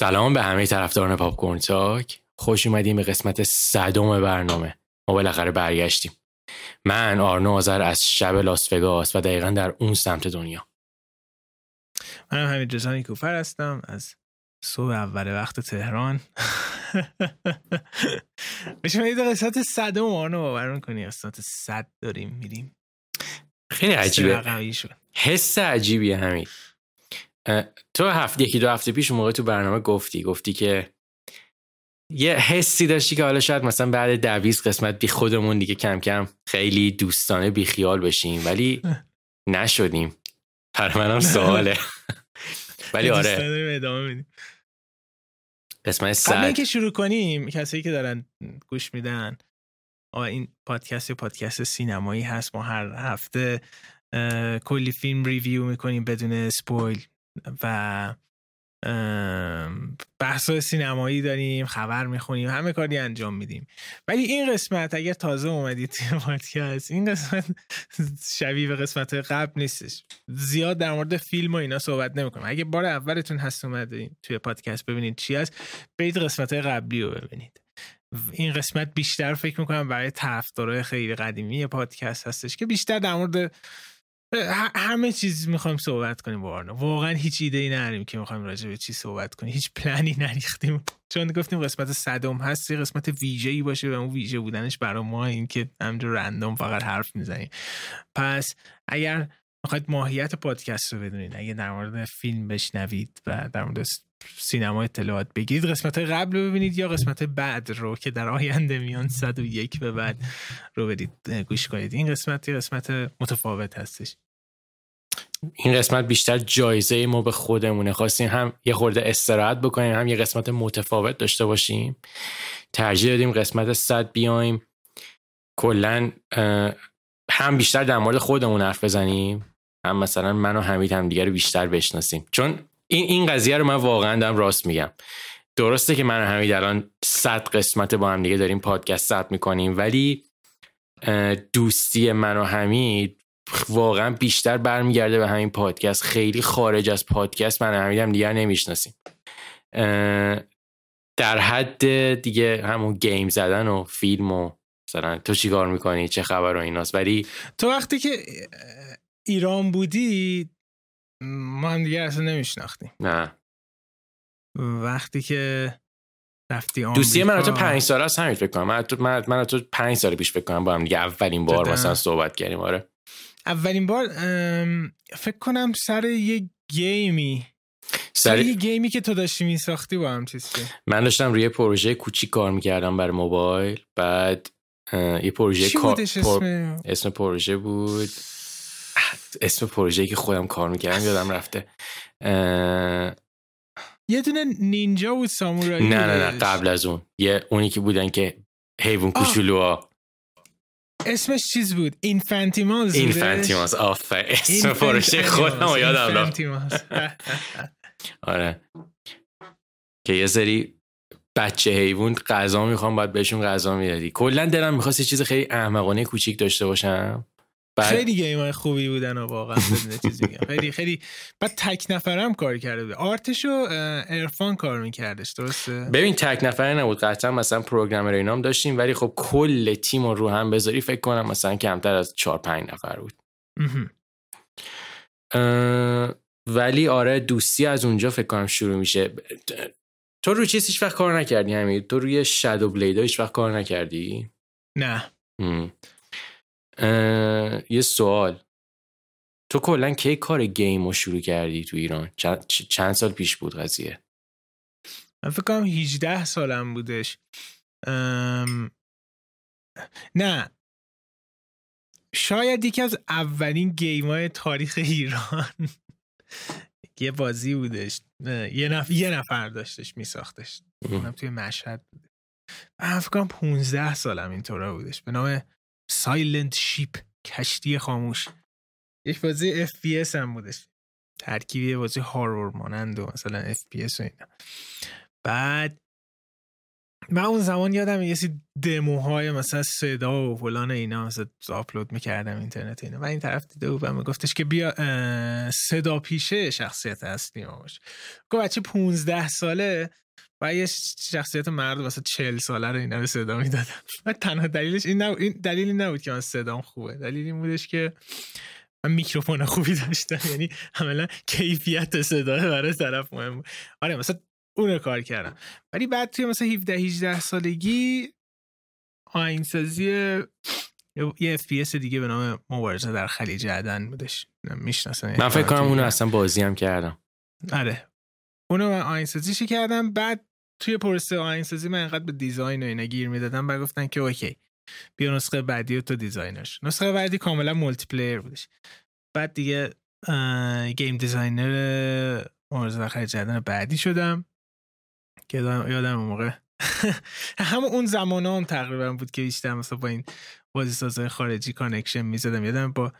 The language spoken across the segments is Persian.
سلام به همه طرفداران پاپ کورن تاک. خوش اومدیم به قسمت صدم برنامه. ما بالاخره برگشتیم. من آرنو آذر از شب لاس وگاس و دقیقا در اون سمت دنیا. من همین جزانی کوفر هستم. از صبح اول وقت تهران. بشه یه قسمت صدم آرنو باور می‌کنی؟ قسمت صد داریم میریم. خیلی عجیبه. حس عجیبیه همین. تو هفته یکی دو هفته پیش موقع تو برنامه گفتی گفتی که یه حسی داشتی که حالا شاید مثلا بعد دویز قسمت بی خودمون دیگه کم کم خیلی دوستانه بی خیال بشیم ولی نشدیم. پر منم سواله. ولی آره. قسمت سر که شروع کنیم کسی که دارن گوش میدن آه این پادکست پادکست سینمایی هست ما هر هفته کلی فیلم review می‌کنیم بدون spoil. و بحث سینمایی داریم خبر می‌خونیم همه کاری انجام میدیم. ولی این قسمت اگر تازه اومدید توی پادکست این قسمت شبیه به قسمت قبل نیستش. زیاد در مورد فیلم و اینا صحبت نمی‌کنم اگه بار اولتون هست اومدین توی پادکست ببینید چی هست برید قسمت قبلی رو ببینید. این قسمت بیشتر فکر می‌کنم برای طرفدارای خیلی قدیمی پادکست هستش که بیشتر در مورد همه چیز می‌خوایم صحبت کنیم با واقعا هیچ ایده ای نداریم که می‌خوایم راجع به چی صحبت کنیم. هیچ پلنی نریختیم. چون گفتیم قسمت صدم هست قسمت ویژه ای باشه و اون ویژه بودنش برای ما این که همجور رندوم فقط حرف می‌زنیم. پس اگر می‌خواید ماهیت پادکست رو بدونید. اگه در مورد فیلم بشنوید و در مورد سینما اطلاعات بگیرید قسمت قبل رو ببینید یا قسمت بعد رو که در آینده میان 101 به بعد رو بدید گوش کنید. این قسمت یه قسمت متفاوت هستش. این قسمت بیشتر جایزه ما به خودمونه. خواستیم هم یه خورده استراحت بکنیم هم یه قسمت متفاوت داشته باشیم. ترجیح دادیم قسمت 100 بیایم. کلا هم بیشتر در مورد خودمون حرف بزنیم هم مثلا من و حمید هم دیگر رو بیشتر بشناسیم. چون این این قضیه رو من واقعا دارم راست میگم. درسته که من و حمید الان 100 قسمت با هم دیگه داریم پادکست ثبت می‌کنیم ولی دوستی من و حمید واقعا بیشتر برمیگرده به همین پادکست. خیلی خارج از پادکست من و حمید هم دیگر نمی‌شناسیم. در حد دیگه همون گیم زدن و فیلم و مثلا تو چیکار می‌کنی؟ چه خبر و ایناست؟ ولی تو وقتی که ایران بودی ما هم دیگه اصلا نمیشناختیم نه. وقتی که رفتی آمریکا دوستی من تو پنج سال است همین فکر کنم. من تو من, من تو پنج سال پیش فکر کنم با هم دیگه اولین بار مثلا صحبت کردیم آره. اولین بار فکر کنم سر یه گیمی. سر, یه گیمی که تو داشتی میساختی با هم چیز من داشتم روی پروژه کوچیک کار می‌کردم برای موبایل. بعد یه پروژه کار اسم؟ اسم پروژه بود. اسم پروژه که خودم کار می‌کردم یادم رفته. یه دونه نینجا بود سامورایی نه نه نه قبل از اون. یه اونی که بودن که حیوان ها اسمش چیز بود؟ اینفانتیماز اینفانتیماز آفر اسم پروژه خودم یادم رفت. آره. که یه سری بچه حیوان غذا می‌خوام باید بهشون غذا می‌دادی. کلا دلم می‌خواست یه چیز خیلی احمقانه کوچیک داشته باشم. بعد... خیلی گیم خوبی بودن و واقعا چیزی خیلی خیلی. بعد تک نفرم کار کرده بود. آرتش و ارفان کار میکردش درسته؟ ببین تک نفره نبود. قطعا مثلا پروگرامر اینام داشتیم ولی خب کل تیم رو رو هم بذاری فکر کنم مثلا کمتر از 4 5 نفر بود. ولی آره دوستی از اونجا فکر کنم شروع میشه. تو روی چیز هیچ وقت کار نکردی همین تو روی شادو بلید هیچ وقت کار نکردی؟ نه. یه سوال. تو کلا کی کار گیم رو شروع کردی تو ایران؟ چند, سال پیش بود قضیه؟ من فکر کنم 18 سالم بودش. نه. شاید یکی از اولین game های تاریخ ایران. یه بازی بودش. یه, نف... یه نفر داشتش میساختش. توی مشهد بود من کنم 15 سالم اینطورا بودش. به نام Silent Ship کشتی خاموش. یک بازی FPS هم بودش. ترکیبی بازی horror مانند و مثلا FPS و اینا. بعد من اون زمان یادم یه سری دموهای مثلا صدا و فلان اینا مثلا آپلود می‌کردم اینترنت اینا. من این طرف دیده بودم میگفتش که بیا صدا پیشه شخصیت اصلی ما باشه. گفت بچه 15 ساله و یه شخصیت مرد مثلا 40 ساله رو اینا به صدا می‌دادم. و تنها دلیلش این, نب... این دلیلی نبود که من صدام خوبه. دلیل این بودش که من میکروفون خوبی داشتم. یعنی عملا کیفیت صدا برای طرف مهم بود. آره مثلا اون کار کردم. ولی بعد توی مثلا 17 18 سالگی آینسازی یه FPS دیگه به نام مبارزه در خلیج عدن بودش. می‌شناسن من فکر کنم اونو اصلا بازی هم کردم. آره. اونو من آهنگسازیشو کردم. بعد توی پروسه آهنگسازی من انقدر به design و اینا گیر می‌دادم بعد گفتن که okay بیا نسخه بعدی و تو design ش نسخه بعدی کاملا multiplayer بودش. بعد دیگه game designer مبارزه در خلیج عدن بعدی شدم. که یادم اون موقع. همون اون زمان هم تقریبا بود که بیشتر مثلا با این بازی سازهای خارجی connection می‌زدم. یادم با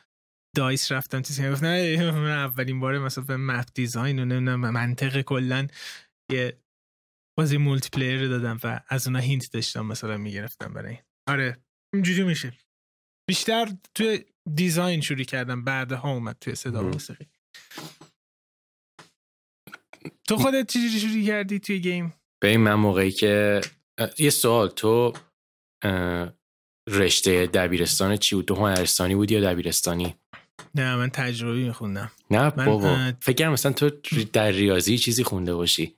DICE رفتم چیزی گفت نه من اولین باره مثلا به map design و نمی‌دونم منطق کلا یه بازی multiplayer دادم و از اونها hint داشتم مثلا می‌گرفتم برای آره اینجوری میشه. بیشتر توی design شروع کردم بعدها اومد توی صدا موسیقی. تو خودت چجوری شروع کردی توی گیم به من موقعی که یه سوال تو رشته دبیرستان چی بود؟ تو هنرستانی بودی یا دبیرستانی؟ نه من تجربی میخوندم. نه بابا. فکر کنم مثلا تو در ریاضی چیزی خونده باشی.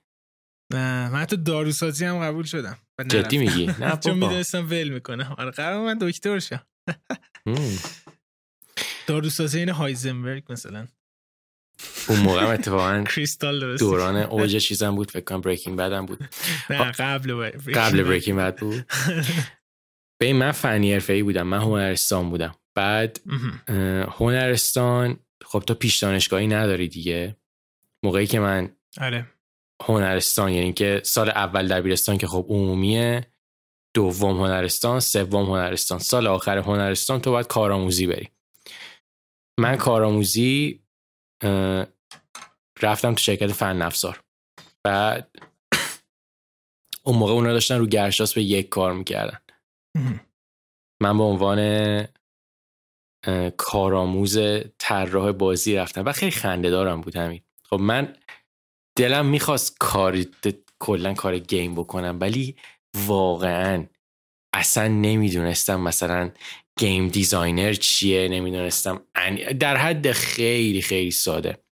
نه من حتی داروسازی هم قبول شدم جدی میگی؟ نه بابا. چون می‌دونستم ول می‌کنم. آره قرار من دکتر شم. داروسازی این هایزنبرگ مثلا. اون موقع اتفاقا کریستال دوران اوج چیزم بود فکر کنم بریکینگ بدم بود. نه قبل قبل بریکینگ بد بود. به من فنی حرفه‌ای بودم من هنرستان بودم. بعد هنرستان خب تو پیش دانشگاهی نداری دیگه. موقعی که من آره. هنرستان یعنی که سال اول دبیرستان که خب عمومیه دوم هنرستان سوم هنرستان. سال آخر هنرستان تو باید کارآموزی بری. من کارآموزی رفتم تو شرکت فن افزار. بعد اون موقع اونا داشتن رو گرشاس به یک کار می‌کردن. من به عنوان کارآموز طراح بازی رفتم و خیلی خنده دارم بود همین. خب من دلم می‌خواست کار کلا کار گیم بکنم ولی واقعا اصلا نمی‌دونستم مثلا game designer چیه نمی‌دونستم. در حد خیلی خیلی ساده.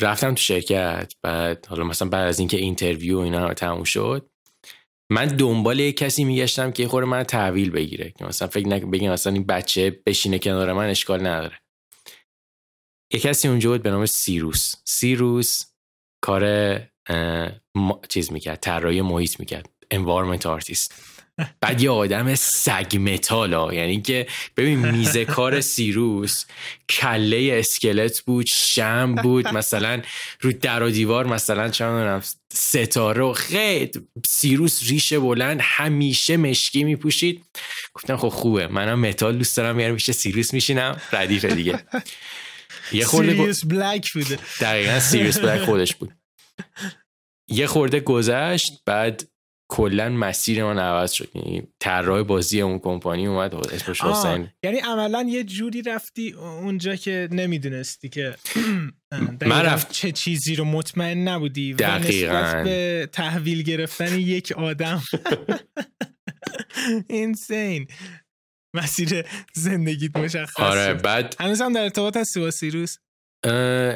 رفتم تو شرکت بعد حالا مثلا بعد از اینکه interview اینا تموم شد من دنبال یه کسی میگشتم که خور من تحویل بگیره که مثلا فکر نکنم بگم مثلا این بچه بشینه کنار من اشکال نداره. یه کسی اونجا بود به نام سیروس. سیروس کار چیز می‌کرد طراحی محیط می‌کرد environment artist بعد یه آدم سگ متالا یعنی که ببین میز کار سیروس کله اسکلت بود شم بود مثلا رو در و دیوار مثلا چند ستاره و خیلی سیروس ریش بلند همیشه مشکی میپوشید. گفتم خب خوبه منم متال دوست دارم یعنی میشه سیروس میشینم ردیف دیگه. یه خورده سیریوس بلک بوده. دقیقا سیریوس بلک خودش بود. یه خورده گذشت بعد کلا مسیر من عوض شد. یعنی طراح بازی اون کمپانی اومد اسمش حسین یعنی عملا یه جوری رفتی اونجا که نمی‌دونستی که من رفت چه چیزی رو مطمئن نبودی دقیقا. به تحویل گرفتن یک آدم. اینسین مسیر زندگیت مشخص آره بعد هنوز هم در ارتباط هستی با سیروس؟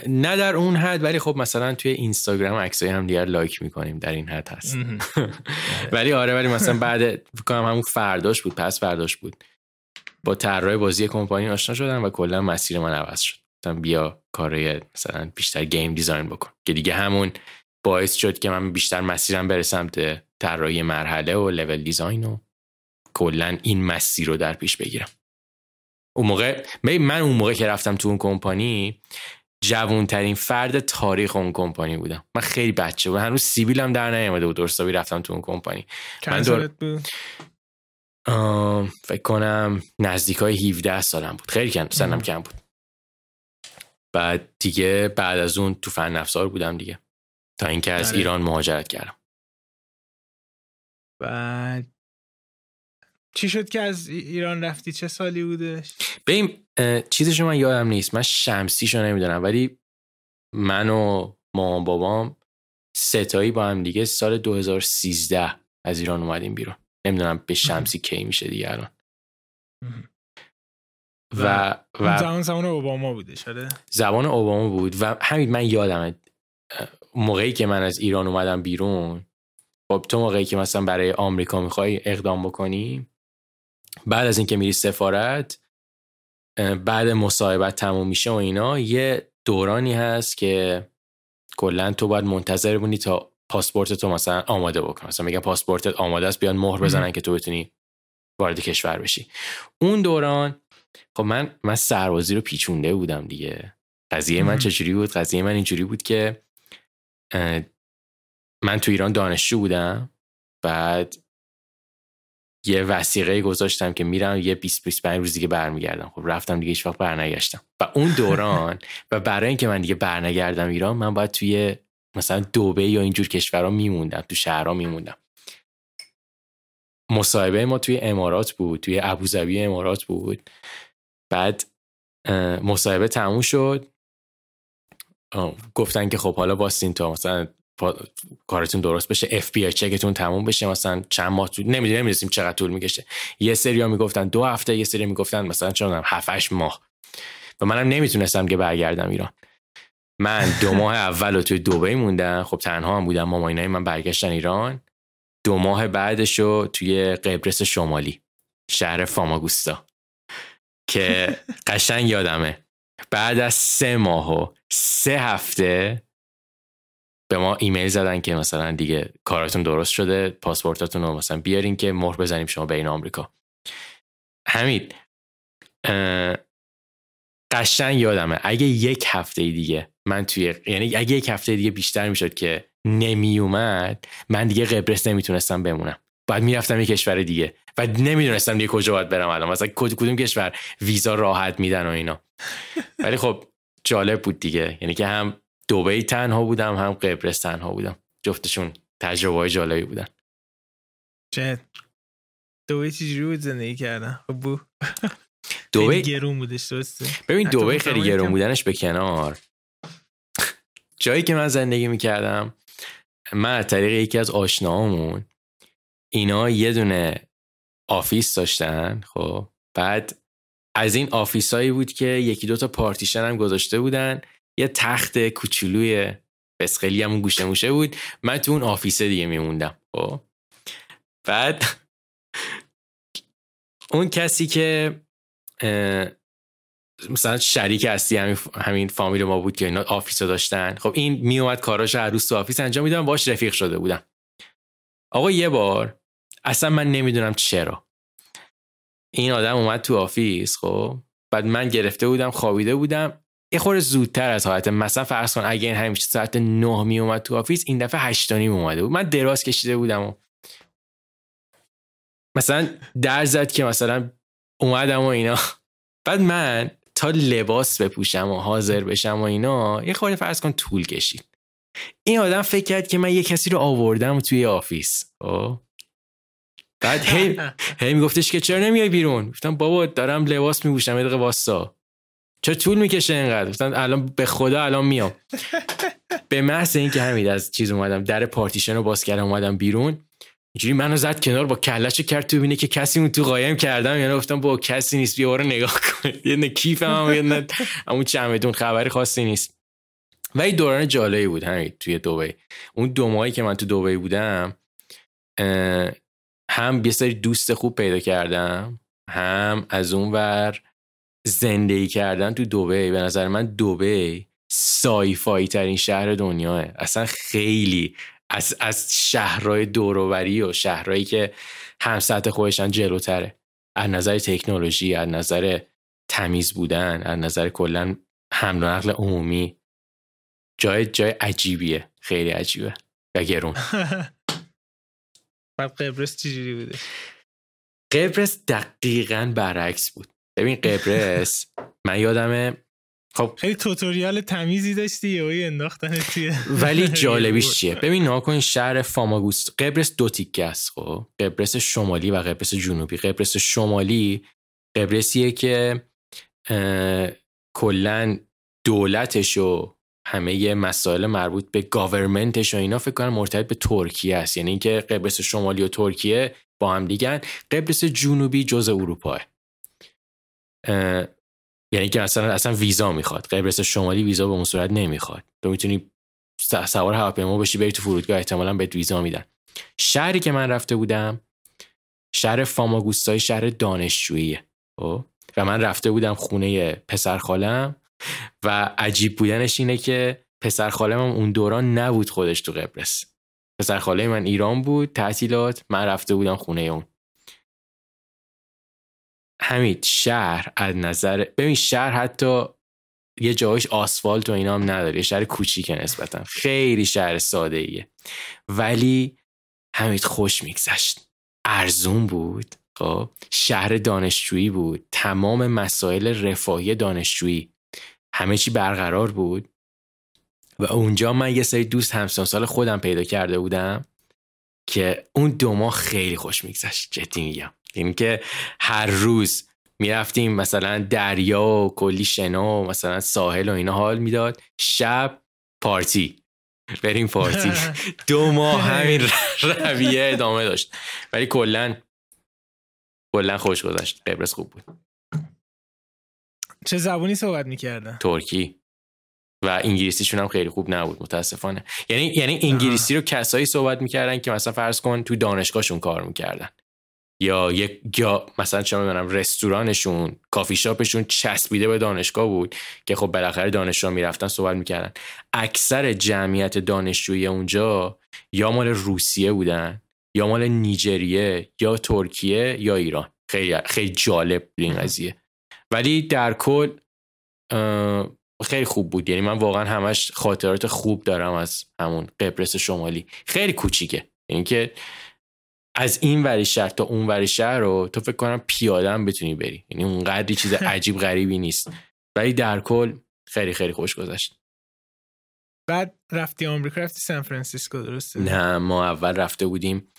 نه در اون حد ولی خب مثلا توی اینستاگرام عکسای هم دیگر لایک می‌کنیم در این حد هست. ولی آره ولی مثلا بعد کنم همون فرداش بود پس فرداش بود. با طراح بازی کمپانی آشنا شدم و کلا مسیر من عوض شد. گفتم بیا کارهای مثلا بیشتر game design بکن. که دیگه همون باعث شد که من بیشتر مسیرم بره سمت طراحی مرحله و level design و کلا این مسیر رو در پیش بگیرم. اون موقع من اون موقع که رفتم تو اون کمپانی جوانترین فرد تاریخ اون کمپانی بودم. من خیلی بچه بودم هنوز سیبیلم در نیامده بود. درستابی رفتم تو اون کمپانی. من دور... بود؟ فکر کنم نزدیک های 17 سالم بود. خیلی کم سنم کم بود. بعد دیگه بعد از اون تو فن افزار بودم دیگه. تا اینکه از آره. ایران مهاجرت کردم. بعد چی شد که از ایران رفتی؟ چه سالی بودش؟ ببین چیزشو من یادم نیست. من شمسیشو نمی‌دونم. ولی من و مامان بابام ستایی با هم دیگه سال 2013 از ایران اومدیم بیرون. نمی‌دونم به شمسی کی میشه دیگه الان. و و زمان زمان اوباما بوده شده زبان اوباما بود. و همین من یادم موقعی که من از ایران اومدم بیرون خب تو موقعی که مثلا برای آمریکا می‌خوای اقدام بکنی؟ بعد از اینکه میری سفارت بعد مصاحبت تموم میشه و اینا یه دورانی هست که کلا تو باید منتظر بونی تا پاسپورت تو مثلا آماده بکن مثلا میگن پاسپورتت آماده است بیان مهر بزنن که تو بتونی وارد کشور بشی. اون دوران خب من من سربازی رو پیچونده بودم دیگه. قضیه من چجوری بود؟ قضیه من اینجوری بود که من تو ایران دانشجو بودم. بعد یه وسیقه گذاشتم که میرم یه 20 25 روز دیگه برمیگردم. خب رفتم دیگه هیچ وقت برنگشتم. و اون دوران و برای اینکه من دیگه برنگردم ایران من باید توی مثلا دوبه یا اینجور کشورها میموندم تو شهرها میموندم. مصاحبه ما توی امارات بود توی ابوظبی امارات بود. بعد مصاحبه تموم شد. گفتن که خب حالا باستین تا مثلا کارتون درست بشه. اف بی آی چکتون تموم بشه. مثلا چند ماه طول نمی‌دونم نمی‌دونیم چقدر طول می‌کشه. یه سری ها می‌گفتن دو هفته یه سری می‌گفتن مثلا چون 7 ماه. و منم نمی‌تونستم که برگردم ایران. من دو ماه اول رو توی دبی موندم. خب تنها هم بودم ماماینای من برگشتن ایران. دو ماه بعدش رو توی قبرس شمالی شهر فاماگوستا. که قشنگ یادمه. بعد از سه ماه و سه هفته به ما ایمیل زدن که مثلا دیگه کاراتون درست شده پاسپورتاتون رو مثلا بیارین که مهر بزنیم شما بین آمریکا. همین قشنگ یادمه. اگه یک هفته دیگه من توی یعنی اگه یک هفته دیگه بیشتر می‌شد که نمی اومد من دیگه قبرس نمی‌تونستم بمونم. بعد می‌رفتم یه کشور دیگه و نمی‌دونستم دیگه کجا باید برم الان. مثلا کدوم کشور ویزا راحت میدن و اینا. ولی خب جالب بود دیگه. یعنی که هم دوبی تنها بودم هم قبرس تنها بودم. جفتشون تجربه های جالبی بودن. چه؟ دوبی چجوری بود زندگی کردن؟ خب بو. دوبی گرون بودش درسته. ببین دوبی خیلی گرون بودنش به کنار. جایی که من زندگی می‌کردم من از طریق یکی از آشناهامون اینا یه دونه office داشتن خب. بعد از این office ایی بود که یکی دوتا پارتیشن هم گذاشته بودن. یه تخت کوچولوی فسقلی همون گوشه موشه بود. من تو اون office ه دیگه میموندم خب. بعد اون کسی که مثلا شریک اصلی همین, همین فامیل ما بود که اینا office داشتن. خب این میومد کاراش عروس تو office انجام میدم باش رفیق شده بودم. آقا یه بار اصلا من نمی‌دونم چرا. این آدم اومد تو office خب. بعد من گرفته بودم خوابیده بودم. یه خورده زودتر از حالت. مثلا فرض کن اگه این همیشه ساعت نه می اومد تو office این دفعه هشت نیم اومده بود. من دراز کشیده بودم و مثلا در زد که مثلا اومدم و اینا. بعد من تا لباس بپوشم و حاضر بشم و اینا یه خورده فرض کن طول کشید. این آدم فکر کرد که من یه کسی رو آوردم توی office. خب؟ بعد هی, هی میگفتش که چرا نمیای بیرون؟ گفتم بابا دارم لباس میپوشم یه دقیقه واسا چرا طول می‌کشه اینقدر؟ گفتم الان به خدا الان میام. به محض اینکه همین از چیز اومدم در پارتیشن رو باز کردم اومدم بیرون اینجوری منو زد کنار با کله ش کرد تو ببینه که کسی اون تو قایم کردم. یعنی گفتم بابا کسی نیست بیا رو نگاه کن. یه نه کیف هم یه همون چمدون خبری خاصی نیست. و این دوران جالبی بود همین توی دوبی اون دو ماهی که من تو دوبی بودم هم یه سری دوست خوب پیدا کردم هم از اون ور زندگی کردن تو دوبه به نظر من دوبه سایفایی ترین شهر دنیاه. اصلا خیلی از, از شهرهای دوروبری و شهرهایی که هم سطح خودشان جلوتره. از نظر تکنولوژی از نظر تمیز بودن از نظر کلا حمل و نقل عمومی. جای جای عجیبیه. خیلی عجیبه. و گرون. بعد قبرس چجوری بوده؟ قبرس دقیقا برعکس بود. ببین قبرس من یادمه خب. خیلی توتوریال تمیزی داشتی یه انداختن توی ولی جالبیش چیه؟ ببین ناکن شهر فاماگوست. قبرس دو تیکه است خب. قبرس شمالی و قبرس جنوبی. قبرس شمالی قبرسیه که کلا دولتش و همه مسائل مربوط به گاورمنتش و اینا فکر کنم مرتبط به ترکیه است. یعنی اینکه قبرس شمالی و ترکیه با هم دیگن. قبرس جنوبی جزء اروپاه. یعنی که اصلا اصلا ویزا می‌خواد. قبرس شمالی ویزا به اون صورت نمی‌خواد. تو می‌تونی سوار هواپیما بشی بری تو فرودگاه احتمالا بهت ویزا میدن. شهری که من رفته بودم شهر فاماگوستای شهر دانشجوییه. خب؟ و من رفته بودم خونه پسر خالم و عجیب بودنش اینه که پسر خالم اون دوران نبود خودش تو قبرس. پسر خاله من ایران بود تعطیلات من رفته بودم خونه اون. همین شهر از نظر ببین شهر حتی یه جایش آسفالت و اینا هم نداره یه شهر کوچیکه نسبتا. خیلی شهر ساده ایه ولی همین خوش میگذشت. ارزون بود خب؟ شهر دانشجویی بود. تمام مسائل رفاهی دانشجویی. همه چی برقرار بود. و اونجا من یه سری دوست همسان سال خودم پیدا کرده بودم که اون دو ماه خیلی خوش میگذشت جدی میگم. یعنی که هر روز می‌رفتیم مثلا دریا و کلی شنا و مثلا ساحل و اینا حال می‌داد. شب پارتی. بریم پارتی. دو ماه همین رویه ادامه داشت. ولی کلا کلا خوش گذشت. قبرس خوب بود. چه زبونی صحبت می‌کردن؟ ترکی. و انگلیسیشون هم خیلی خوب نبود متاسفانه. یعنی یعنی انگلیسی رو کسایی صحبت می‌کردن که مثلا فرض کن تو دانشگاهشون کار می‌کردن. یا یک یا مثلا چه می‌دونم رستورانشون کافی شاپشون چسبیده به دانشگاه بود که خب بالاخره دانشجو می‌رفتن صحبت می‌کردن. اکثر جمعیت دانشجوی اونجا یا مال روسیه بودن یا مال نیجریه یا ترکیه یا ایران. خیلی خیلی جالب بود این قضیه. ولی در کل خیلی خوب بود. یعنی من واقعا همش خاطرات خوب دارم از همون قبرس شمالی. خیلی کوچیکه. یعنی که از این وری شهر تا اون وری شهر رو تو فکر کنم پیاده هم بتونی بری. یعنی اونقدری چیز عجیب غریبی نیست. ولی در کل خیلی خیلی خوش گذشت. بعد رفتی آمریکا رفتی سان فرانسیسکو درسته؟ نه ما اول رفته بودیم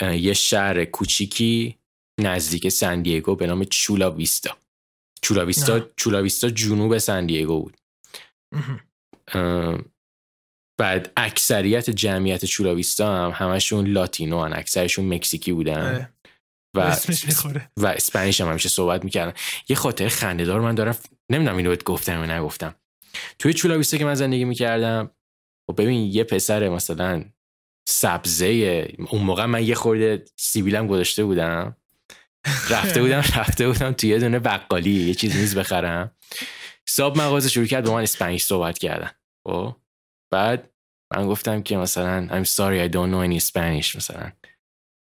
یه شهر کوچیکی نزدیک سندیگو به نام چولا ویستا. چولا ویستا چولا ویستا جنوب سندیگو بود. بعد اکثریت جمعیت چولاویستا هم همشون لاتینو هن اکثرشون مکزیکی بودن. و و اسپانیش هم همیشه صحبت می‌کردن. یه خاطر خندهدار من دارم نمی‌دونم اینو بهت گفتم یا نگفتم. توی چولاویستا که من زندگی می‌کردم و خب ببین یه پسر مثلا سبزه اون موقع من یه خورده سیبیلم گذاشته بودم. رفته بودم رفته بودم توی یه دونه بقالی یه چیز میز بخرم. صاحب مغازه شروع کرد با من اسپانیش صحبت کردن. خب؟ بعد من گفتم که مثلا I'm sorry I don't know any Spanish مثلا.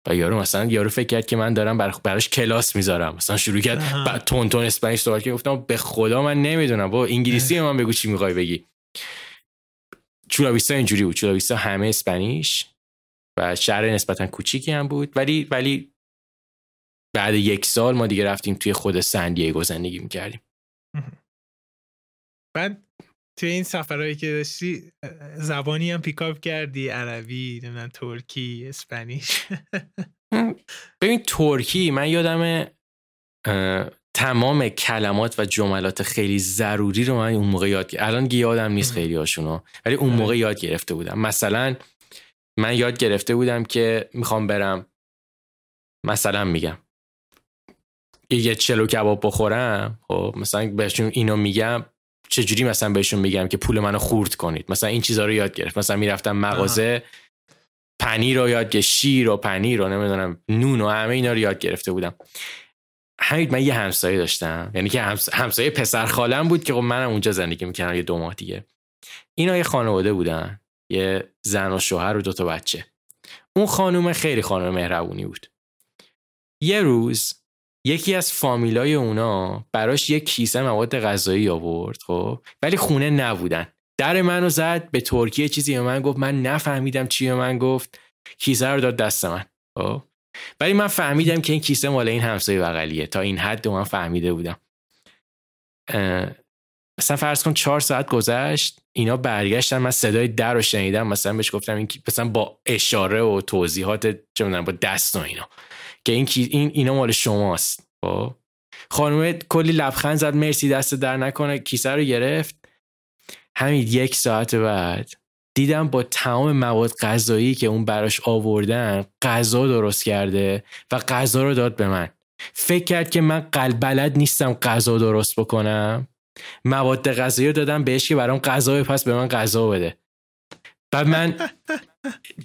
و یارو مثلا یارو فکر کرد که من دارم بر براش کلاس می‌ذارم. مثلا شروع کرد بعد تون تون اسپانیش صحبت کرد. گفتم به خدا من نمی‌دونم. با انگلیسی من بگو چی می‌خوای بگی. چولاویستا اینجوری بود. چولاویستا همه اسپانیش و شهر نسبتا کوچیکی هم بود. ولی ولی بعد یک سال ما دیگه رفتیم توی خود سندیگو زندگی می‌کردیم. بعد توی این سفرهایی که داشتی زبانی هم پیکاپ کردی؟ عربی نمی‌دونم ترکی اسپانیش؟ ببین ترکی من یادم تمام کلمات و جملات خیلی ضروری رو من اون موقع یاد گرفتم الان یادم نیست خیلی هاشونو ولی اون موقع آره. یاد گرفته بودم. مثلا من یاد گرفته بودم که می‌خوام برم مثلا میگم. یه چلو کباب بخورم خب مثلا بهشون اینو میگم. چجوری مثلا بهشون میگم که پول منو خورد کنید؟ مثلا این چیزها رو یاد گرفت. مثلا می‌رفتم مغازه پنیر رو یاد شیر و پنیر رو نمی‌دونم نون و همه اینا رو یاد گرفته بودم. همین من یه همسایه داشتم. یعنی که همسایه پسر خالم بود که خب منم اونجا زندگی می‌کردم یه دو ماه دیگه. اینا یه خانواده بودن. یه زن و شوهر و دو تا بچه. اون خانوم خیلی خانم مهربونی بود. یه روز یکی از فامیلای اونا براش یک کیسه مواد غذایی آورد خب؟ ولی خونه نبودن. در منو زد به ترکیه چیزی به من گفت. من نفهمیدم چی من گفت. کیسه رو داد دست من خب؟ ولی من فهمیدم که این کیسه مال این همسایه بغلیه. تا این حد من فهمیده بودم. مثلا فرض کن چهار ساعت گذشت. اینا برگشتن من صدای در رو شنیدم مثلا بهش گفتم این مثلا با اشاره و توضیحات چه با دست و اینا. که این این اینا مال شماست. خب؟ خانم کلی لبخند زد مرسی دست در نکنه. کیسه رو گرفت. همین یک ساعت بعد دیدم با تمام مواد غذایی که اون براش آوردن غذا درست کرده و غذا رو داد به من. فکر کرد که من قلب بلد نیستم غذا درست بکنم. مواد غذایی رو دادم بهش که برام غذا پس به من غذا بده. بعد من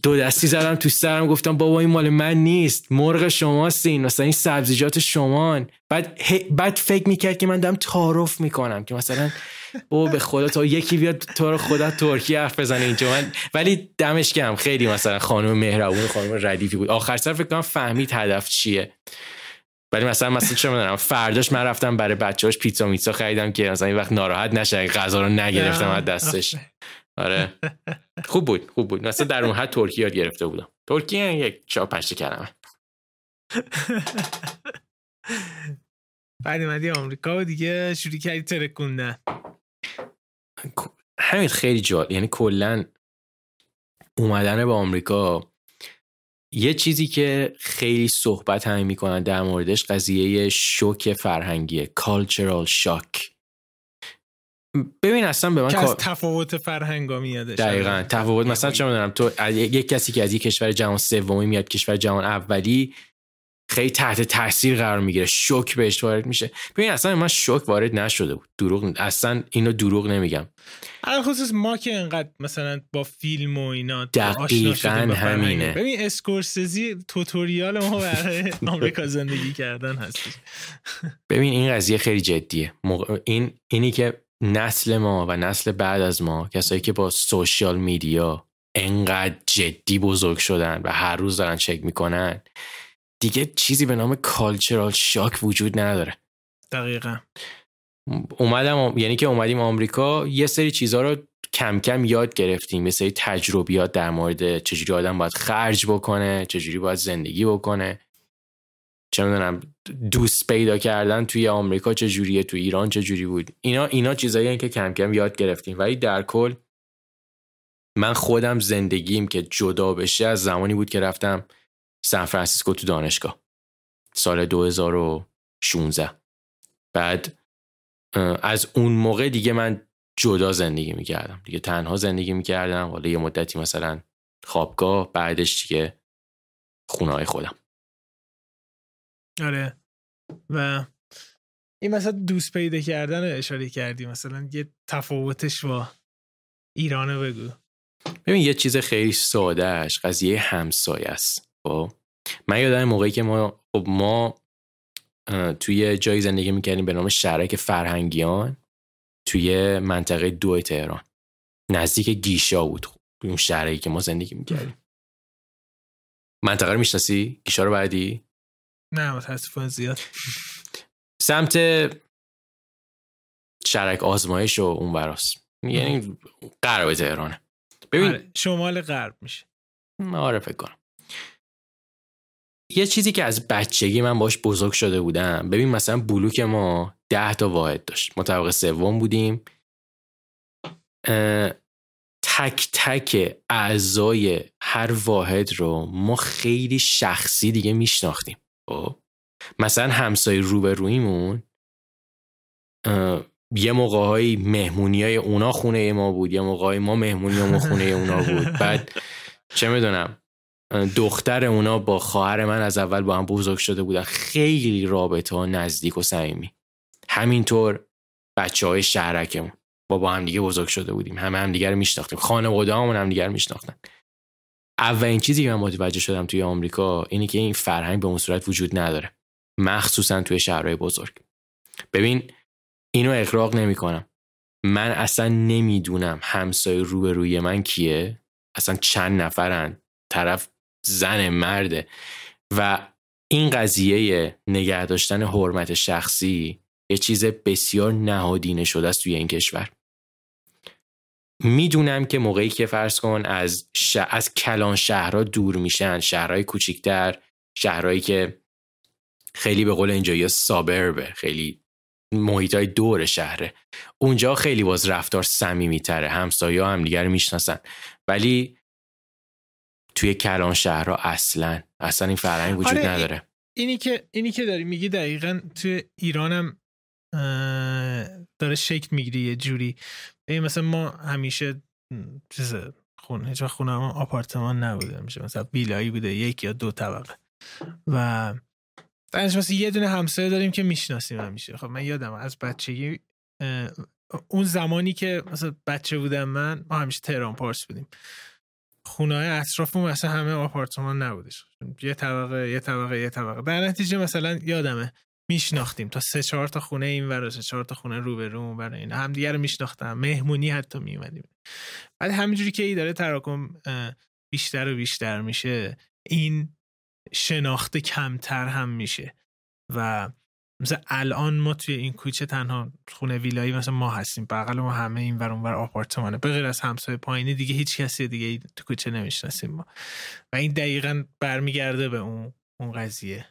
دو دستی زدم تو سرم گفتم بابا این مال من نیست مرغ شماست این مثلا این سبزیجات شمان بعد بعد فکر می‌کرد که من دارم تعارف می‌کنم که مثلا او به خدا تا یکی بیاد تو رو خدا ترکی حرف بزنه اینجا. من ولی دمش گرم. خیلی مثلا خانم مهربون خانم ردیفی بود. آخر سر فکر کنم فهمید هدف چیه. ولی مثلا مثلا چه می‌دونم فرداش من رفتم برای بچه‌هاش پیتزا میتزا خریدم که مثلا این وقت ناراحت نشه غذا رو نگرفتم از دستش. آره. خوب بود خوب بود. مثلا در اون حد ترکی یاد گرفته بودم. ترکی یک چهار پنج کلمه. بعد اومدی آمریکا و دیگه شروع کردی ترکوندن همین خیلی جالب یعنی کلا اومدن به آمریکا یه چیزی که خیلی صحبت همین می‌کنن در موردش قضیه شوک فرهنگیه cultural shock. ببین اصلا به من که از تفاوت فرهنگا میادش. دقیقا. تفاوت مثلا چه می‌دونم تو یک کسی که از یک کشور جهان سومی میاد کشور جهان اولی خیلی تحت تاثیر قرار می‌گیره. شوک بهش وارد میشه. ببین اصلا من شوک وارد نشده بود. دروغ اصلا اینو دروغ نمیگم. خصوص ما که انقدر مثلا با فیلم و اینا دقیقا همینه. ببین اسکورسزی توتوریال ما برای آمریکا زندگی کردن هست. ببین این قضیه خیلی جدیه. این اینی که نسل ما و نسل بعد از ما کسایی که با سوشیال میدیا انقدر جدی بزرگ شدن و هر روز دارن چک می‌کنن دیگه چیزی به نام کالچرال شاک وجود نداره. دقیقا. اومدم یعنی که اومدیم آمریکا یه سری چیزها رو کم کم یاد گرفتیم. یه سری تجربیات در مورد چجوری آدم باید خرج بکنه چجوری باید زندگی بکنه. چه می‌دونم دوست پیدا کردن توی آمریکا چجوریه توی ایران چجوری بود. اینا اینا چیزایی که کم کم یاد گرفتیم. ولی در کل من خودم زندگیم که جدا بشه از زمانی بود که رفتم سان فرانسیسکو تو دانشگاه سال 2016 بعد از اون موقع دیگه من جدا زندگی می‌کردم. دیگه تنها زندگی می‌کردم. حالا یه مدتی مثلا خوابگاه بعدش دیگه خونه خودم. آره. و این مثلا دوست پیدا کردن رو اشاره کردی. مثلا یه تفاوتش با ایرانه بگو. ببین یه چیز خیلی سادهش قضیه همسایه است. خب. من یادم موقعی که ما خب ما توی جایی زندگی می‌کردیم به نام شهرک فرهنگیان توی منطقه دو تهران. نزدیک گیشا بود اون شهرکی که ما زندگی می‌کردیم. منطقه رو می‌شناسی؟ گیشا رو بعدی؟ نه متاسفانه زیاد. سمت شرک آزمایش و اون براست یعنی غرب تهرانه. ببین آره، شمال غرب میشه. آره فکر کنم. یه چیزی که از بچگی من باش بزرگ شده بودم. ببین مثلا بلوک ما ده تا واحد داشت. ما طبقه سوم بودیم. تک تک اعضای هر واحد رو ما خیلی شخصی دیگه میشناختیم. خب؟ مثلا همسایه روبرویمون یه موقع مهمونی های اونا خونه ما بود. یه موقع ما مهمونی ما خونه اونا بود. بعد چه می‌دونم دختر اونا با خواهر من از اول با هم بزرگ شده بودن. خیلی رابطه ها نزدیک و صمیمی. همینطور بچه های شهرکمون. با با هم دیگه بزرگ شده بودیم. همه هم دیگه رو میشناختیم. خانواده همون هم دیگه میشناختن. اولین چیزی که من متوجه شدم توی آمریکا اینه که این فرهنگ به اون صورت وجود نداره. مخصوصا توی شهرهای بزرگ. ببین اینو اقراق نمی‌کنم. من اصلا نمی‌دونم همسایه روبروی من کیه. اصلا چند نفرن. طرف زن مرده. و این قضیه نگه داشتن حرمت شخصی یه چیز بسیار نهادینه شده است توی این کشور. می‌دونم که موقعی که فرض کن از, از کلان شهرها دور میشن شهرهای کوچیکتر شهرهایی که خیلی به قول اینجا سابربه خیلی محیط های دور شهره. اونجا خیلی باز رفتار سمیمی تره همسایه هم دیگر می‌شناسن. ولی توی کلان شهرها اصلا. اصلا این فرهنگ وجود آره نداره. اینی که اینی که داری میگی دقیقا توی ایرانم داره شکل می‌گیری یه جوری. این مثلا ما همیشه چیز خونه هیچ خونه آپارتمان نبوده میشه مثلا ویلایی بوده یک یا دو طبقه. و درش مثلا یه دونه همسایه داریم که می‌شناسیم همیشه. خب من یادم از بچگی اون زمانی که مثلا بچه بودم من ما همیشه تهران پارس بودیم. خونه های مثلا همه آپارتمان نبودش. یه طبقه یه طبقه یه طبقه. در نتیجه مثلا یادمه میشناختیم تا سه چهار تا خونه این ور سه چهار تا خونه رو به رو برای این همدیگه رو میشناختم. مهمونی حتی میومدیم بعد همینجوری که ای داره تراکم بیشتر و بیشتر میشه این شناخته کمتر هم میشه. و مثلا الان ما توی این کوچه تنها خونه ویلایی مثلا ما هستیم. بغل ما همه این ور اونور آپارتمانه. به غیر از همسایه پایینی دیگه هیچ کسی دیگه تو کوچه نمی‌شناسیم ما. و این دقیقا برمیگرده به اون اون قضیه.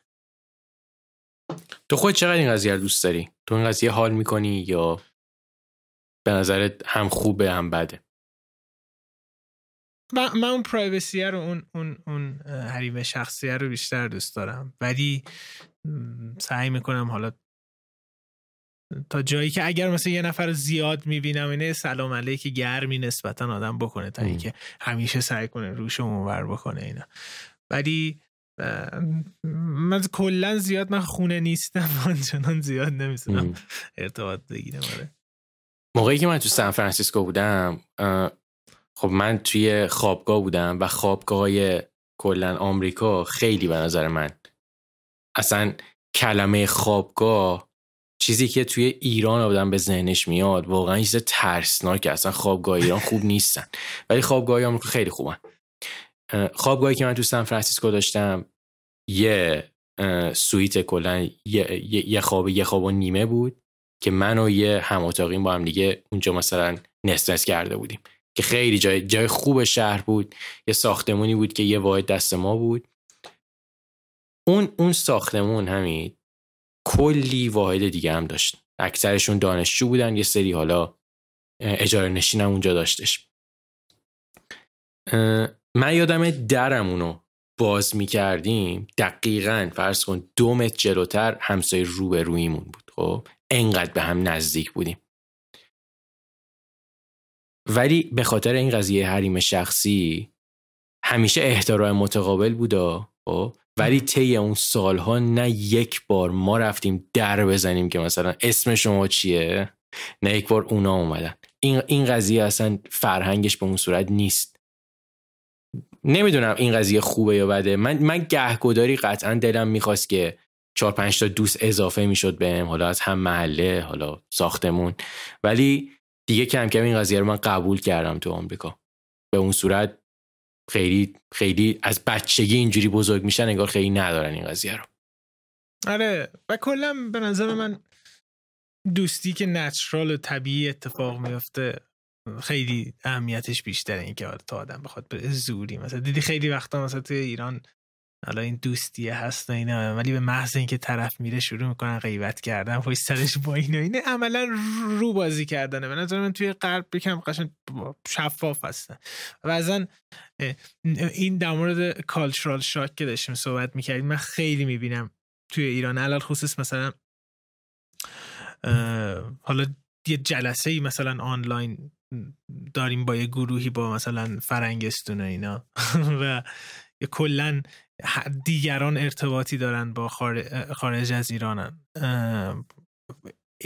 تو خود چقدر این قضیه رو دوست داری؟ تو این قضیه حال می‌کنی یا به نظرت هم خوبه هم بده؟ من, من اون پرایوسیه رو اون اون اون حریم شخصیه رو بیشتر دوست دارم. ولی سعی می‌کنم حالا تا جایی که اگر مثلا یه نفر زیاد می‌بینم اینه سلام علیک گرمی نسبتا آدم بکنه تا اینکه همیشه سعی کنه روش اونور بکنه اینا. ولی من کلا زیاد من خونه نیستم آنچنان زیاد نمی‌تونم ارتباط بگیرم آره. موقعی که من تو سان فرانسیسکو بودم خب من توی خوابگاه بودم و خوابگاه های کلا آمریکا خیلی به نظر من اصلا کلمه خوابگاه چیزی که توی ایران آدم به ذهنش میاد واقعا چیز ترسناک اصلا خوابگاه ایران خوب نیستن. ولی خوابگاه آمریکا خیلی خوبن. خوابگاهی که من تو سان فرانسیسکو داشتم یه سوئیت کلا یه،, یه خواب یه خواب و نیمه بود که من و یه هم با هم دیگه اونجا مثلا نستنس کرده بودیم. که خیلی جای جای خوب شهر بود. یه ساختمونی بود که یه واحد دست ما بود. اون اون ساختمون همین کلی واحد دیگه هم داشت. اکثرشون دانشجو بودن یه سری حالا اجاره نشین هم اونجا داشتش. من یادم درمونو باز می کردیم دقیقا فرض کن دو متر جلوتر همسایه رو به رویمون بود خب؟ انقدر به هم نزدیک بودیم. ولی به خاطر این قضیه حریم شخصی همیشه احترام متقابل بودا خب؟ ولی طی اون سالها نه یک بار ما رفتیم در بزنیم که مثلا اسم شما چیه؟ نه یک بار اونا اومدن. این این قضیه اصلا فرهنگش به اون صورت نیست. نمی‌دونم این قضیه خوبه یا بده. من من گهگداری قطعا دلم می‌خواست که چهار پنج تا دوست اضافه می‌شد بهم. حالا از هم محله حالا ساختمون. ولی دیگه کم کم این قضیه رو من قبول کردم تو آمریکا. به اون صورت خیلی خیلی از بچگی اینجوری بزرگ میشن انگار خیلی ندارن این قضیه رو. آره و کلا به نظر من دوستی که نچرال و طبیعی اتفاق میفته خیلی اهمیتش بیشتره این که تا آدم بخواد به زوری مثلا. دیدی خیلی وقتا مثلا توی ایران حالا این دوستیه هست و اینا. ولی به محض اینکه طرف میره شروع می‌کنن غیبت کردن پشت سرش با اینا. اینه عملا رو بازی کردنه. به نظر من توی قلب بکم قشن شفاف هستن. و این در مورد کالچرال شاک که داشتیم صحبت می‌کردیم من خیلی می‌بینم توی ایران. علال خصوص مثلا حالا یه جلسه ای مثلا آنلاین داریم با یه گروهی با مثلا فرنگستون و اینا. و کلا دیگران ارتباطی دارن با خارج از ایرانن.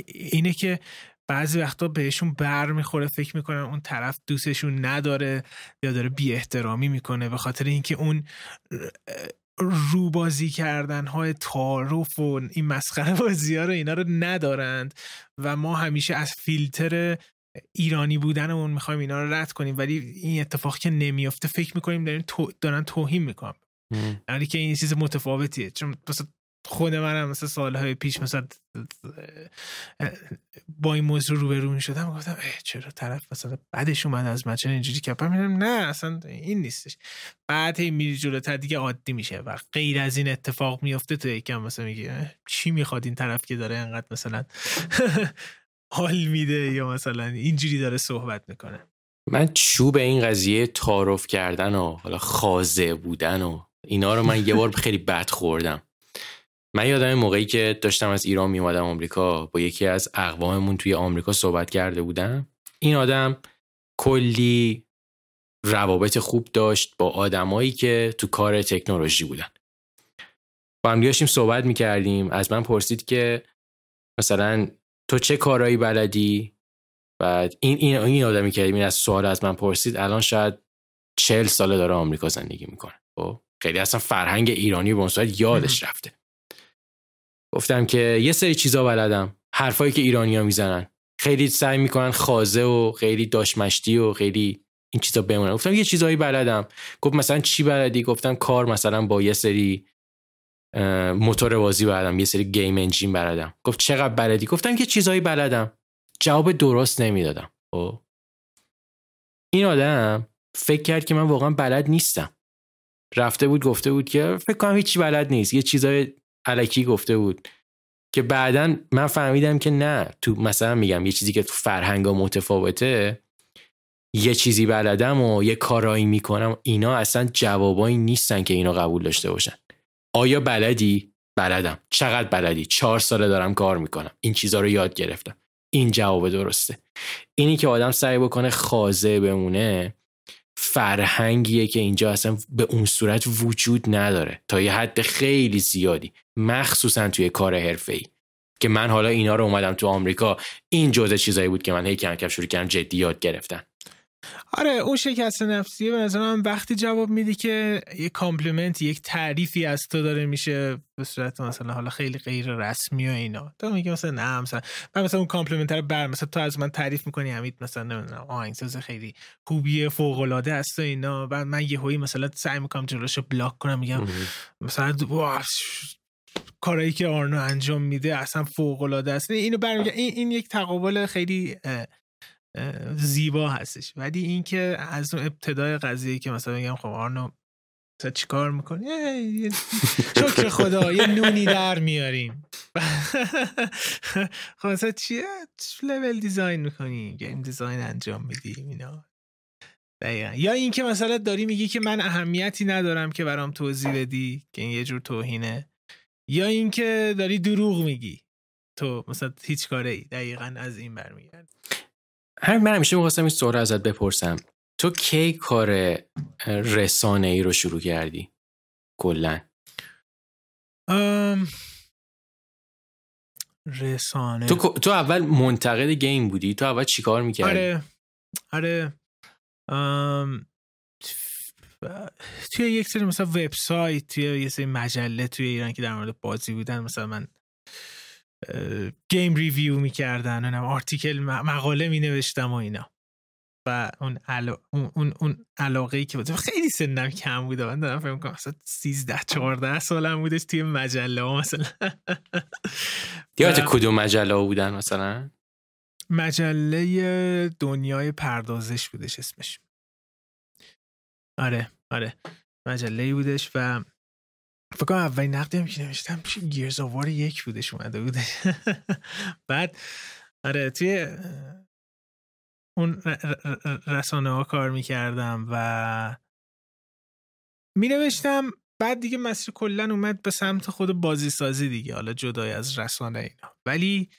اینه که بعضی وقتا بهشون بر می‌خوره فکر می‌کنن اون طرف دوستشون نداره یا داره بی احترامی می‌کنه به خاطر اینکه اون روبازی کردن های تعارف و این مسخره بازی ها رو اینا رو ندارند و ما همیشه از فیلتر ایرانی بودنمون می‌خوایم اینا رو رد کنیم ولی این اتفاق که نمیافته فکر می‌کنیم دارن, تو... توهین می‌کنم یعنی که این چیز متفاوتیه. چون خود منم مثلا سالهای پیش مثلا با این موضوع روبرو می شدم گفتم چرا طرف مثلا بعدش اومد از من چرا اینجوری کرد میگم نه اصلا این نیستش. بعد هی میری جلوتر دیگه عادی میشه و غیر از این اتفاق میفته تو یکم مثلا میگه چی می‌خواد این طرف که داره انقدر مثلا حال میده یا مثلا اینجوری داره صحبت می‌کنه؟ من چوب این قضیه تعارف کردن و حالا خازه بودن و اینا رو من یه بار خیلی بد خوردم. من یادم موقعی که داشتم از ایران میومدم آمریکا با یکی از اقواممون توی آمریکا صحبت کرده بودم. این آدم کلی روابط خوب داشت با آدمایی که تو کار تکنولوژی بودن. با هم داشتیم صحبت می‌کردیم. از من پرسید که مثلا تو چه کارایی بلدی؟ بعد این این این آدمی که این از سوال از من پرسید الان شاید چهل ساله داره آمریکا زندگی می‌کنه. خب؟ خیلی اصلا فرهنگ ایرانی به صورت یادش رفته. گفتم که یه سری چیزا بلدم. حرفایی که ایرانیا می‌زنن. خیلی سعی می‌کنن خازه و خیلی داشمشتی و خیلی این چیزا بمونن. گفتم یه چیزایی بلدم. گفت مثلا چی بلدی؟ گفتم کار مثلا با یه سری موتور بازی بلدم. یه سری گیم انجین بلدم. گفت چقدر بلدی؟ گفتم که چیزایی بلدم. جواب درست نمی‌دادم. خب. این آدم فکر کرد که من واقعا بلد نیستم. رفته بود گفته بود که فکر کنم هیچی بلد نیست. یه چیزای علکی گفته بود. که بعدا من فهمیدم که نه. تو مثلا میگم یه چیزی که تو فرهنگ متفاوته یه چیزی بلدم و یه کارایی می‌کنم اینا اصلا جوابایی نیستن که اینا قبول داشته باشن. آیا بلدی؟ بلدم. چقدر بلدی؟ چهار ساله دارم کار می‌کنم. این چیزها رو یاد گرفتم. این جواب درسته. اینی که آدم سعی بکنه خازه بمونه فرهنگیه که اینجا اصلا به اون صورت وجود نداره. تا یه حد خیلی زیادی. مخصوصا توی کار ای که من حالا اینا رو اومدم تو آمریکا این جزء چیزایی بود که من هی کم کم شروع کردم جدی یاد گرفتن. آره اون شکسته نفسیه به نظر من وقتی جواب میدی که یک compliment یک تعریفی از تو داره میشه به صورت مثلا حالا خیلی غیر رسمی و اینا. تو میگی مثلا نه مثلا من مثلا اون compliment رو بر مثلا تو از من تعریف می‌کنی حمید مثلا نمی‌دونم آهنگساز خیلی خوبیه فوق العاده است و اینا. بعد من یه هایی مثلا سعی می‌کنم جلوشو block کنم میگم مثلا کارایی که آرنو انجام میده اصلا فوق العاده است. اینو برمیگه این, این یک تقابل خیلی زیبا هستش. ولی اینکه از اون ابتدای قضیه که مثلا بگم خب آرنو چی چیکار می‌کنی؟ شکر خدا یه نونی در میاریم. خب مثلا چیه؟ لول دیزاین می‌کنی گیم دیزاین انجام میدیم اینا. دقیقا. یا اینکه مثلا داری میگی که من اهمیتی ندارم که برام توضیح بدی که این یه جور توهینه. یا اینکه داری دروغ میگی. تو مثلا هیچ کاره ای دقیقا از این برمیگرد همین من همیشه می‌خواستم این سوال ازت بپرسم. تو کی کار رسانه ای رو شروع کردی؟ کلا. رسانه. تو, تو اول منتقد game بودی؟ تو اول چیکار می‌کردی؟ آره. آره. توی یک سری مثلا وبسایت توی یه سری مجله توی ایران که در مورد بازی بودن مثلا من game review می‌کردن اونم article مقاله می نوشتم و اینا. و اون, علا... اون, اون, علاقه ای که بود. خیلی سنم کم بوده من دارم فکر کنم مثلا 13 14 سالم بودش توی مجله ها مثلا. یادت کدوم مجله بودن مثلا؟ مجله دنیای پردازش بودش اسمش. آره آره. مجله بودش و فکر کنم اولین نقدی هم که نوشتم گیرز آوار یک بودش اومده بوده بعد آره توی اون رسانه ها کار می‌کردم و می نوشتم بعد دیگه مسیر کلا اومد به سمت خود بازی سازی دیگه حالا جدای از رسانه اینا. ولی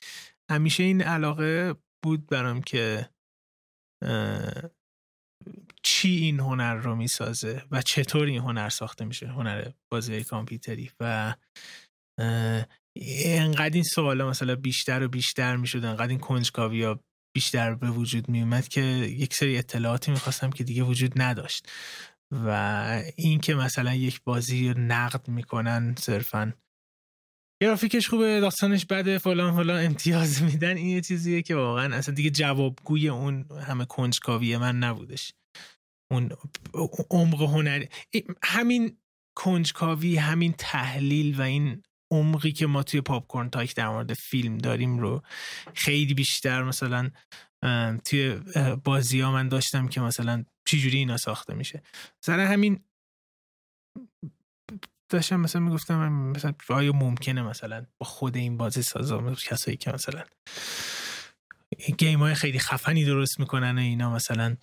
همیشه این علاقه بود برام که چی این هنر رو می‌سازه و چطور این هنر ساخته میشه هنر بازی کامپیوتری و انقدر این سوالا مثلا بیشتر و بیشتر می‌شد انقدر این کنجکاوی ها بیشتر به وجود میومد که یک سری اطلاعاتی می‌خواستم که دیگه وجود نداشت و این که مثلا یک بازی رو نقد می‌کنن صرفا گرافیکش خوبه داستانش بده فلان فلان امتیاز میدن این یه چیزیه که واقعا اصلا دیگه جوابگوی اون همه کنجکاوی من نبودش. اون عمق هنری همین کنجکاوی همین تحلیل و این عمقی که ما توی پاپکورن تاک در مورد فیلم داریم رو خیلی بیشتر مثلا توی بازی ها من داشتم که مثلا چجوری اینا ساخته میشه. سر همین داشتم مثلا می‌گفتم مثلا آیا ممکنه مثلا با خود این بازی سازا کسایی که مثلا گیم های خیلی خفنی درست می‌کنن و اینا مثلا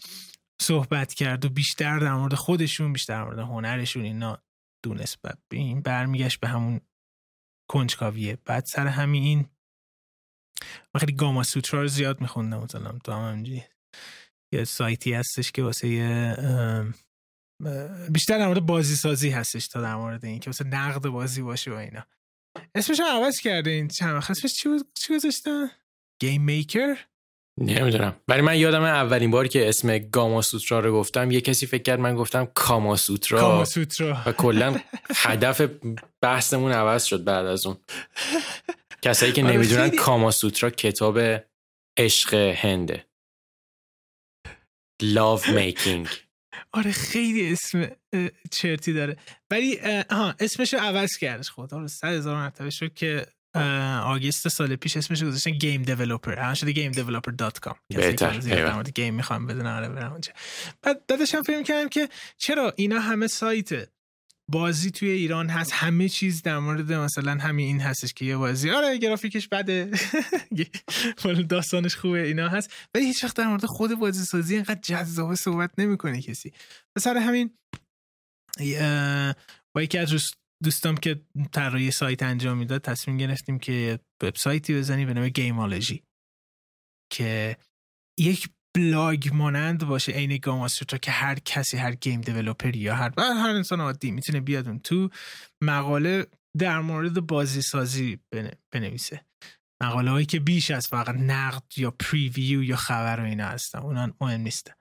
صحبت کرد و بیشتر در مورد خودشون بیشتر در مورد هنرشون اینا دونست. این برمیگشت به همون کنجکاویه. بعد سر همین این خیلی گاما سوترا رو زیاد میخوندم. مثلا تو هم یه سایتی هستش که واسه بیشتر در مورد بازی سازی هستش تا در مورد این که مثلا نقد بازی باشه و اینا. اسمش هم عوض کرده این چند وقت. اسمش چی گذاشتن؟ گیم میکر؟ نمی‌دونم. ولی من یادم اولین بار که اسم گاما سوترا رو گفتم یه کسی فکر کرد من گفتم کاما سوترا کاما سوترا و کلا هدف بحثمون عوض شد بعد از اون. کسایی که آره، نمی‌دونن کاما سوترا کتاب عشق هنده Love Making. آره خیلی اسم چرتی داره. ولی ها اسمش رو عوض کردش خدا. رو صد هزار مرتبه شد که آگست سال پیش اسمش گذاشتن گیم دیولپر الان شده گیم دیولپر دات کام بهتر. گیم می‌خوام بدون آره برم اونجا. بعد داداشم فکر کردم که چرا اینا همه سایت بازی توی ایران هست همه چیز در مورد مثلا همین این هستش که یه بازی. آره گرافیکش بده. داستانش خوبه اینا هست. ولی هیچ وقت در مورد خود بازی سازی اینقدر جذاب صحبت نمی‌کنه کسی. سر همین با یکی از دوستام که طراحی سایت انجام می‌داد تصمیم گرفتیم که وبسایتی بزنیم به نام گیمالوژی که یک بلاگ مانند باشه عین Gamasutra که هر کسی هر game developer ی یا هر هر انسان عادی می‌تونه بیاد اون تو مقاله در مورد بازی سازی بنویسه. مقاله هایی که بیش از فقط نقد یا preview یا خبر و اینا هستن. اونا مهم نیستن.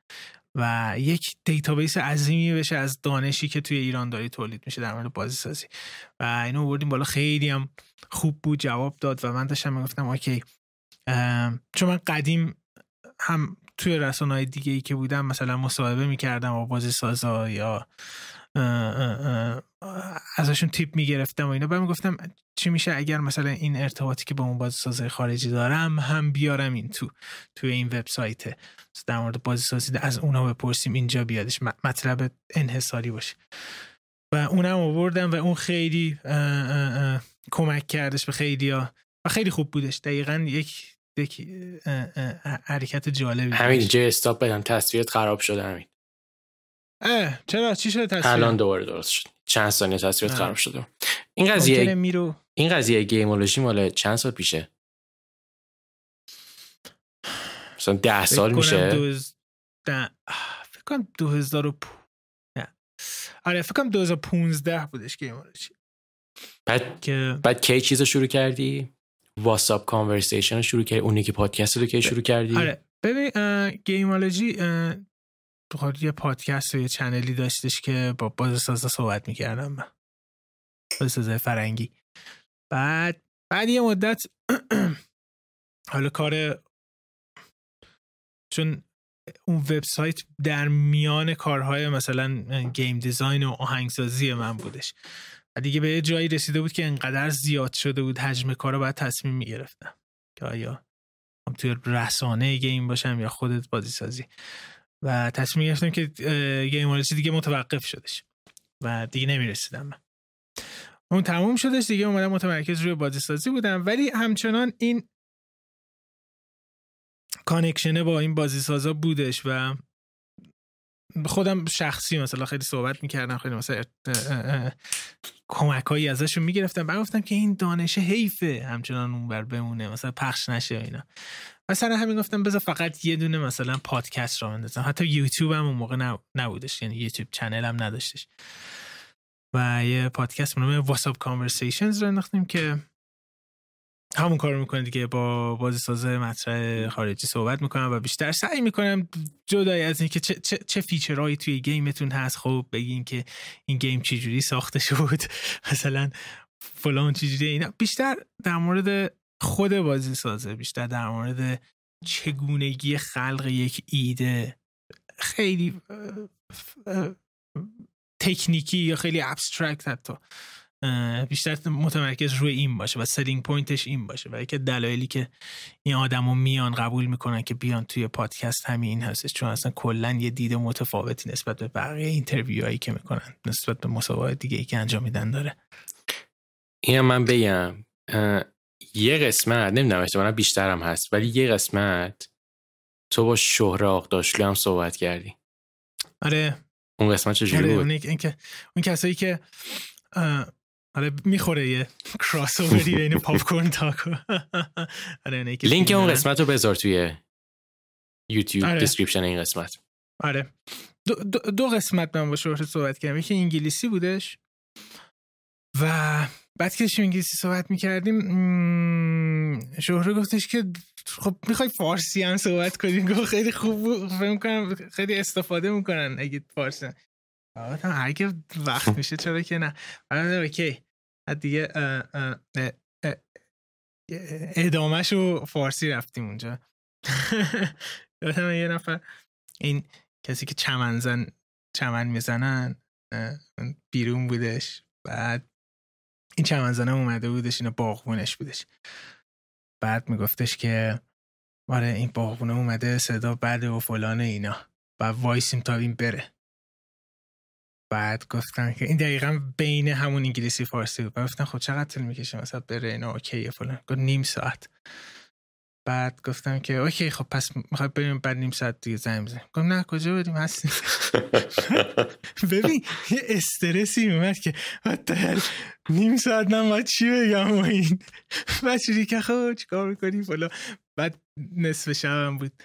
و یک database عظیمی بشه از دانشی که توی ایران داره تولید میشه در مورد بازی سازی و اینو بردیم بالا. خیلی هم خوب بود جواب داد و من داشتم می‌گفتم okay. چون من قدیم هم توی رسانه های دیگه ای که بودم مثلا مصاحبه می‌کردم با بازی سازا یا ازشون تیپ می‌گرفتم و اینا. بعد می‌گفتم چی میشه اگر مثلا این ارتباطی که با اون بازی سازای خارجی دارم هم بیارم این تو توی این وبسایت. در مورد بازی سازی از اونا بپرسیم اینجا بیادش مطلب انحصاری باشه. و اونم آوردم و اون خیلی کمک کردش به خیلی ها. و خیلی خوب بودش. دقیقا یک حرکت جالبی همین اینجا استاپ بدم تصویرت خراب شده همین. اه چرا؟ چی شده تصویر؟ الان دوباره درست شد. چند ثانیه تصویرت خراب شده. این قضیه میرو... این قضیه گیمولوژی مال چند سال پیشه؟ مثلا ده سال میشه؟ دوز... ده... فکر کنم 2000 نه. آره فکر کنم 2015 بودش Gameology. بعد که بعد کی چیزو شروع کردی؟ What's Up Conversation رو شروع کردی؟ اونی که پادکست رو که شروع کردی؟ آره. ببین Gameology تو یه پادکست و یه channel ی داشتش که با بازی‌سازا صحبت می‌کردم من. بازی‌سازه فرنگی. بعد بعد یه مدت حالا کار چون اون وبسایت در میان کارهای مثلا game design و آهنگسازی من بودش. و دیگه به یه جایی رسیده بود که انقدر زیاد شده بود حجم کار رو باید تصمیم می‌گرفتم. که آیا هم توی رسانه game باشم یا خود بازی سازی و تصمیم گرفتم که game دیگه متوقف شدش و دیگه نمی‌رسیدم من. اون تموم شدش دیگه اومدم متمرکز روی بازی سازی بودم. ولی همچنان این connection ه با این بازی سازا بودش و خودم شخصی مثلا خیلی صحبت می‌کردم خیلی مثلا کمک هایی ازشون می‌گرفتم. بعد گفتم که این دانش حیفه همچنان اون بر بمونه مثلا پخش نشه اینا. مثلا همین گفتم بذار فقط یه دونه مثلا پادکست رو بندازم. حتی یوتیوب هم اون موقع نبودش یعنی YouTube channel هم نداشتش. و یه پادکست به نام What's Up Conversations رو انداختیم که همون کار می‌کنه دیگه با بازی سازه مطرح خارجی صحبت می‌کنم و بیشتر سعی می‌کنم جدای از اینکه چه, چه, چه feature هایی توی game تون هست. خب بگین که این game چجوری ساخته شد. مثلا فلان چجوری اینا. بیشتر در مورد خود بازی سازه بیشتر در مورد چگونگی خلق یک ایده. خیلی تکنیکی یا خیلی abstract حتی. بیشتر متمرکز روی این باشه و selling point ش این باشه و که دلایلی که این آدمو میان قبول می‌کنن که بیان توی پادکست همین هستش. چون اصلا کلا یه دید متفاوتی نسبت به بقیه interview هایی که می‌کنن نسبت به مصاحبات دیگه ای که انجام میدن داره. این من بگم. یه قسمت نمی‌دونم احتمالا بیشترم هست ولی یه قسمت تو با شهره آغداشلو هم صحبت کردی. آره. اون قسمت چجوری آره بود؟ اون, این که اون کسایی که آره می‌خوره یه کراس اووری بین پاپ کورن تاکو. آره لینک اون قسمت رو بذار توی یوتیوب آره. description این قسمت. آره. دو, دو, دو قسمت من با شهره صحبت کردم. یکی انگلیسی بودش. و بعد که داشتیم انگلیسی صحبت می‌کردیم شهره گفتش که خب می‌خوای فارسی هم صحبت کنیم گفت خیلی خوب فکر کنم خیلی استفاده می‌کنن اگه فارسی. اگه وقت میشه چرا که نه. اوکی. دیگه ادامهش فارسی رفتیم اونجا. یادم یه نفر این کسی که چمن زن چمن می‌زنن بیرون بودش. بعد این چمن زنم اومده بودش اینا باغبونش بودش. بعد میگفتش که آره این باغبونه اومده صدا بده و فلان اینا. و وایسیم تا این بره. بعد گفتن که این دقیقا بین همون انگلیسی فارسی بود. گفتن خب چقدر طول می‌کشه مثلا بره اینا okay ه فلان. گفت نیم ساعت. بعد گفتم که okay خب پس می‌خوای بریم بعد نیم ساعت دیگه زنگ بزنیم. گفتم نه کجا بریم؟ هستیم ببین یه استرسی اومد که نیم ساعت نه باید چی بگم؟ و این. چجوری که خب چیکار می‌کنی؟ فلا بعد نصف شبم بود.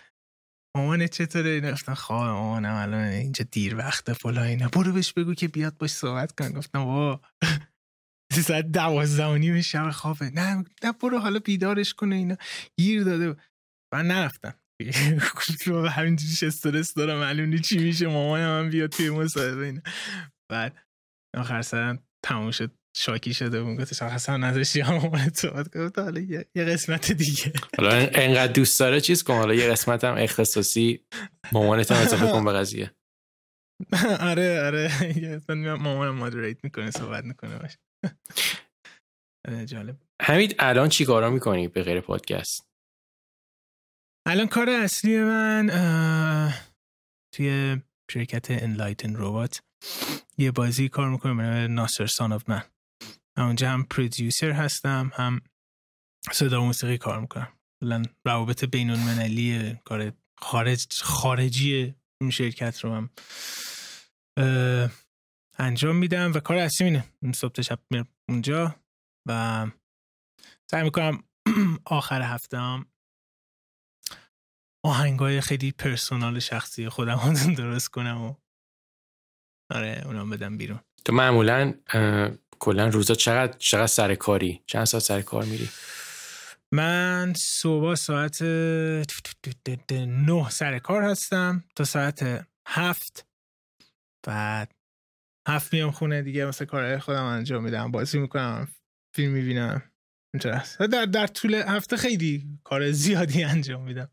مامان چطوره؟ اینا گفتن خواه مامانم الان اینجا دیر وقته فلا اینا. برو بهش بگو که بیاد باش صحبت کن گفتم وا ساعت دوازده و نیم شب خوابه. نه نه برو حالا بیدارش کنه اینا. گیر داده. من نرفتم. رو همین جوش استرس دارم معلوم چی میشه. مامانم هم بیاد توی مصاحبه اینا. بعد آخر سرم تموم شد. شاکی شده بود. گفتش حسن نذاشتی هم مامانت صحبت گفت حالا یه قسمت دیگه. حالا انقدر دوست داره چیز کن. حالا یه قسمت هم اختصاصی مامانت هم اضافه کن به قضیه. آره آره. مامانم مادریت می‌کنه صحبت می‌کنه باشه جالب. حمید الان چی کارا می‌کنی به غیر پادکست؟ الان کار اصلی من توی شرکت انلایتن روبات یه بازی کار می‌کنم به ناصر سان آف من اونجا هم پرودیوسر هستم هم صدا موسیقی کار می‌کنم. کلا روابط بین المللی کار خارج خارجی اون شرکت رو هم انجام میدم و کار اصلی اینه. صبح تا شب میرم اونجا و سعی می‌کنم آخر هفته هم آهنگای خیلی پرسونال شخصی خودم درست کنم و آره اونم بدم بیرون. تو معمولا کلا روزا چقدر چقدر سر کاری؟ چند ساعت سر کار میری؟ من صبح ساعت نه سر کار هستم تا ساعت هفت. بعد هفت میام خونه دیگه مثل کارهای خودم انجام میدم بازی می‌کنم فیلم می‌بینم در, در طول هفته خیلی کار زیادی انجام میدم.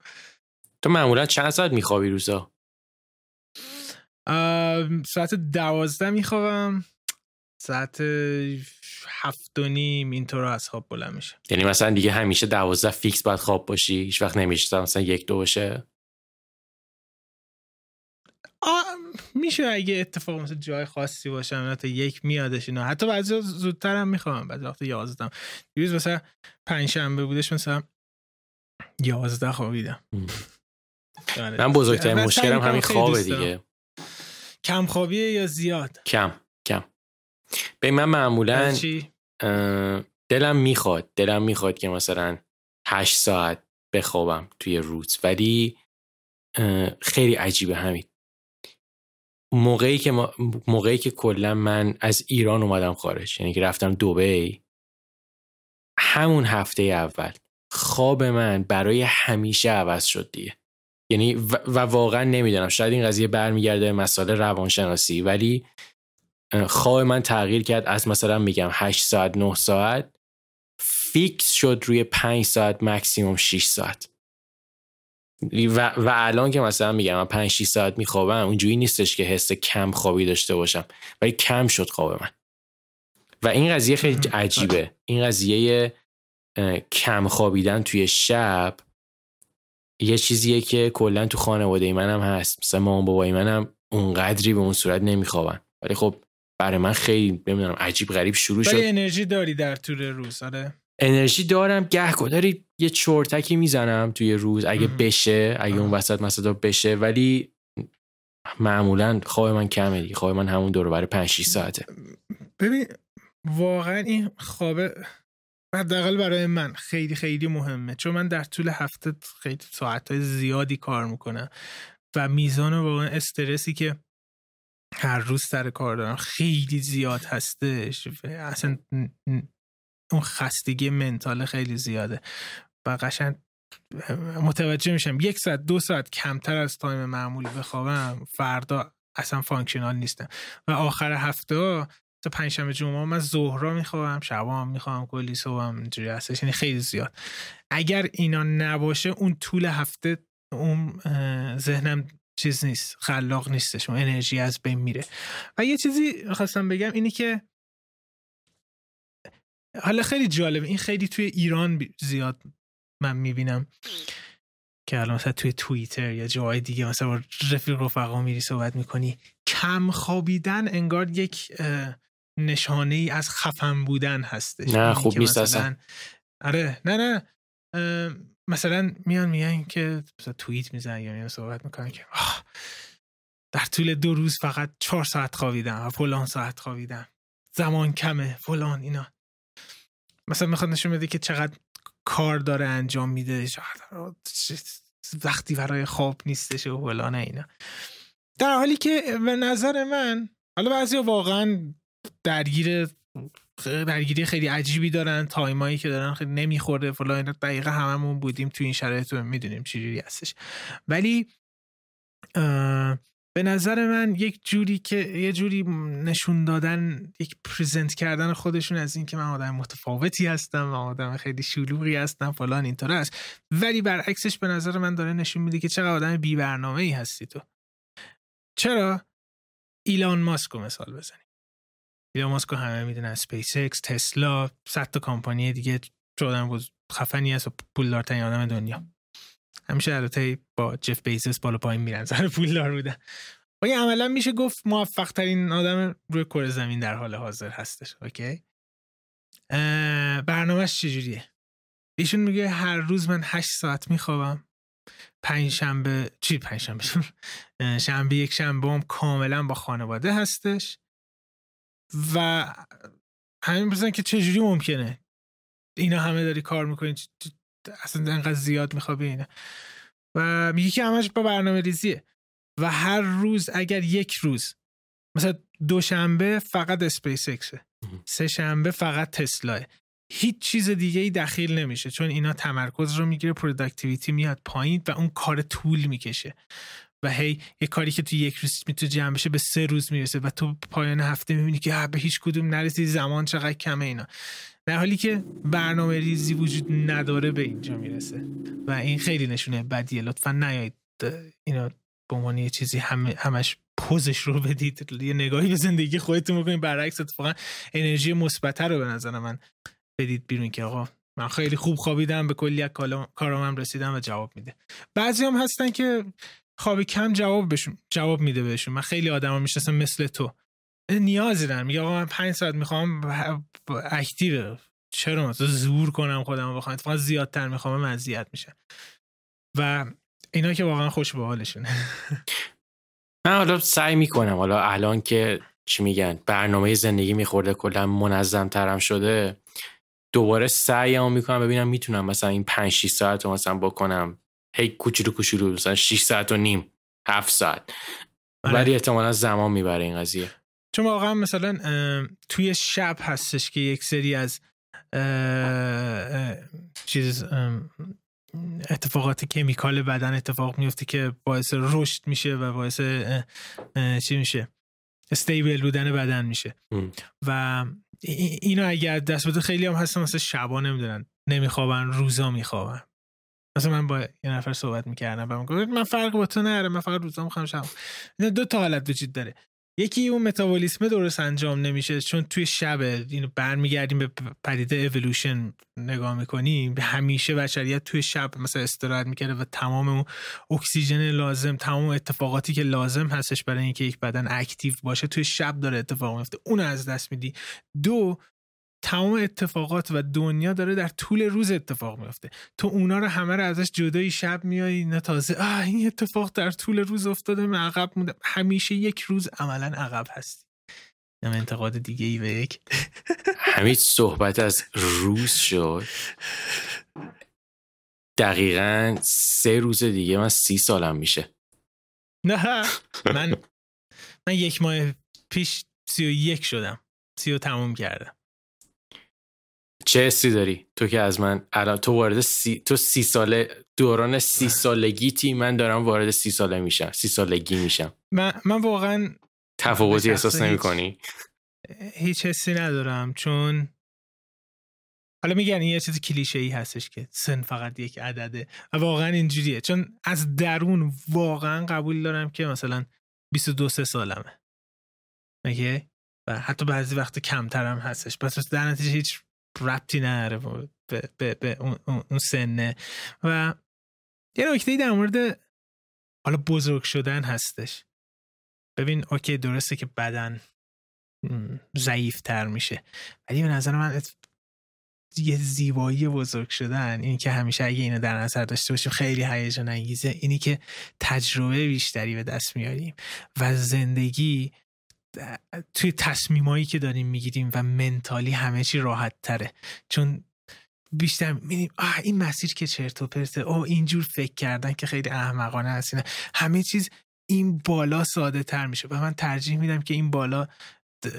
تو معمولا چند ساعت میخوابی روزا؟ ساعت دوازده میخوابم. ساعت هفت و نیم اینطور از خواب بلند میشه یعنی مثلا دیگه همیشه دوازده فیکس باید خواب باشی؟ هیچ وقت نمیشه مثلا یک دو باشه؟ میشه اگه اتفاق مثل جای خاصی باشه تا یک میادش اینا. حتی بعضی زودتر هم می‌خوام بعضی وقت یازدم دیروز مثلا پنج شنبه بودش مثلا یازده خوابیدم. من بزرگترین مشکلم همین خوابه دیگه. کم خوابیه یا زیاد؟ کم کم. به من معمولا دلم می‌خواد دلم می‌خواد که مثلا هشت ساعت بخوابم توی روز. ولی خیلی عجیبه همین. موقعی که موقعی که کلا من از ایران اومدم خارج یعنی که رفتم دبی همون هفته اول خواب من برای همیشه عوض شد دیگه. یعنی و, و واقعا نمی‌دونم. شاید این قضیه برمیگرده مسئله روانشناسی ولی خواب من تغییر کرد از مثلا میگم 8 ساعت 9 ساعت فیکس شد روی 5 ساعت مکسیموم 6 ساعت. و, و الان که مثلا میگم من 5 6 ساعت میخوابم اونجوری نیستش که حس کم خوابی داشته باشم ولی کم شد خواب من. و این قضیه خیلی عجیبه. این قضیه کم خوابیدن توی شب یه چیزیه که کلا تو خانواده منم هست. مثلا مامان بابای منم اونقدری به اون صورت نمیخوابن. ولی خب برای من خیلی نمی‌دونم عجیب غریب شروع شد. انرژی داری در طول روز آره. انرژی دارم. گهگداری یه چرتکی می‌زنم توی روز. اگه بشه اگه اون وسط مثلا بشه. ولی معمولا خواب من کمه دیگه. خواب من همون دور برای 5 6 ساعته. ببین واقعا این خواب حداقل برای من خیلی خیلی مهمه. چون من در طول هفته خیلی ساعت زیادی کار می‌کنم و میزان واقعا استرسی که هر روز سر کار دارم خیلی زیاد هستش. اصلا اون خستگی منتال خیلی زیاده و قشنگ متوجه میشم یک ساعت دو ساعت کمتر از time معمولی بخوابم فردا اصلا functional نیستم. و آخر هفته تا پنجشنبه جمعه من ظهرا می‌خوام شبا می‌خوام کلی صبحم اینجوری هستش یعنی خیلی زیاد. اگر اینا نباشه اون طول هفته اون ذهنم چیز نیست خلاق نیستش اون انرژی از بین میره. و یه چیزی خواستم بگم اینی که حالا خیلی جالبه. این خیلی توی ایران زیاد من می‌بینم که الان مثلا توی توییتر یا جای دیگه مثلا با رفیق رفقا میری صحبت می‌کنی کم خوابیدن انگار یک نشانه ای از خفن بودن هستش. نه خوب نیست اصلا. آره نه نه. مثلا میان میگن که مثلا توییت میزن یا میان صحبت می‌کنن که در طول دو روز فقط چهار ساعت خوابیدم و فلان ساعت خوابیدم. زمان کمه فلان اینا. مثلا می‌خواد نشون بده که چقدر کار داره انجام میده وقتی برای خواب نیستش و فلان اینا. در حالی که به نظر من حالا بعضی واقعا درگیر درگیری خیلی عجیبی دارن تایمایی که دارن خیلی نمی‌خوره فلان دقیقه هممون بودیم تو این شرایط رو می‌دونیم چجوری هستش. ولی به نظر من یک جوری که یه جوری نشون دادن یک present کردن خودشون از این که من آدم متفاوتی هستم و آدم خیلی شلوغی هستم فلان اینطور است. ولی برعکسش به نظر من داره نشون میده که چقدر آدم بی برنامه ای هستی تو. چرا؟ ایلان ماسک رو مثال بزنیم. ایلان ماسک رو همه می‌دونن SpaceX Tesla صد تا کمپانی دیگه بود خفنی هست و پولدارترین آدم دنیا. همیشه البته با جف بیزس بالا پایین میرن سر پولدار بودن. و عملا میشه گفت موفق ترین آدم روی کره زمین در حال حاضر هستش. اوکی؟ برنامهش چجوریه؟ ایشون میگه هر روز من هشت ساعت میخوابم. پنج شنبه چی پنج شنبه؟ شنبه یک شنبه هم کاملا با خانواده هستش. و همین بزن که چجوری ممکنه؟ اینا همه داری کار می‌کنی اصلا انقدر زیاد میخوابی اینه و میگه که همش با برنامه ریزیه. و هر روز اگر یک روز مثلا دوشنبه فقط اسپیس اکسه سه شنبه فقط تسلاه. هیچ چیز دیگه ای دخیل نمیشه چون اینا تمرکز رو می‌گیره productivity میاد پایین و اون کار طول می‌کشه. و هی یه کاری که تو یک روز می‌تونه جمع بشه به سه روز می‌رسه. و تو پایان هفته می‌بینی که به هیچ کدوم نرسی زمان چقدر کمه اینا. در حالی که برنامه ریزی وجود نداره به اینجا می‌رسه. و این خیلی نشونه بدیه لطفا نیایید. اینا به عنوان یه چیزی همش پوزش رو بدید. یه نگاهی به زندگی خودتون بکنید. برعکس اتفاقا انرژی مثبت رو به نظر من بدید بیرون که آقا من خیلی خوب خوابیدم به کلی کارام رسیدم و جواب میده. بعضی هم هستن که خواب کم جواب بهشون جواب میده بهشون. من خیلی آدما می‌شناسم مثل تو. نیازی دارم. میگه آقا من پنج ساعت می‌خوام اکتیو. چرا مثلا زور کنم خودم بخوام؟ اتفاقا زیادتر می‌خوام مزیت میشه. و اینا که واقعا خوش به حالشونه من حالا سعی می‌کنم. حالا الان که چی میگن برنامه زندگی میخورده کلا منظم ترم شده دوباره سعی می‌کنم ببینم می‌تونم مثلا این 5 6 ساعت رو مثلا بکنم. هی کوچولو کوچولو مثلا 6 ساعت و نیم 7 ساعت. آره. ولی احتمالا زمان می‌بره این قضیه. چون واقعا مثلا توی شب هستش که یک سری از چیز اتفاقات کمیکال بدن اتفاق میفته که باعث رشد میشه و باعث چی میشه؟ استیبل بودن بدن میشه. و اینو اگر دست بده خیلی هم هستن مثلا شبا نمی‌دونن نمیخوابن روزا میخوابن. مثلا من با یه نفر صحبت می‌کردم و من فرق با تو نره من فقط روزا می‌خوام شب دو تا حالت وجود داره. یکی اون متابولیسم درست انجام نمیشه چون توی شب اینو برمیگردیم به پدیده اولوشن نگاه می‌کنیم همیشه بشریت توی شب مثلا استراحت می‌کرده و تمام اون اکسیژن لازم تمام اتفاقاتی که لازم هستش برای اینکه یک بدن اکتیو باشه توی شب داره اتفاق میفته اون از دست میدی. دو تمام اتفاقات و دنیا داره در طول روز اتفاق میفته تو اونا رو همه رو ازش جدایی شب میای نه تازه آه این اتفاق در طول روز افتاده من عقب مونده همیشه یک روز عملا عقب هستی. نم انتقاد دیگه ای به یک. همین صحبت از روز شد. دقیقا سه روز دیگه من سی سالم میشه. نه من من یک ماه پیش سی و یک شدم. سی و تموم کردم. چه حسی داری؟ تو که از من الان تو وارد سی تو سی ساله دوران سی سالگیتی من دارم وارد سی ساله میشم. سی سالگی میشم. من, من واقعا تفاوتی احساس نمی کنی هیچ حسی ندارم چون حالا میگن این یه چیز کلیشه ای هستش که سن فقط یک عدده و واقعا اینجوریه. چون از درون واقعا قبول دارم که مثلا 22 سه سالمه. اوکی؟ و حتی بعضی وقت کمترم هستش. پس در نتیجه هیچ ربطی نداره به, به, به اون, سنه. و یه نکته در مورد حالا بزرگ شدن هستش. ببین اوکی درسته که بدن ضعیف تر میشه. ولی به نظر من یه زیبایی بزرگ شدن اینی که همیشه اگه اینو در نظر داشته باشیم خیلی هیجان انگیزه اینی که تجربه بیشتری به دست میاریم. و زندگی توی تصمیمایی که داریم می‌گیریم و منتالی همه چی راحت تره. چون بیشتر می‌بینیم آه این مسیر که چرت و پرته او اینجور فکر کردن که خیلی احمقانه هست همه چیز این بالا ساده تر میشه و من ترجیح میدم که این بالا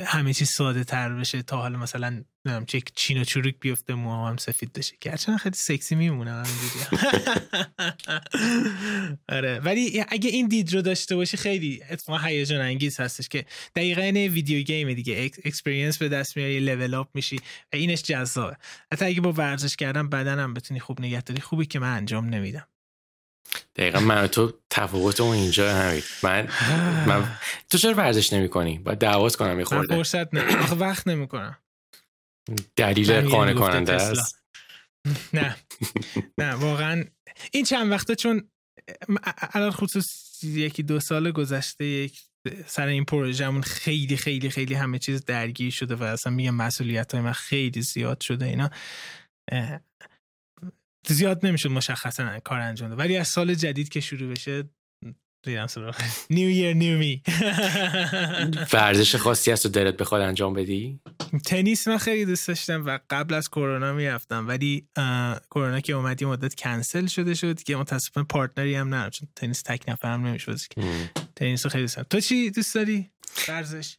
همه چیز ساده تر بشه تا حالا مثلا نمی‌دونم چه چین و چروک بیفته موها هم سفید بشه. گرچه خیلی سکسی میمونه آره. ولی اگه این دید رو داشته باشی خیلی اتفاقا هیجان انگیز هستش که دقیقا عین video game دیگه. experience به دست میاری level up میشی. و اینش جذابه. حتی اگه با ورزش کردن بدنم بتونی خوب نگه داری. خوبی که من انجام نمیدم. دقیقا من تو تفاوت اون اینجا همین. من من تو چرا ورزش نمی کنی باید دعوت کنم یه خورده. فرصت نه وقت نمی کنم دلیل قانع کننده است. نه. نه واقعا این چند وقته چون الان خصوص یکی دو سال گذشته یک سر این پروژهمون خیلی خیلی خیلی همه چیز درگیر شده و اصلا میگم مسئولیت های من خیلی زیاد شده اینا. زیاد نمی‌شد مشخصا کار انجام داد. ولی از سال جدید که شروع بشه نیو یر نیو می ورزش خاصی هست و دلت بخواد انجام بدی؟ تنیس من خیلی دوست داشتم و قبل از کرونا می‌رفتم. ولی کرونا که اومد یه مدت کنسل شده شد که متاسفانه partner ی هم ندارم چون تنیس تک نفر هم نمیشه تنیس رو خیلی دوست تو چی دوست داری؟ ورزش.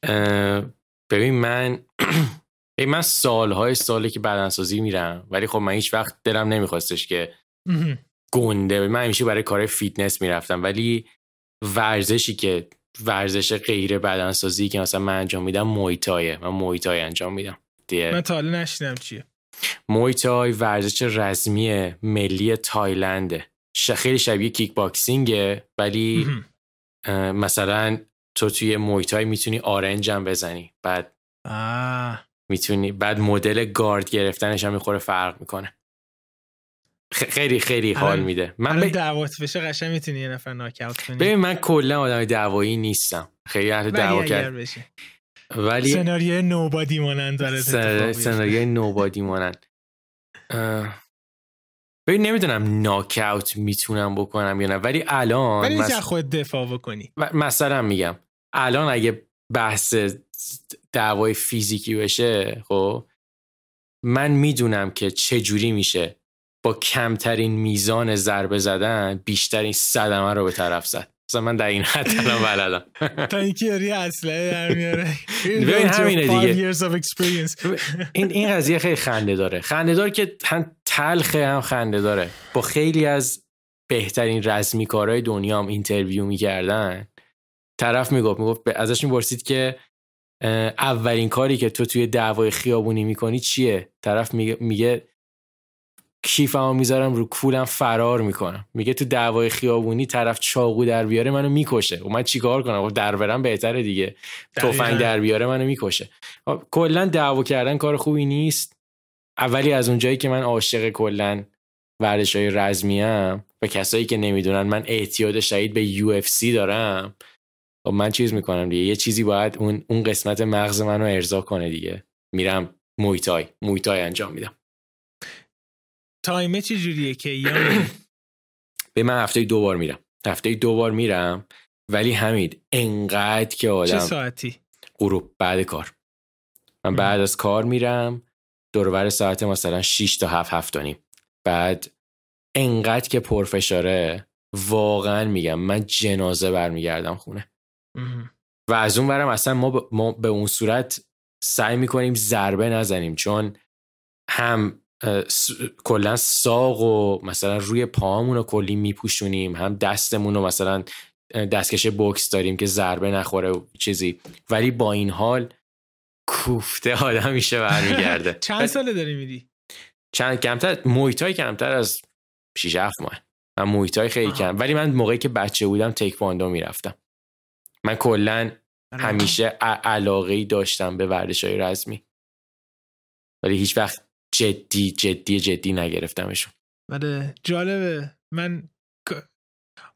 ببین من ای من سالهای سالی که بدنسازی میرم ولی خب من هیچ وقت دلم نمیخواستش که گنده شم همیشه برای کار فیتنس می‌رفتم ولی ورزشی که ورزش غیر بدنسازی که مثلا من انجام میدم مویتایه من مویتای انجام میدم. دیه. من تا حالا نشیدم چیه. مویتای ورزش رزمی ملی تایلنده. خیلی شبیه کیک باکسینگه ولی مثلا تو توی مویتای می‌تونی آرنج هم بزنی. بعد می‌تونی بعد مدل گارد گرفتنش هم می‌خوره فرق می‌کنه. خیلی خیلی حال میده. من ب... دعوت بشه قشنگ می‌تونی یه نفر ناک کنی. ببین من کلا آدم دعوایی نیستم. خیلی اهل دعوا کرد. ولی سناریو نوبادی مانند داره سن... سناریو نوبادی مانند. ببین نمی‌دونم ناک می‌تونم بکنم یا نه ولی الان ولی مس... خود دفاع بکنی. مثلا میگم الان اگه بحث دعوای فیزیکی بشه خب؟ من می‌دونم که چه جوری میشه با کمترین میزان ضربه زدن بیشترین صدمه رو به طرف زد. مثلا من در این حد الان بلدم. تا اینکه یاری اصله در میاره. ببین همینه دیگه. این این قضیه خیلی خنده داره. خنده داره که هم تلخه هم خنده داره. با خیلی از بهترین رزمی کارهای دنیا هم اینترویو می‌کردن طرف می‌گفت می‌گفت ازش می‌پرسید که اولین کاری که تو توی دعوای خیابونی می‌کنی چیه؟ طرف میگه, میگه کیفمو می‌ذارم رو کولم فرار می‌کنم. میگه تو دعوای خیابونی طرف چاقو در بیاره منو می‌کشه. و من چیکار کنم؟ خب در برم بهتره دیگه. تفنگ در بیاره منو می‌کشه. خب، کلا دعوا کردن کار خوبی نیست. اولی از اونجایی که من عاشق کلا ورزش های رزمی هم و کسایی که نمی‌دونن من اعتیاد شدید به یو دارم. خب من چیز می‌کنم دیگه. یه چیزی باید اون اون قسمت مغز منو ارضا کنه دیگه. میرم مویتای مویتای انجام میدم. تایمه چه جوریه که به من هفته دو بار میرم. هفته دو بار میرم. ولی حمید انقدر که آدم چه ساعتی غروب بعد کار. من بعد از کار میرم. دوربر ساعت مثلا 6 تا 7 هفت نیم. بعد انقدر که پرفشاره واقعا میگم من جنازه برمیگردم خونه. و از اون برم اصلا ما, ما به اون صورت سعی می‌کنیم ضربه نزنیم چون هم کلا ساق و مثلا روی پاهامون رو کلی میپوشونیم هم دستمون رو مثلا دستکش بوکس داریم که ضربه نخوره و چیزی. ولی با این حال کوفته آدم میشه برمیگرده. چند ساله داری میدی؟ چند کمتر مویتای کمتر از 6 7 ماه. من مویتای خیلی کم. ولی من موقعی که بچه بودم تکواندو می‌رفتم. من کلا آره. همیشه علاقه ای داشتم به ورزش های رزمی ولی هیچ وقت جدی جدی جدی نگرفتمشون. بله جالبه. من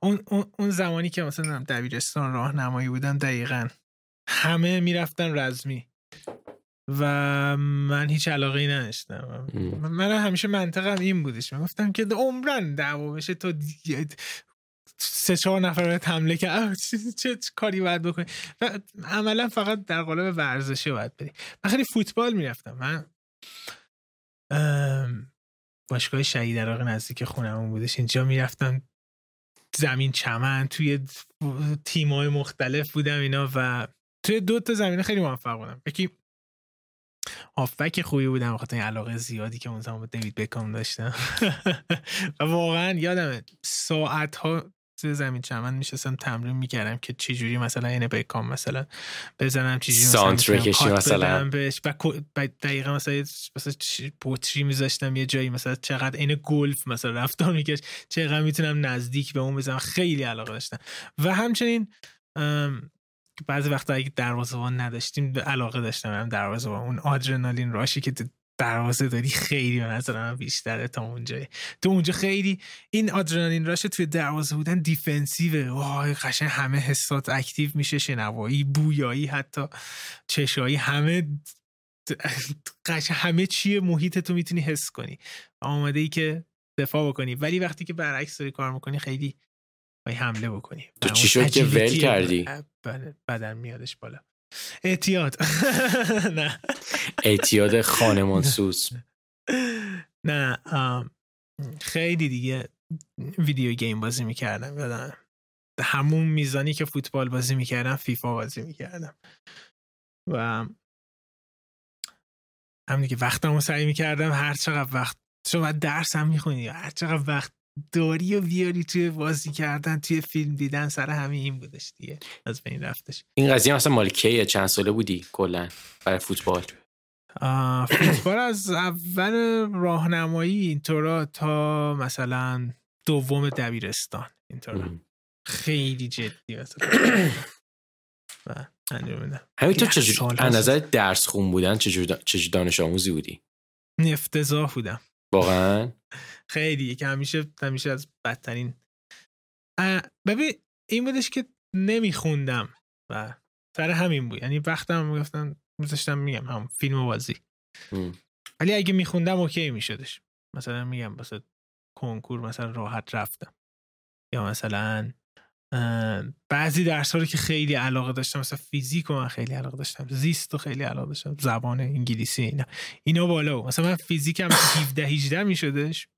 اون, اون, زمانی که مثلا دبیرستان راهنمایی بودم دقیقا همه می‌رفتن رزمی. و من هیچ علاقه ای نداشتم من همیشه منطقم این بودش. من گفتم که عمرن دعوا بشه تو سه نفر رو حمله که چه, کاری باید بکنی؟ و عملا فقط در قالب ورزشه باید بری من خیلی فوتبال می‌رفتم. من باشگاه شهید عراق نزدیک خونمون بودش. اینجا می‌رفتم. زمین چمن توی تیمای مختلف بودم اینا و توی دو تا زمینه خیلی موفق بودم. یکی هافبک خوبی بودم بخاطر این علاقه زیادی که اون زمان با دیوید بکام داشتم. و واقعا یادمه ساعت ها توی زمین چمن میشستم تمرین می‌کردم که چجوری مثلا این بکام مثلا بزنم چجوری مثلا مثلا. بهش و دقیقا مثلا مثلا پوتری میذاشتم یه جایی مثلا چقدر این گلف مثلا رفتار میکش چقدر می‌تونم نزدیک به اون بزنم. خیلی علاقه داشتم. و همچنین بعضی وقتا اگه دروازه‌بان نداشتیم علاقه داشتم هم دروازه‌بان. اون آدرنالین راشی که دروازه داری خیلی به نظر من بیشتره تا اونجا. تو اونجا خیلی این آدرنالین راش توی دروازه بودن دیفنسیوه. وای قشنگ همه حسات اکتیو میشه شنوایی بویایی حتی چشایی همه قشنگ همه چیه محیط تو می‌تونی حس کنی. آماده ای که دفاع بکنی. ولی وقتی که برعکس داری کار می‌کنی خیلی حمله بکنی. تو چی شد که ول کردی؟ بله بدن میادش بالا. اعتیاد. نه. اعتیاد خانمان سوز. نه خیلی دیگه ویدیو گیم بازی می‌کردم. یادم همون میزانی که فوتبال بازی می‌کردم فیفا بازی می‌کردم. و هم دیگه وقتمو سعی می‌کردم هر چقدر وقت شما درس هم می‌خونی هر چقدر وقت داری و بیاری توی بازی کردن توی فیلم دیدن سر همین این بودش دیگه از بین رفتش. این قضیه مثلا مال کیه؟ چند ساله بودی کلا برای فوتبال؟ فوتبال از اول راهنمایی اینطورا تا مثلا دوم دبیرستان اینطورا. خیلی جدی مثلا همین تو چجور از نظر درس خون بودن چجور, دانش آموزی بودی؟ نفتزاه بودم. واقعا. خیلی که همیشه همیشه از بدترین. ببین این بودش که نمیخوندم و سر همین بود. یعنی وقتم می‌گفتن میذاشتم میگم هم فیلم و بازی. ولی اگه میخوندم اوکی میشدش. مثلا میگم واسه کنکور مثلا راحت رفتم. یا مثلا بعضی درس رو که خیلی علاقه داشتم مثلا فیزیک و من خیلی علاقه داشتم زیست و خیلی علاقه داشتم زبان انگلیسی اینا. اینا بالا مثلا من فیزیکم 17 18 میشدش.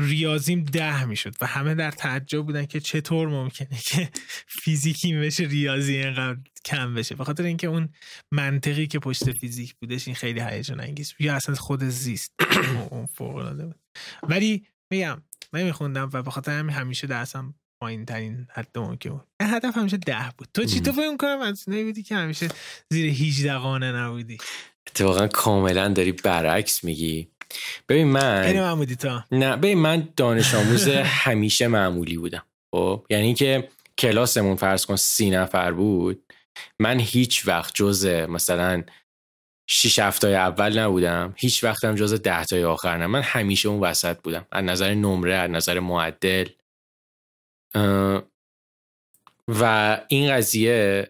ریاضیم ده می‌شد و همه در تعجب بودن که چطور ممکنه که فیزیکی بشه ریاضی اینقدر کم بشه. به خاطر اینکه اون منطقی که پشت فیزیک بودش این خیلی هیجان انگیز یا اصلا خود زیست اون فوق العاده بود. ولی میگم نمیخوندم و به خاطر همین همیشه درسم پایین ترین حد ممکن بود. هدف همیشه ده بود. تو چی؟ تو فکر کنم از نمیدی که همیشه زیر 18 قانه نبودی. اتفاقا کاملا داری برعکس میگی. ببین من خیلی معمولی تا. نه ببین من دانش آموز همیشه معمولی بودم. خب؟ یعنی که کلاسمون فرض کن سی نفر بود من هیچ وقت جز مثلا شیش هفتای اول نبودم هیچ وقتم جز ده تای آخر نه. من همیشه اون وسط بودم. از نظر نمره از نظر معدل. و این قضیه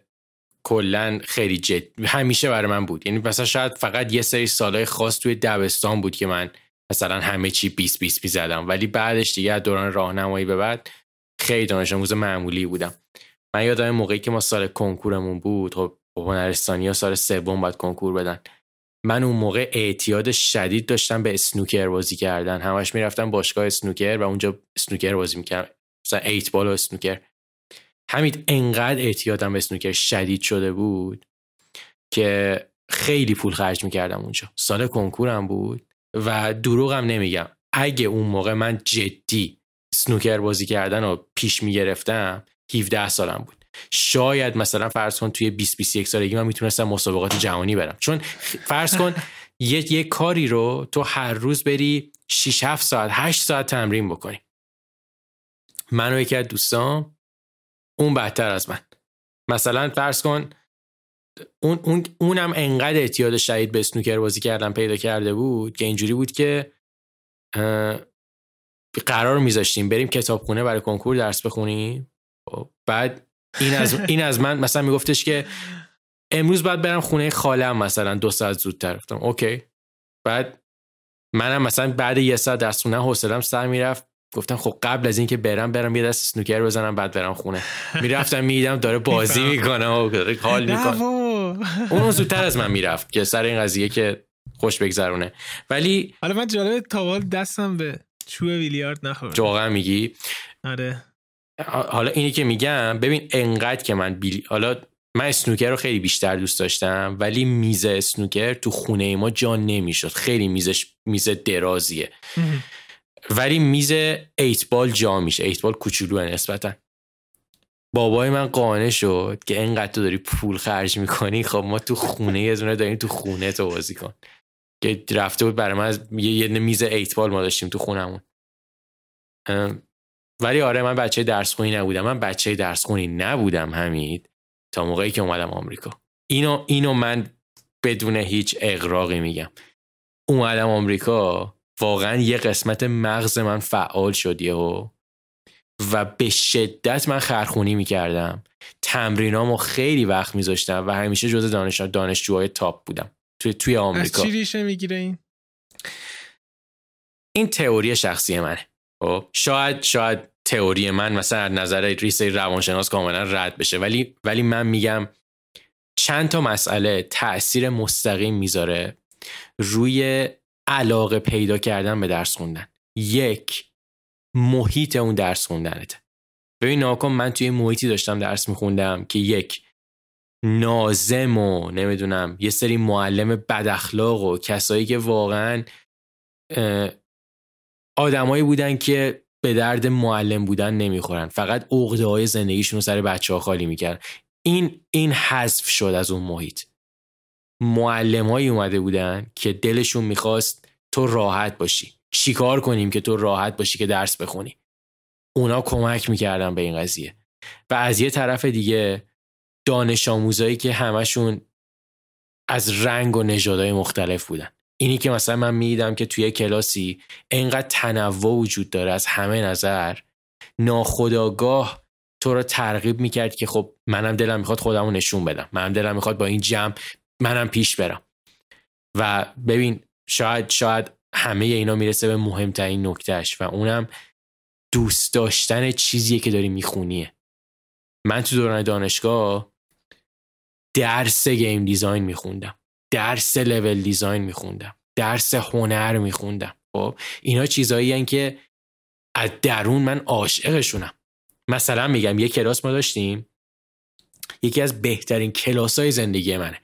کلا خیلی جد همیشه برای من بود. یعنی مثلا شاید فقط یه سری سالهای خاص توی دبستان بود که من مثلا همه چی 20 20 زدم. ولی بعدش دیگه از دوران راهنمایی به بعد خیلی دانش آموز معمولی بودم. من یادم موقعی که ما سال کنکورمون بود خب هنرستانی ها سال سوم باید کنکور بدن. من اون موقع اعتیاد شدید داشتم به اسنوکر بازی کردن. همش می‌رفتم باشگاه اسنوکر و اونجا اسنوکر بازی می‌کردم. مثلا ایت بال و اسنوکر. همین انقدر اعتیادم به اسنوکر شدید شده بود که خیلی پول خرج می‌کردم اونجا. سال کنکورم بود و دروغم نمیگم. اگه اون موقع من جدی سنوکر بازی کردن رو پیش می‌گرفتم 17 سالم بود. شاید مثلا فرض کن توی 20 21 سالگی من می‌تونستم مسابقات جهانی برم. چون فرض کن یه, یه کاری رو تو هر روز بری 6 7 ساعت 8 ساعت تمرین بکنی. من و یکی از دوستان اون بدتر از من. مثلا فرض کن اون, اون اونم انقدر اعتیاد شدید به سنوکر بازی کردن پیدا کرده بود که اینجوری بود که قرار میذاشتیم بریم کتابخونه برای کنکور درس بخونیم. خب، بعد این از این از من مثلا میگفتش که امروز باید برم خونه خالم مثلا دو ساعت زودتر. گفتم اوکی. بعد منم مثلا بعد یه ساعت درس خونه حوصلم سر می‌رفت. گفتم خب قبل از اینکه برم برم یه دست سنوکر بزنم بعد برم خونه. می‌رفتم می‌دیدم داره بازی می‌کنه و حال می‌کنه. اون زودتر از من می‌رفت که سر این قضیه که خوش بگذرونه. ولی حالا من جالب تاوال دستم به چوب ویلیارد نخورد. واقعا میگی؟ آره. حالا اینی که میگم ببین انقدر که من بیلی حالا من اسنوکر رو خیلی بیشتر دوست داشتم ولی میز اسنوکر تو خونه ما جا نمی‌شد. خیلی میزش میز درازیه. ولی میز ایت بال جا میشه. ایت بال کوچولو نسبتا. بابای من قانع شد که اینقدر تو داری پول خرج می‌کنی خب ما تو خونه یه دونه داریم تو خونه تو بازی کن. که رفته بود برای من از یه میز ایت بال ما داشتیم تو خونمون. ولی آره من بچه درس خونی نبودم. من بچه درس خونی نبودم همید تا موقعی که اومدم آمریکا. اینو اینو من بدون هیچ اقراقی میگم. اومدم آمریکا واقعا یه قسمت مغز من فعال شد و و به شدت من خرخونی می‌کردم. تمرینامو خیلی وقت میذاشتم و همیشه جز دانش دانشجوهای تاپ بودم. توی توی آمریکا. از چی ریشه می‌گیره این؟ این تئوری شخصی منه. خب شاید شاید تئوری من مثلا از نظر ریسه روانشناس کاملا رد بشه ولی ولی من میگم چند تا مسئله تاثیر مستقیم می‌ذاره روی علاقه پیدا کردن به درس خوندن. یک محیط اون درس خوندنته. ببین ناکن من توی محیطی داشتم درس میخوندم که یک نازم و نمی‌دونم یه سری معلم بد اخلاق و کسایی که واقعا آدمایی بودن که به درد معلم بودن نمی‌خورن. فقط عقده های زندگیشون رو سر بچه ها خالی می‌کردن. این این حذف شد از اون محیط. معلمایی اومده بودن که دلشون می‌خواست تو راحت باشی. چیکار کنیم که تو راحت باشی که درس بخونی؟ اونا کمک می‌کردن به این قضیه. و از یه طرف دیگه دانش آموزایی که همشون از رنگ و نژادهای مختلف بودن. اینی که مثلا من می‌دیدم که توی کلاسی انقدر تنوع وجود داره از همه نظر ناخداگاه تو رو ترغیب می‌کرد که خب منم دلم می‌خواد خودمو نشون بدم. منم دلم می‌خواد با این جمع منم پیش برم. و ببین شاید شاید همه اینا می‌رسه به مهمترین نکتهش و اونم دوست داشتن چیزیه که داری میخونیه. من تو دوران دانشگاه درس گیم دیزاین میخوندم درس لول دیزاین میخوندم درس هنر میخوندم. خب اینا چیزایی که از درون من عاشقشونم. مثلا میگم یه کلاس ما داشتیم یکی از بهترین کلاس های زندگی منه.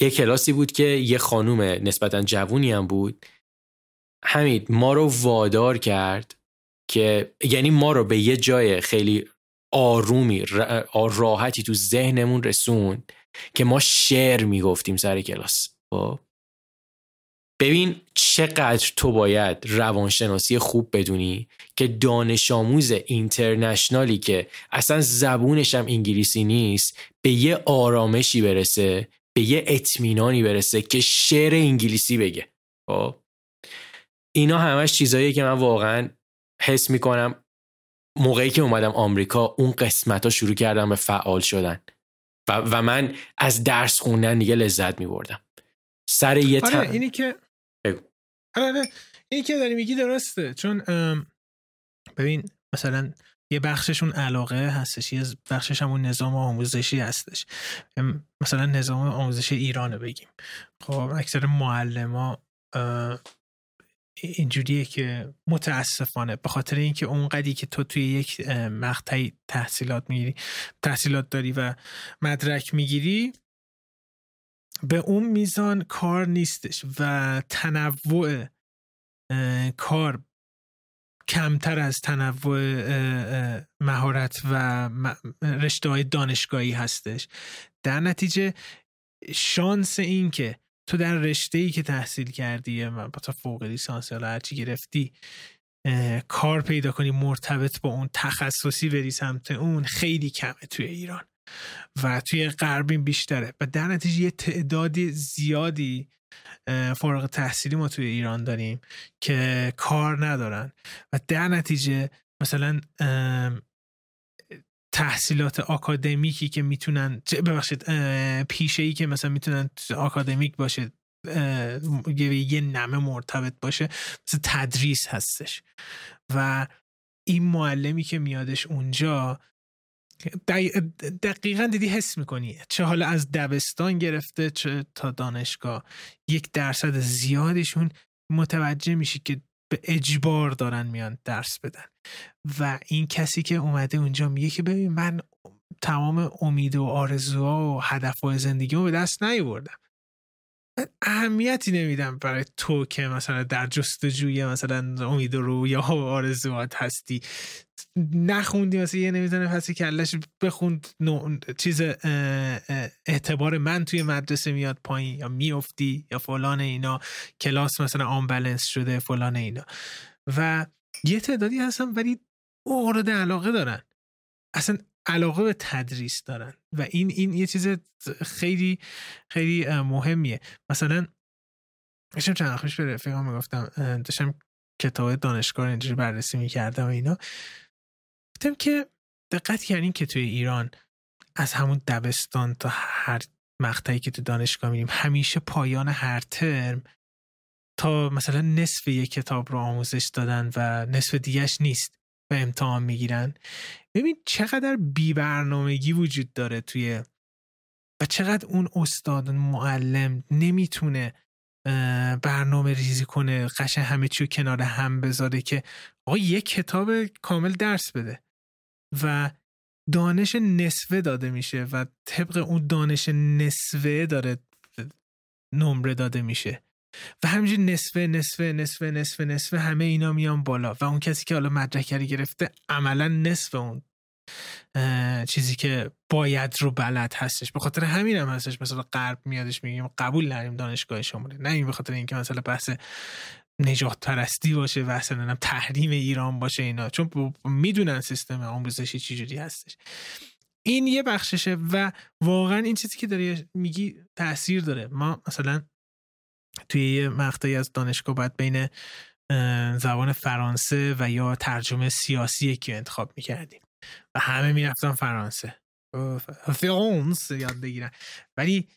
یه کلاسی بود که یه خانوم نسبتا جوونی هم بود. همین ما رو وادار کرد که یعنی ما رو به یه جای خیلی آرومی راحتی تو ذهنمون رسوند که ما شعر می‌گفتیم سر کلاس. خب؟ ببین چقدر تو باید روانشناسی خوب بدونی که دانش آموز اینترنشنالی که اصلا زبونش هم انگلیسی نیست به یه آرامشی برسه به یه اطمینانی برسه که شعر انگلیسی بگه. خب؟ اینا همش چیزاییه که من واقعا حس می‌کنم موقعی که اومدم آمریکا اون قسمت ها شروع کردم به فعال شدن. و, و من از درس خوندن دیگه لذت میبردم. سر یه آره اینی که. آره, آره. اینی که داری میگی درسته. چون ببین مثلا یه بخششون علاقه هستش یه بخشش همون نظام آموزشی هستش. مثلا نظام آموزش ایرانه بگیم. خب اکثر معلم اینجوریه که متاسفانه به خاطر اینکه اونقدی که تو توی یک مقطعی تحصیلات می‌گیری تحصیلات داری و مدرک می‌گیری به اون میزان کار نیستش و تنوع کار کمتر از تنوع مهارت و رشته های دانشگاهی هستش. در نتیجه شانس این که تو در رشته ای که تحصیل کردی تا فوق لیسانس یا هرچی گرفتی کار پیدا کنی مرتبط با اون تخصصی بری سمت اون خیلی کمه توی ایران. و توی غربین بیشتره. و در نتیجه یه تعدادی زیادی فارغ تحصیلی ما توی ایران داریم که کار ندارن. و در نتیجه مثلا تحصیلات آکادمیکی که می‌تونن ببخشید پیشه ای که مثلا می‌تونن آکادمیک باشه یه نمه مرتبط باشه مثل تدریس هستش. و این معلمی که میادش اونجا دقیقا دیدی حس می‌کنی چه حالا از دبستان گرفته چه تا دانشگاه. یک درصد زیادشون متوجه میشی که به اجبار دارن میان درس بدن. و این کسی که اومده اونجا میگه که ببین من تمام امید و آرزوها و هدفهای زندگیمو به دست نیاوردم. اهمیتی نمیدم برای تو که مثلا در جستجوی مثلا امید و رویا آرزوات هستی. نخوندی مثلا یه نمی‌زنه پسی کلش بخوند چیز اعتبار من توی مدرسه میاد پایین یا میافتی یا فلان اینا. کلاس مثلا آنبلنس شده فلان اینا. و یه تعدادی هستن ولی مورد علاقه دارن. اصلا علاقه به تدریس دارن. و این این یه چیز خیلی خیلی مهمیه. مثلا داشتم چند خوش به رفیقام می‌گفتم داشتم کتاب دانشگاه اینجوری بررسی می‌کردم و اینا. گفتم که دقت کردین که توی ایران از همون دبستان تا هر مقطعی که تو دانشگاه میریم همیشه پایان هر ترم تا مثلا نصف یک کتاب رو آموزش دادن و نصف دیگهش نیست. و امتحان می‌گیرن. ببین چقدر بی برنامگی وجود داره توی و چقدر اون استاد معلم نمی‌تونه برنامه ریزی کنه قشن همه چیو کنار هم بذاره که آقا یک کتاب کامل درس بده. و دانش نصفه داده میشه و طبق اون دانش نصفه داره نمره داده میشه. و همینجور نصفه نصفه نصفه نصفه نصفه همه اینا میان بالا و اون کسی که حالا مدرکری گرفته عملا نصف اون چیزی که باید رو بلد هستش. به خاطر همین هم هستش مثلا غرب میادش میگیم قبول نریم دانشگاه شمالی نه این به خاطر اینکه مثلا بحث نجات پرستی باشه و اصلا تحریم ایران باشه اینا. چون می‌دونن سیستم آموزشی چجوری هستش. این یه بخششه و واقعا این چیزی که داری میگی تاثیر داره. ما مثلا توی یه مقطعی از دانشگاه باید بین زبان فرانسه و یا ترجمه سیاسی که انتخاب می‌کردیم و همه می‌رفتن فرانسه. فرانس یاد بگیرن ولی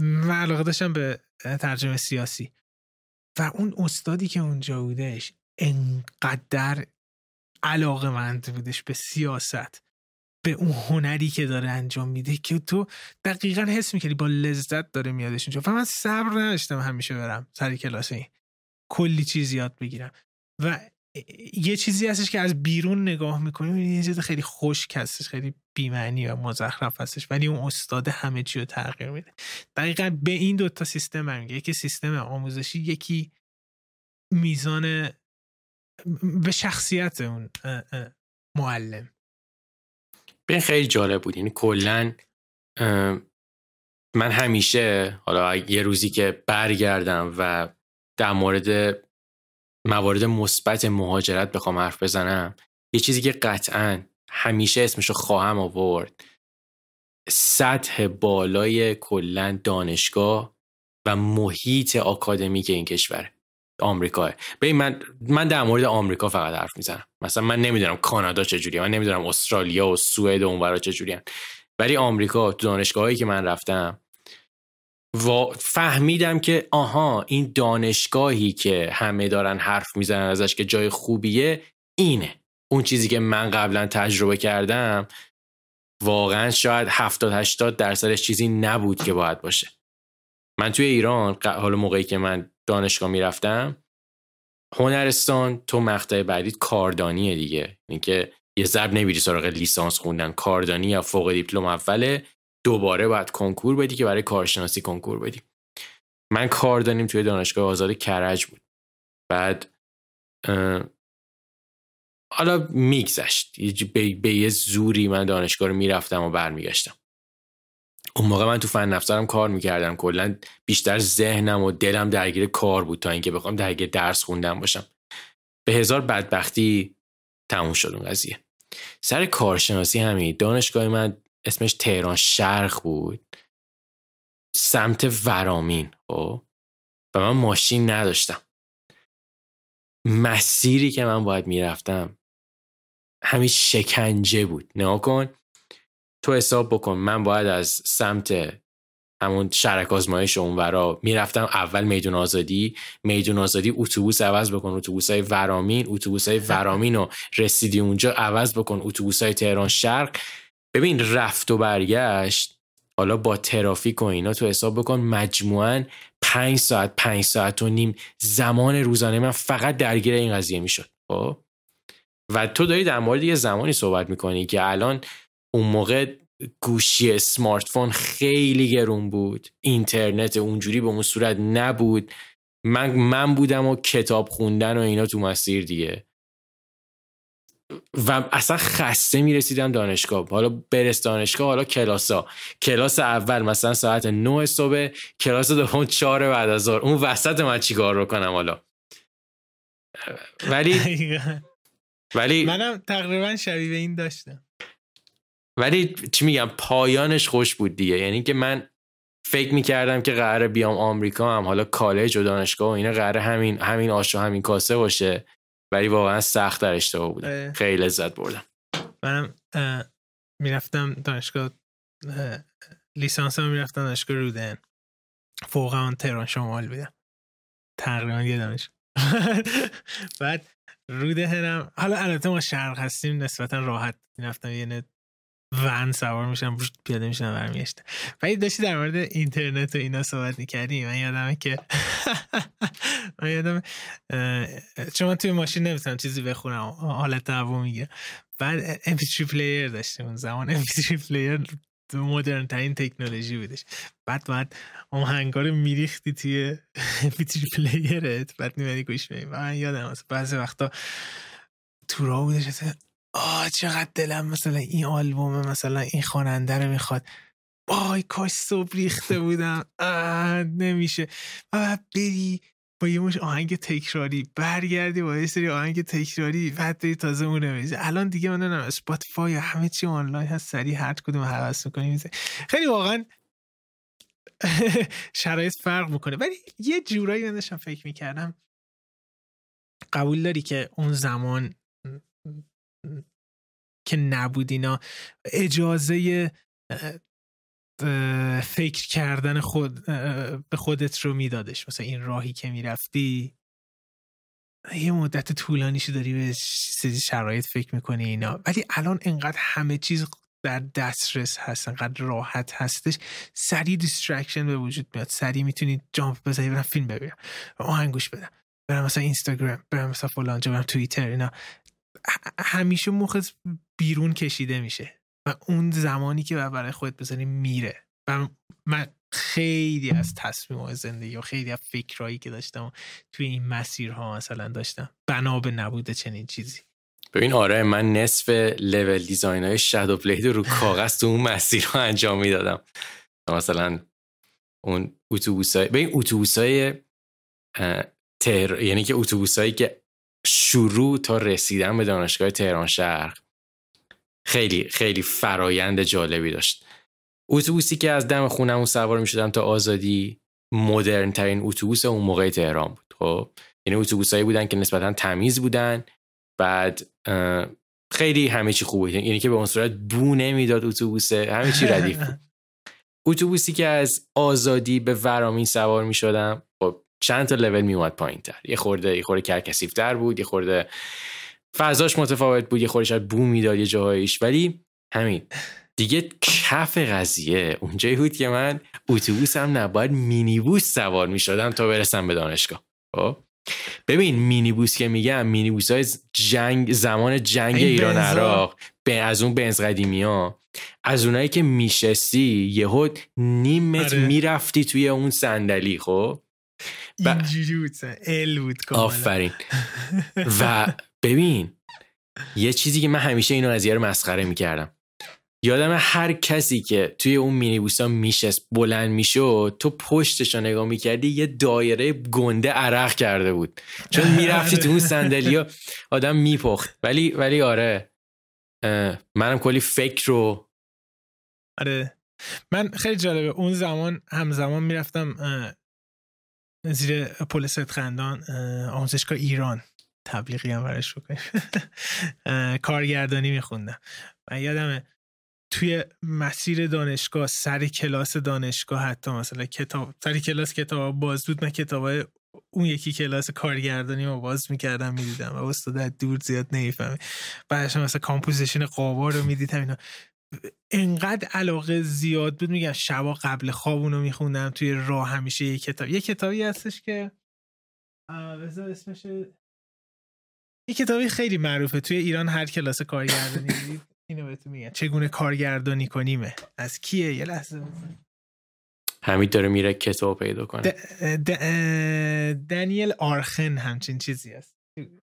من علاقه داشتم به ترجمه سیاسی. و اون استادی که اونجا بودش انقدر علاقه مند بودش به سیاست. به اون هنری که داره انجام میده که تو دقیقا حس می‌کردی با لذت داره میادش اینجا. و من صبر نداشتم همیشه برم سر کلاس این. کلی چیز یاد بگیرم. و یه چیزی هستش که از بیرون نگاه می‌کنیم یه چیز خیلی خشک هستش خیلی بیمعنی و مزخرف هستش ولی اون استاد همه چی رو تغییر میده. دقیقا به این دوتا سیستم هم یکی سیستم آموزشی یکی میزان به شخصیت اون معلم. به خیلی جالب بود. یعنی کلا من همیشه حالا یه روزی که برگردم و در مورد موارد مثبت مهاجرت بخوام حرف بزنم یه چیزی که قطعا همیشه اسمشو خواهم آورد. سطح بالای کلا دانشگاه و محیط آکادمیک این کشوره آمریکا ببین من من در مورد آمریکا فقط حرف می‌زنم. مثلا من نمی‌دونم کانادا چجوریه من نمی‌دونم استرالیا و سوئد و اونورا چجوریان. ولی آمریکا تو دانشگاهایی که من رفتم و فهمیدم که آها این دانشگاهی که همه دارن حرف می‌زنن ازش که جای خوبیه اینه. اون چیزی که من قبلا تجربه کردم واقعا شاید 70 80 درصدش چیزی نبود که باید باشه. من توی ایران حالا موقعی که من دانشگاه می‌رفتم. هنرستان تو مقطع بعدی کاردانیه دیگه. اینکه یه ضرب نمیری سراغ لیسانس خوندن. کاردانی یا فوق دیپلم اوله دوباره باید کنکور بدی که برای کارشناسی کنکور بدی. من کاردانیم توی دانشگاه آزاد کرج بود. بعد حالا میگذشت. به یه زوری من دانشگاه رو می‌رفتم و برمیگشتم. اون موقع من تو فن افزارم کار می‌کردم. کلا بیشتر ذهنم و دلم درگیر کار بود تا اینکه بخوام درگیر درس خوندم باشم. به هزار بدبختی تموم شد اون قضیه. سر کارشناسی همین دانشگاه من اسمش تهران شرق بود. سمت ورامین خب؟ و من ماشین نداشتم. مسیری که من باید می‌رفتم همین شکنجه بود. نه کن تو حساب بکن من باید از سمت همون شرک آزمایش اونورا می‌رفتم اول میدون آزادی. میدون آزادی اتوبوس عوض بکن. اتوبوس های ورامین اتوبوس های ورامین رو رسیدی اونجا عوض بکن. اتوبوس های تهران شرق. ببین رفت و برگشت حالا با ترافیک و اینا تو حساب بکن مجموعا پنج ساعت پنج ساعت و نیم زمان روزانه من فقط درگیر این قضیه می‌شد. خب؟ و تو داری در مورد یه زمانی صحبت می‌کنی که الان اون موقع گوشی سمارت فون خیلی گرون بود. اینترنت اونجوری به اون صورت نبود. من من بودم و کتاب خوندن و اینا تو مسیر دیگه. و اصلا خسته می‌رسیدم دانشگاه. حالا برس دانشگاه حالا کلاسا کلاس اول مثلا ساعت 9 صبح کلاس دوم 4 بعد از ظهر. اون وسط من چیکار رو کنم حالا؟ ولی ولی منم تقریبا شبیه این داشتم. ولی چی میگم پایانش خوش بود دیگه. یعنی که من فکر می‌کردم که قراره بیام آمریکا هم. حالا کالج و دانشگاه و اینا قراره همین همین آش و همین کاسه باشه. ولی واقعا سخت در اشتباه بودم. خیلی لذت بردم. منم می‌رفتم دانشگاه لیسانس هم می‌رفتم دانشگاه رودن. فوق آن تهران شمال بودم. تقریبا یه دانش. بعد رودهنم حالا البته ما شرق هستیم نسبتا راحت می‌رفتم. یه ون سوار میشم پیاده میشم برمیگشتم ولی داشتی در مورد اینترنت و اینا صحبت می‌کردی؟ من یادمه که من یادم چون توی ماشین نمی‌تونم چیزی بخونم حالت تهوع می‌گیرم بعد MP3 player داشتیم اون زمان. MP3 player مدرن ترین تکنولوژی بودش. بعد بعد اون آهنگا رو میریختی توی MP3 player ت بعد می‌اومدی گوش میدی. من یادم بعضی وقتا تو راه بودش آه چقدر دلم مثلا این آلبوم مثلا این خواننده رو می‌خواد. وای کاش صبح ریخته بودم. نمیشه. و بری با یه مشت آهنگ تکراری برگردی با یه سری آهنگ تکراری بعد بری تازه اون الان دیگه من نمی‌دونم Spotify همه چی آنلاین هست سریع هر کدوم هوس می‌کنی خیلی واقعا شرایط فرق می‌کنه. ولی یه جورایی من فکر می‌کردم قبول داری که اون زمان که نبود اینا اجازه فکر کردن خود به خودت رو میدادش. مثلا این راهی که می‌رفتی یه مدت طولانیشو داری به شرایط فکر می‌کنی اینا. ولی الان انقدر همه چیز در دسترس هست انقدر راحت هستش. سریع distraction به وجود میاد. سریع می‌تونی jump بزنی برم فیلم ببینم. آهنگوش بدم. برم مثلا اینستاگرام برم مثلا فلان جا برم توییتر اینا. همیشه مخت بیرون کشیده میشه و اون زمانی که برای خودت بزنی میره. و من خیلی از تصمیم و زندگی و خیلی از فکرهایی که داشتم توی این مسیرها مثلا داشتم بنا به نبوده چنین چیزی. ببین آره من نصف لول دیزاین های شادو بلید رو کاغذ تو اون مسیر رو انجام می‌دادم. مثلا اون اتوبوسای به این اتوبوسای تهر... یعنی که اتوبوسایی که شروع تا رسیدن به دانشگاه تهران شهر خیلی خیلی فرایند جالبی داشت. اتوبوسی که از دم خونمون سوار می شدم تا آزادی مدرن ترین اتوبوس اون موقع تهران بود. خب یعنی اتوبوسایی بودن که نسبتا تمیز بودن بعد خیلی همه چی خوبه یعنی که به اون صورت بو نمی‌داد اتوبوسه همه چی ردیف بود. اتوبوسی که از آزادی به ورامین سوار می شدم چند تا لول می اومد پایین تر یه خورده یه خورده تر بود یه خورده فضاش متفاوت بود یه خورده شاید بو می‌داد یه جاهایش. ولی همین دیگه کف قضیه. اونجایی بود که من اتوبوس هم نباید مینیبوس سوار می شدم تا برسم به دانشگاه. خب؟ ببین مینیبوس که میگم مینیبوس های جنگ زمان جنگ ایران عراق به از اون بنز قدیمی ها از اونایی که میشستی یهو نیم متر آره. می‌رفتی توی اون صندلی. خب؟ اینجوری بود ال بود آفرین. و ببین یه چیزی که من همیشه اینو از یه مسخره می‌کردم. یادم هر کسی که توی اون مینیبوسا میشست بلند می‌شد تو پشتش رو نگاه می‌کردی یه دایره گنده عرق کرده بود. چون می‌رفتی تو اون صندلی آدم میپخت. ولی ولی آره منم کلی فکر رو آره. من خیلی جالبه. اون زمان همزمان می‌رفتم زیر پل خندان آموزشگاه ایران تبلیغی هم برش بکنیم. کارگردانی میخوندم. و یادمه توی مسیر دانشگاه سر کلاس دانشگاه حتی مثلا کتاب سر کلاس کتاب باز بود من کتاب اون یکی کلاس کارگردانی ما باز می‌کردم می‌دیدم و استاد دور زیاد نمی‌فهمه بعدش مثلا composition قابا رو می‌دیدم اینا. انقدر علاقه زیاد بود. میگم شبا قبل خواب اونو میخوندم توی راه همیشه یه کتاب یه کتابی هستش که بذار اسمش یه کتابی خیلی معروفه. توی ایران هر کلاس کارگردانی اینو بهتون میگن چگونه کارگردانی کنیمه؟ از کیه؟ یه لحظه همین داره میره کتاب پیدا کنه. دنیل آریخون همچین چیزی هست.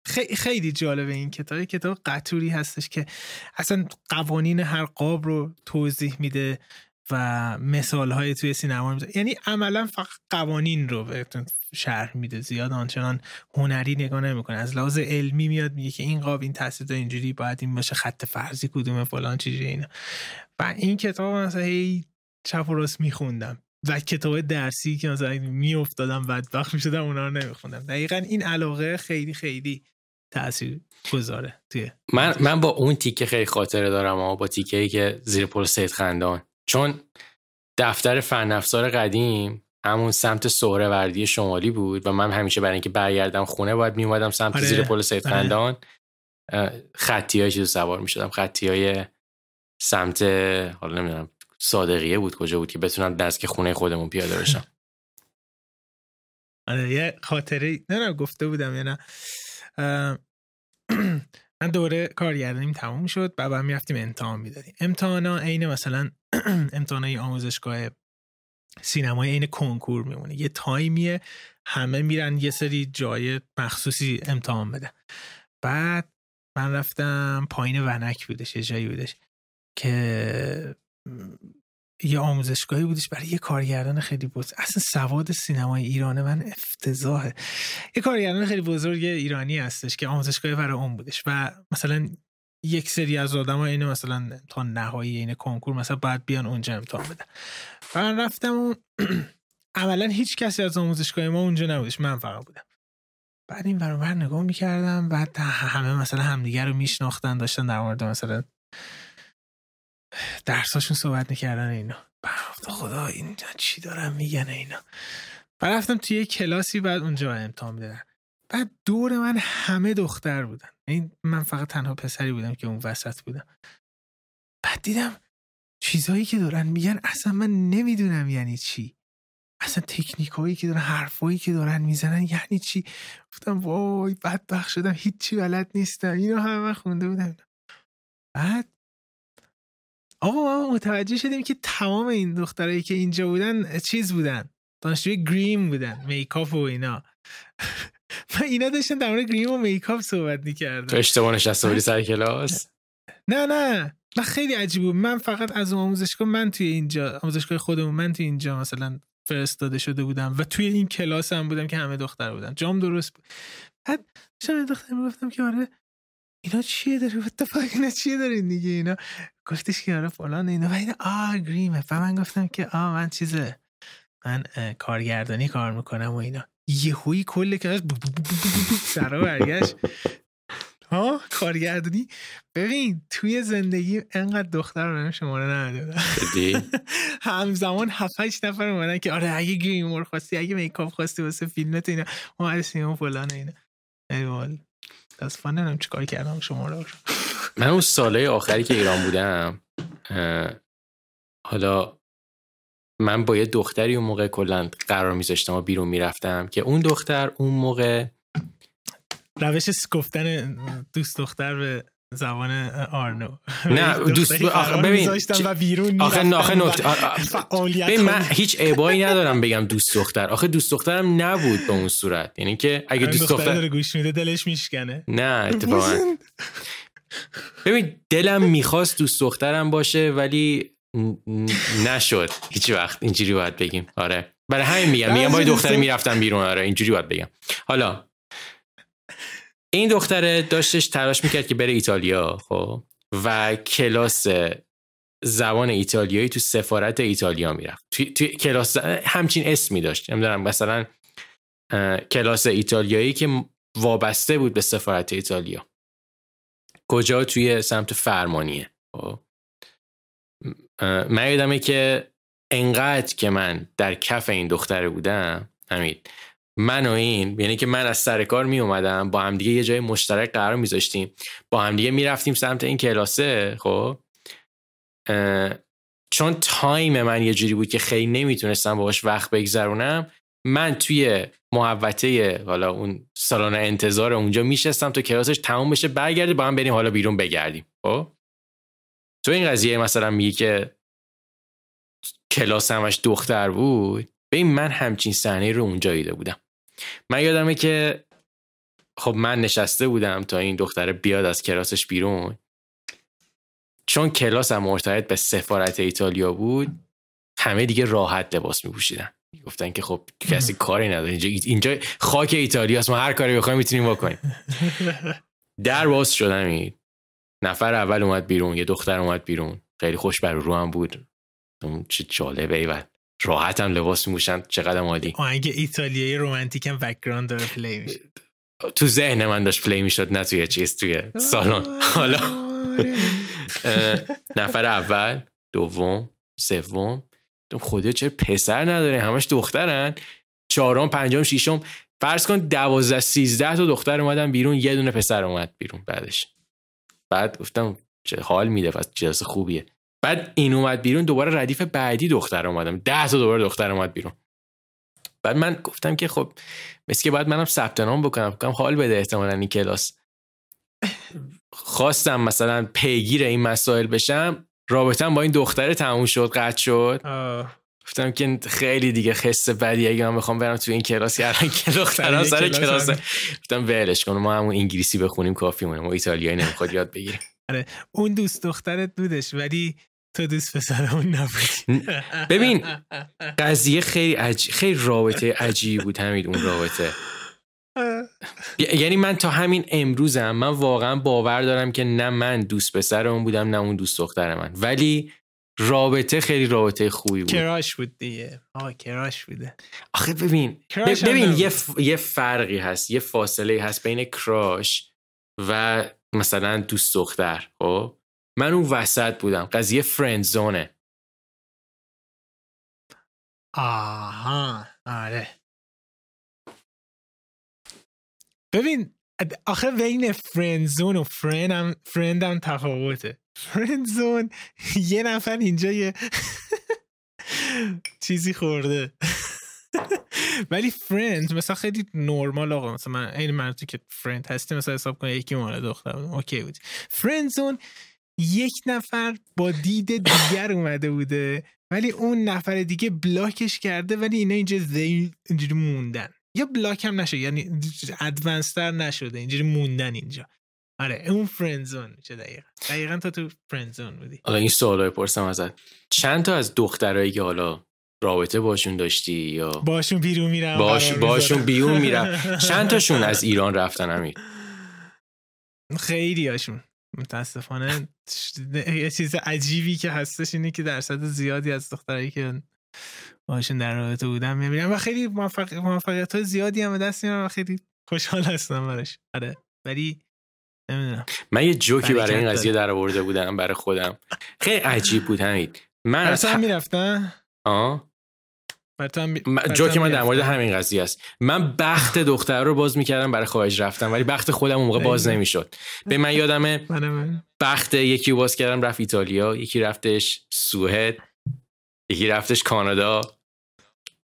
خیلی خیلی جالبه این کتاب. کتاب قطوری هستش که اصلا قوانین هر قاب رو توضیح میده و مثال های توی سینما میده یعنی عملا فقط قوانین رو بهتون شرح میده. زیاد آنچنان هنری نگاه نمی‌کنه. از لحاظ علمی میاد میگه که این قاب این تاثیر اینجوری باید این باشه خط فرضی کدومه فلان چیزی اینا. و این کتاب مثلا هی چپ و راست میخوندم. و کتاب درسی که مثلا میافتادم بدبخت می‌شدم اونا رو نمیخوندم دقیقا این علاقه خیلی خیلی تاثیر گذاره توی من من با اون تیکه خیلی خاطره دارم اما با تیکه ای که زیر پل سید خندان چون دفتر فن افزار قدیم همون سمت سهره وردی شمالی بود و من همیشه برای اینکه برگردم خونه باید میومدم سمت آره. زیر پل سید آره. خندان خطی های چیز سوار می شدم خطی های سمت حالا نمی‌دونم صادقیه بود کجا بود که بتونم دست که خونه خودمون پیاده بشم. آره یه خاطره نه نه گفته بودم یا نه. من دوره کارگردانیم تموم شد بعد هم می‌رفتیم امتحان می‌دادیم. امتحان ها عین مثلا امتحان های آموزشگاه سینمای عین کنکور میمونه. یه تایمیه همه میرن یه سری جای مخصوصی امتحان بده بعد من رفتم پایین ونک بودش یه جایی بودش که یه آموزشگاهی بودش برای یه کارگردان خیلی بود اصلا سواد سینمای ایران من افتضاحه. یه کارگردان خیلی بزرگ ایرانی هستش که آموزشگاهی برای اون بودش و مثلا یک سری از آدم اینه مثلا تا نهایی این کنکور مثلا باید بیان اونجا امتحان بدن. من رفتم و عملا هیچ کسی از آموزشگاه ما اونجا نبودش. من فقط بودم. بعد این برابر نگاه می‌کردم بعد همه مثلا همدیگر رو میشناختن داشتن در مورد مثلا درساشون صحبت می‌کردن اینا. خدا این چی دارم میگن اینا. بعد رفتم توی یه کلاسی بعد اونجا امتحان می‌دادن بعد دور من همه دختر بودن. این من فقط تنها پسری بودم که اون وسط بودم. بعد دیدم چیزهایی که دارن میگن اصلا من نمی‌دونم یعنی چی. اصلا تکنیک هایی که دارن حرفایی که دارن می‌زنن یعنی چی؟ گفتم وای بدبخ شدم هیچی بلد نیستم. اینو همه خونده بودم. بعد آقا ما متوجه شدیم که تمام این دخترایی که اینجا بودن چیز بودن؟ دانشجوی گریم بودن میکاپ و اینا. و اینا داشتن در مورد گریم و میکاپ صحبت می‌کردن. تو اشتباه نشسته بودی سر کلاس؟ نه نه. و خیلی عجیب بود. من فقط از اون آموزشگاه من توی اینجا آموزشگاه خودمون من توی اینجا مثلا فرستاده شده بودم و توی این کلاس هم بودم که همه دختر بودن. جام درست بود. بعد داشتم دختر می‌گفتم که آره اینا چیه داره اتفاق اینا چیه دارین دیگه؟ اینا گفتش که آره فلان اینا و اینا آه گریمه و من گفتم که آه من چیزه من کارگردانی کار می‌کنم و اینا. یهویی کل که سرا برگشت. ها؟ کارگردانی؟ ببین توی زندگی انقدر دختر رو شماره ندادم همزمان هفت هشت نفر اومدن که آره اگه گریمور خواستی اگه میکاپ خواستی واسه فیلمت اینا. اومد سیمون فلان اینا. دست فن چیکار کردم شما رو من اون ساله آخری که ایران بودم حالا من با یه دختری اون موقع کلا قرار میذاشتم و بیرون می‌رفتم که اون دختر اون موقع روش گفتن دوست دختر به زبان آرنو. نه دوست آخه ببین و بیرون آخه آخه نکته ببین من هیچ عیبایی ندارم بگم دوست دختر. آخه دوست دخترم نبود به اون صورت. یعنی که اگه دوست دختر داره گوش میده دلش میشکنه. نه اتفاقا. ببین دلم می‌خواست دوست دخترم باشه ولی نشد. هیچ وقت اینجوری باید بگیم. آره. برای همین میگم. میگم با دختر می‌رفتم بیرون. آره اینجوری باید بگم. حالا این دختره داشتش تلاش می‌کرد که بره ایتالیا خب؟ و کلاس زبان ایتالیایی تو سفارت ایتالیا می‌رفت. توی, توی کلاس همچین اسمی داشت. نمی‌دونم مثلا کلاس ایتالیایی که وابسته بود به سفارت ایتالیا. کجا؟ توی سمت فرمانیه. خب؟ من یادمه که انقدر که من در کف این دختره بودم همین من و این یعنی که من از سر کار می اومدم با همدیگه یه جای مشترک قرار میذاشتیم. با همدیگه می‌رفتیم سمت این کلاسه خب؟ چون تایم من یه جوری بود که خیلی نمی‌تونستم باش وقت بگذرونم من توی محوطه حالا اون سالن انتظار اونجا میشستم تا کلاسش تموم بشه برگرده با هم بریم حالا بیرون بگردیم خب؟ تو این قضیه مثلا میگی که کلاس همش دختر بود؟ ببین من همچین صحنه رو اونجا دیده بودم. من یادمه که خب من نشسته بودم تا این دختره بیاد از کلاسش بیرون. چون کلاس هم مرتبط به سفارت ایتالیا بود همه دیگه راحت لباس می پوشیدن گفتن که خب کسی کاری نداره. اینجا اینجا خاک ایتالیا ما هر کاری بخوایم می‌تونیم بکنیم. در باز شدم نفر اول اومد بیرون یه دختر اومد بیرون. خیلی خوش بر رو هم بود چه جالبه راحت هم لباس می‌پوشن چقدر عالی. آهنگ ایتالیایی رومانتیک هم background داره play میشه. تو ذهن من داشت play می‌شد نه توی چیز توی سالن. حالا. نفر اول دوم سوم. خدا چه پسر نداره؟ همش دخترن. چهارم پنجم ششم. فرض کن دوازده سیزده تا دختر اومدن بیرون یه دونه پسر اومد بیرون بعدش. بعد گفتم چه حال میده پس جلسه خوبیه. بعد این اومد بیرون دوباره ردیف بعدی دختر اومدم. ده تا دوباره دختر اومد بیرون. بعد من گفتم که خب مثل که باید منم ثبت نام بکنم. بکنم حال بده احتمالا این کلاس. خواستم مثلا پیگیر این مسائل بشم. رابطم با این دختر تموم شد قطع شد. گفتم که خیلی دیگه خسته بدی. اگه من بخوام برم تو این کلاس الان که دختران سر کلاس گفتم ولش کن ما همون انگلیسی بخونیم کافی مونه. ما ایتالیایی نمی‌خواد یاد بگیریم. آره. اون دوست دخترت بودش ولی تو دوست پسر اون نبودی ببین قضیه خیلی عج... خیلی رابطه عجیبی بود همین اون رابطه. یعنی من تا همین امروزم من واقعا باور دارم که نه من دوست پسر اون بودم نه اون دوست دختر من. ولی رابطه خیلی رابطه خوبی بود. کراش بود دیگه. آه کراش بوده. آخه ببین ببین یه, یه فرقی هست یه فاصله هست بین کراش و مثلا دوست دختر خب؟ من اون وسط بودم. قضیه friend zone ه آها. آره. ببین آخه بین friend zone و friend هم, friend هم تفاوته. friend zone یه نفر اینجا یه چیزی خورده. ولی friend مثلا خیلی نرمال آقا. مثلا من این مرتی که friend هستی مثلا حساب کنه یکی مال دختر اوکی بود. فرند زون یک نفر با دید دیگر اومده بوده ولی اون نفر دیگه بلاکش کرده ولی اینا اینجا اینجوری موندن. یا بلاک هم نشده یعنی ادوانستر نشده اینجوری موندن اینجا. آره اون فرندزون میشه دقیقا. دقیقا تا تو فرندزون بودی. حالا این سوال پرسم ازت. چند تا از دخترایی که حالا رابطه باشون داشتی یا باشون بیرون میرم باش باشون بیرون میرم. چند تاشون از ایران رفتن امیر؟ خیلی هاشون متاسفانه یه چیز عجیبی که هستش اینه که درصد زیادی از دخترایی که باشون در رابطه بودم می‌بینم و خیلی موفق... موفقیت های زیادی هم دست میارم و خیلی خوشحال هستم براش. آره. ولی نمی‌دونم. من یه جوکی برای این قضیه در آورده بودم برای خودم. خیلی عجیب بود همین من از هم می‌رفتن؟ آه. جوکی من در مورد همین قضیه است. من بخت دختر رو باز می‌کردم برای خارج رفتم ولی بخت خودم اون موقع باز نمی‌شد. به من یادمه بخت یکی باز کردم رفت ایتالیا یکی رفتش سوئد یکی رفتش کانادا.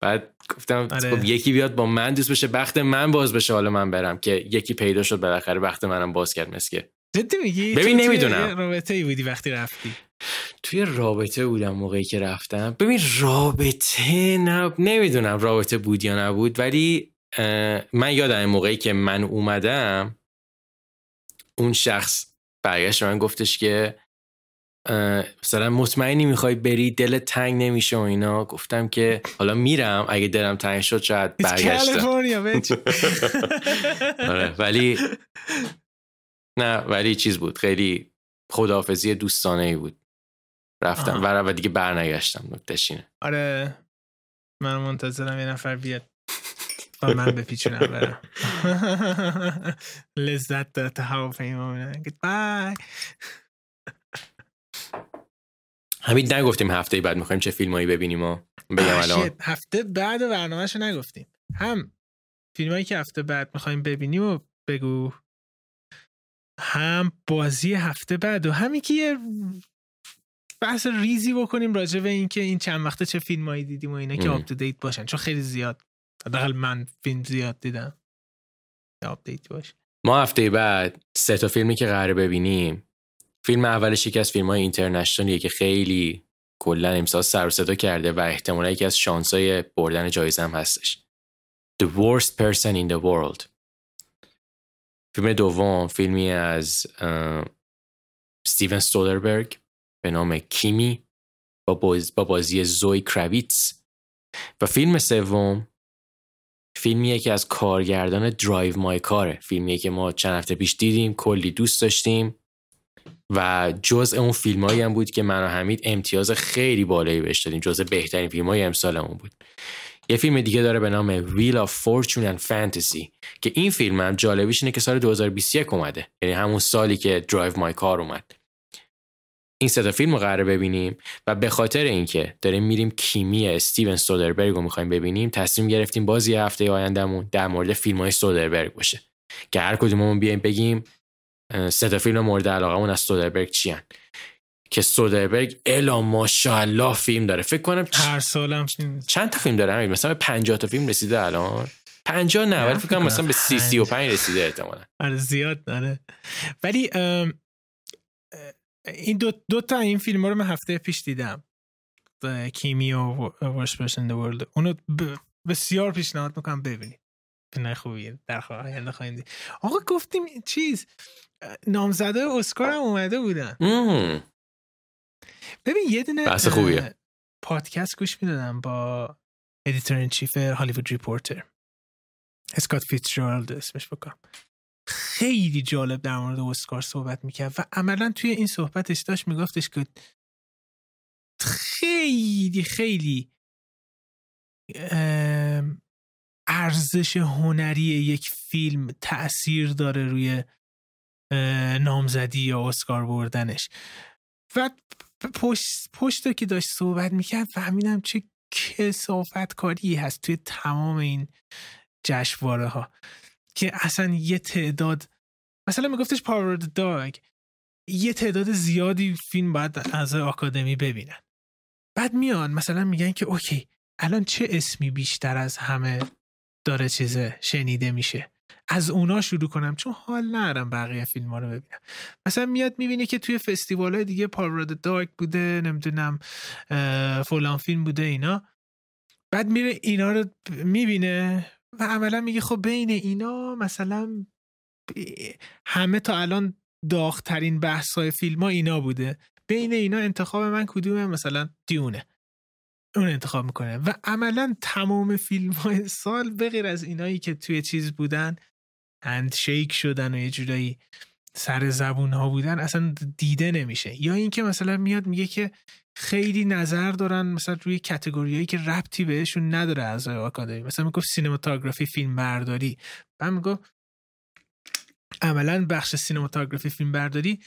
بعد گفتم آره. خب یکی بیاد با من دوست بشه بخت من باز بشه حالا من برم. که یکی پیدا شد بالاخره بخت منم باز کرد مسکه جدی میگی؟ ببین نمی‌دونم. رابطه ای بودی وقتی رفتی. توی رابطه بودم موقعی که رفتم. ببین رابطه نه نمی‌دونم رابطه بود یا نبود ولی من یادم موقعی که من اومدم اون شخص برگشت من گفتش که مثلا مطمئنی می‌خوای بری؟ دل تنگ نمیشه و اینا. گفتم که حالا میرم. اگه دلم تنگ شد شاید برگشتم. آره، ولی نه ولی چیز بود. خیلی خداحافظی دوستانه ای بود. رفتم. و دیگه برنگشتم نکتشینه آره. من منتظرم یه نفر بیاد و من بپیچونم برم. لذت داره تا هواپیما بای همین نگفتیم هفته بعد می‌خوایم چه فیلمایی ببینیم و بگم الان؟ هفته بعد برنامهشو نگفتیم. هم فیلمایی که هفته بعد می‌خوایم ببینیم و بگو. هم بازی هفته بعد و همین که یه بحث ریزی بکنیم راجع به اینکه این چند وقته چه فیلمایی دیدیم و اینا که update باشن. چون خیلی زیاد حداقل من فیلم زیاد دیدم. update باشه. ما هفته بعد سه تا فیلمی که قراره ببینیم. فیلم اولش یکی از فیلم های international یه که خیلی کلا امسال سر صدا کرده و احتمالا یکی از شانسای بردن جایزه هم هستش. The Worst Person in the World. فیلم دوم فیلمی از استیون سودربرگ به نام Kimi با, با بازی زوی کراویتس. و فیلم سوم فیلمیه که از کارگردان Drive My Car ه. فیلمیه که ما چند هفته پیش دیدیم کلی دوست داشتیم و جز اون فیلمایی هم بود که من و حمید امتیاز خیلی بالایی بهش دادیم. جز بهترین فیلم های امسالمون بود. یه فیلم دیگه داره به نام ویل of Fortune and Fantasy که این فیلم هم جالبیش اینه که سال 2021 اومده. یعنی همون سالی که درایو مای کار اومد. این سه فیلم رو قراره ببینیم و به خاطر اینکه داریم میریم کیمی استیون سودربرگ رو می‌خوایم ببینیم تصمیم گرفتیم بازی هفته آیندهمون در مورد فیلم های سودربرگ باشه. که هر کدوممون بیایم بگیم سه تا فیلم مورد علاقمون از سودربرگ چی هن. که سودربرگ الا ماشاءالله فیلم داره. فکر کنم هر سالم چند تا فیلم داره مثلا به 50 تا فیلم رسیده الان؟ 50 نه ولی فکر کنم مثلا به 30 35 رسیده احتمالاً. آره زیاد داره ولی این دو, دو تا این فیلم رو من هفته پیش دیدم. کیمی و ورس پرسن ورلد اونو بسیار پیشنهاد می‌کنم ببینید. نه خوبیه. در آینده خواهیم دید. آقا گفتیم چیز نامزده اسکار هم اومده بودن. ببین یه دونه بحث خوبیه. پادکست گوش می‌دادم با editor in chief Hollywood Reporter اسکات فیتزجرالد اسمش فکر کنم خیلی جالب در مورد اسکار صحبت می‌کرد و عملا توی این صحبتش داشت میگفتش که خیلی خیلی ارزش هنری یک فیلم تاثیر داره روی نامزدی یا اسکار بردنش. و پشت, پشت که داشت صحبت می‌کرد فهمیدم چه کسافت کاری هست توی تمام این جشنواره ها که اصلا یه تعداد مثلا میگفتش پاور داگ یه تعداد زیادی فیلم باید از آکادمی ببینن. بعد میان مثلا میگن که اوکی الان چه اسمی بیشتر از همه داره چیزه شنیده میشه؟ از اونا شروع کنم چون حال نرم بقیه فیلم ها رو ببینم. مثلا میاد می‌بینه که توی فستیوال های دیگه پاورد دارک بوده نمی‌دونم فلان فیلم بوده اینا. بعد میره اینا رو می‌بینه. و عملا میگه خب بین اینا مثلا همه تا الان داغترین بحث های فیلم ها اینا بوده. بین اینا انتخاب من کدومه؟ مثلا دیونه. اون انتخاب می‌کنه. و عملا تمام فیلم های سال بغیر از اینایی که توی چیز بودن هندشیک شدن و یه جورایی سر زبون ها بودن اصلا دیده نمیشه. یا اینکه مثلا میاد میگه که خیلی نظر دارن مثلا روی کتگوریایی که ربطی بهشون نداره از آکادمی. مثلا می‌گفت سینماتوگرافی فیلم برداری بعد می‌گفت عملا بخش سینماتوگرافی فیلم برداری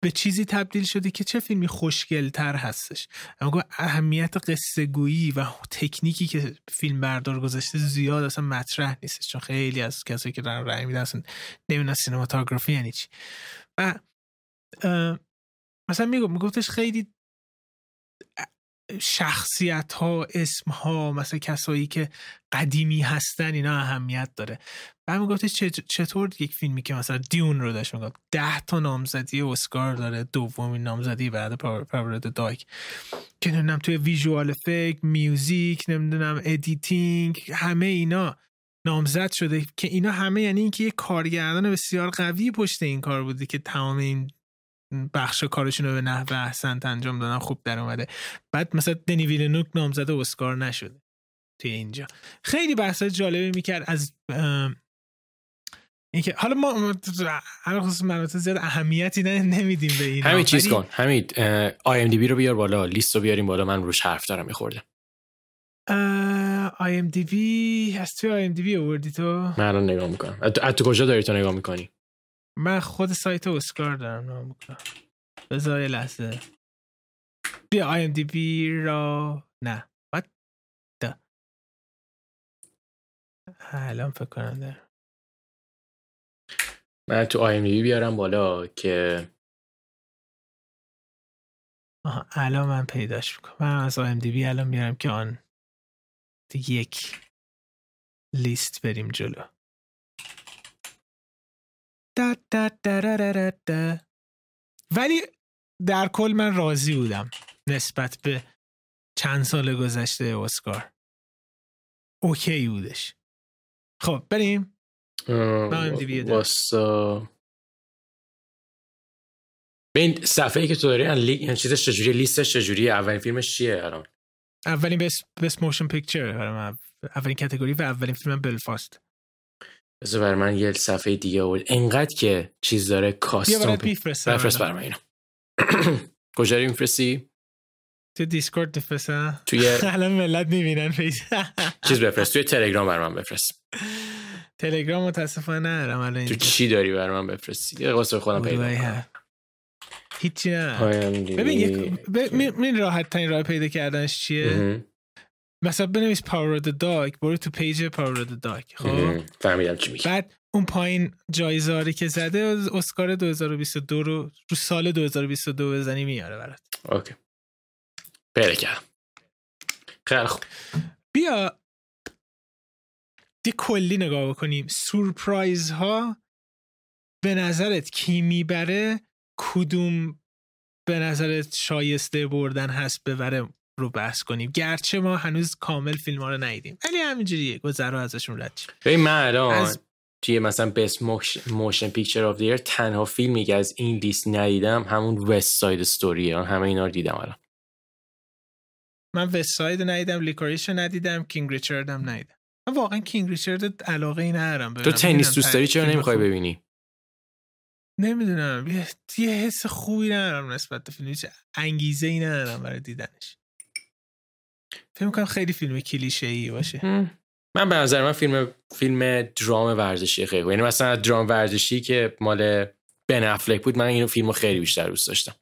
به چیزی تبدیل شده که چه فیلمی خوشگلتر هستش. اما اهمیت قصه گویی و تکنیکی که فیلم بردار گذاشته زیاد اصلا مطرح نیستش. چون خیلی از کسایی که دارن رأی میدن اصلا نمی‌دونن سینماتوگرافی یعنی چی. و مثلا می‌گفت میگفتش خیلی شخصیت ها اسم ها مثلا کسایی که قدیمی هستن اینا اهمیت داره. بعد میگفتش چطور یک فیلمی که مثلا Dune رو داشت می‌گفت. ده تا نامزدی اسکار داره دومین نامزدی بعد Power of the Dog. که نمی‌دونم توی visual effect music نمی‌دونم editing همه اینا نامزد شده. که اینا همه یعنی اینکه یه کارگردان بسیار قوی پشت این کار بوده که تمام این بخش کارشون رو به نحو احسنت انجام دادن خوب در اومده. بعد مثلا دنی ویلنوو نامزد اسکار نشده توی اینجا. خیلی بحث جالبی می‌کرد از اینکه حالا ما هر خصوص مناطق زیاد اهمیتی نمیدیم به این همین چیز کن همین IMDb رو بیار بالا لیست رو بیاریم بالا من روش حرف دارم میخورده IMDb از توی IMDb آوردی تو؟ من الان نگاه می‌کنم. از تو کجا داری تو نگاه می‌کنی؟ من خود سایت اسکار دارم نگاه می‌کنم بذار لحظه. بیا IMDb را. نه. What the? الان فکر کنم دارم من تو IMDb بیارم بالا که آها الان من پیداش می‌کنم. من از IMDb الان میارم که آن یک لیست بریم جلو. دا دا دا ولی در کل من راضی بودم نسبت به چند سال گذشته اسکار. اوکی بودش. خب بریم. واسا. به این صفحه که تو داری یعنی چیزش چجوری لیستش چجوری اولین فیلمش چیه؟ الان؟ اولین best best motion picture اولین category و اولین فیلم بلفاست. بذار بر من یه صفحه دیگه بود انقدر که چیز داره custom بفرست بر من. اینو. کجا رو میفرستی؟ تو دیسکورد بفرست توی الان ملت می‌بینن چیز بفرست. توی تلگرام بر من بفرست. تلگرام متاسفانه ندارم الان تو چی داری بر من بفرستی؟ یه قصه خودم پیدا هیچی نه ببین من راحت ترین راه پیدا کردنش چیه؟ مثلا بنویس Power of the Dog برو تو page Power of the Dog خب؟ فهمیدم چی میگی. بعد اون پایین جایزه که زده اسکار 2022 رو رو سال 2022 بزنی میاره برات. okay. پیدا کردم. خیلی خوب. بیا یه کلی نگاه بکنیم. سورپرایز ها به نظرت کی می‌بره؟ کدوم به نظرت شایسته بردن هست ببره رو بحث کنیم. گرچه ما هنوز کامل فیلم ها رو ندیدیم. ولی همینجوریه گذرا ازشون رد شد من الان از... توی مثلا best motion picture of the year تنها فیلمی که از این لیست ندیدم همون West Side Story ه همه اینا رو دیدم الان. من West Side ندیدم Licorice ندیدم King Richard هم ندیدم. من واقعا کینگ ریچارد علاقه ای ندارم تو تنیس دوست داری؟ چرا نمی‌خوای ببینی؟ نمی‌دونم. یه حس خوبی ندارم نسبت به فیلم. انگیزه ای ندارم برای دیدنش. فکر می‌کنم خیلی فیلم کلیشه ای باشه من به نظر من فیلم فیلم درام ورزشی خیلی یعنی مثلا درام ورزشی که مال بن افلک بود من اینو فیلمو خیلی بیشتر دوست داشتم.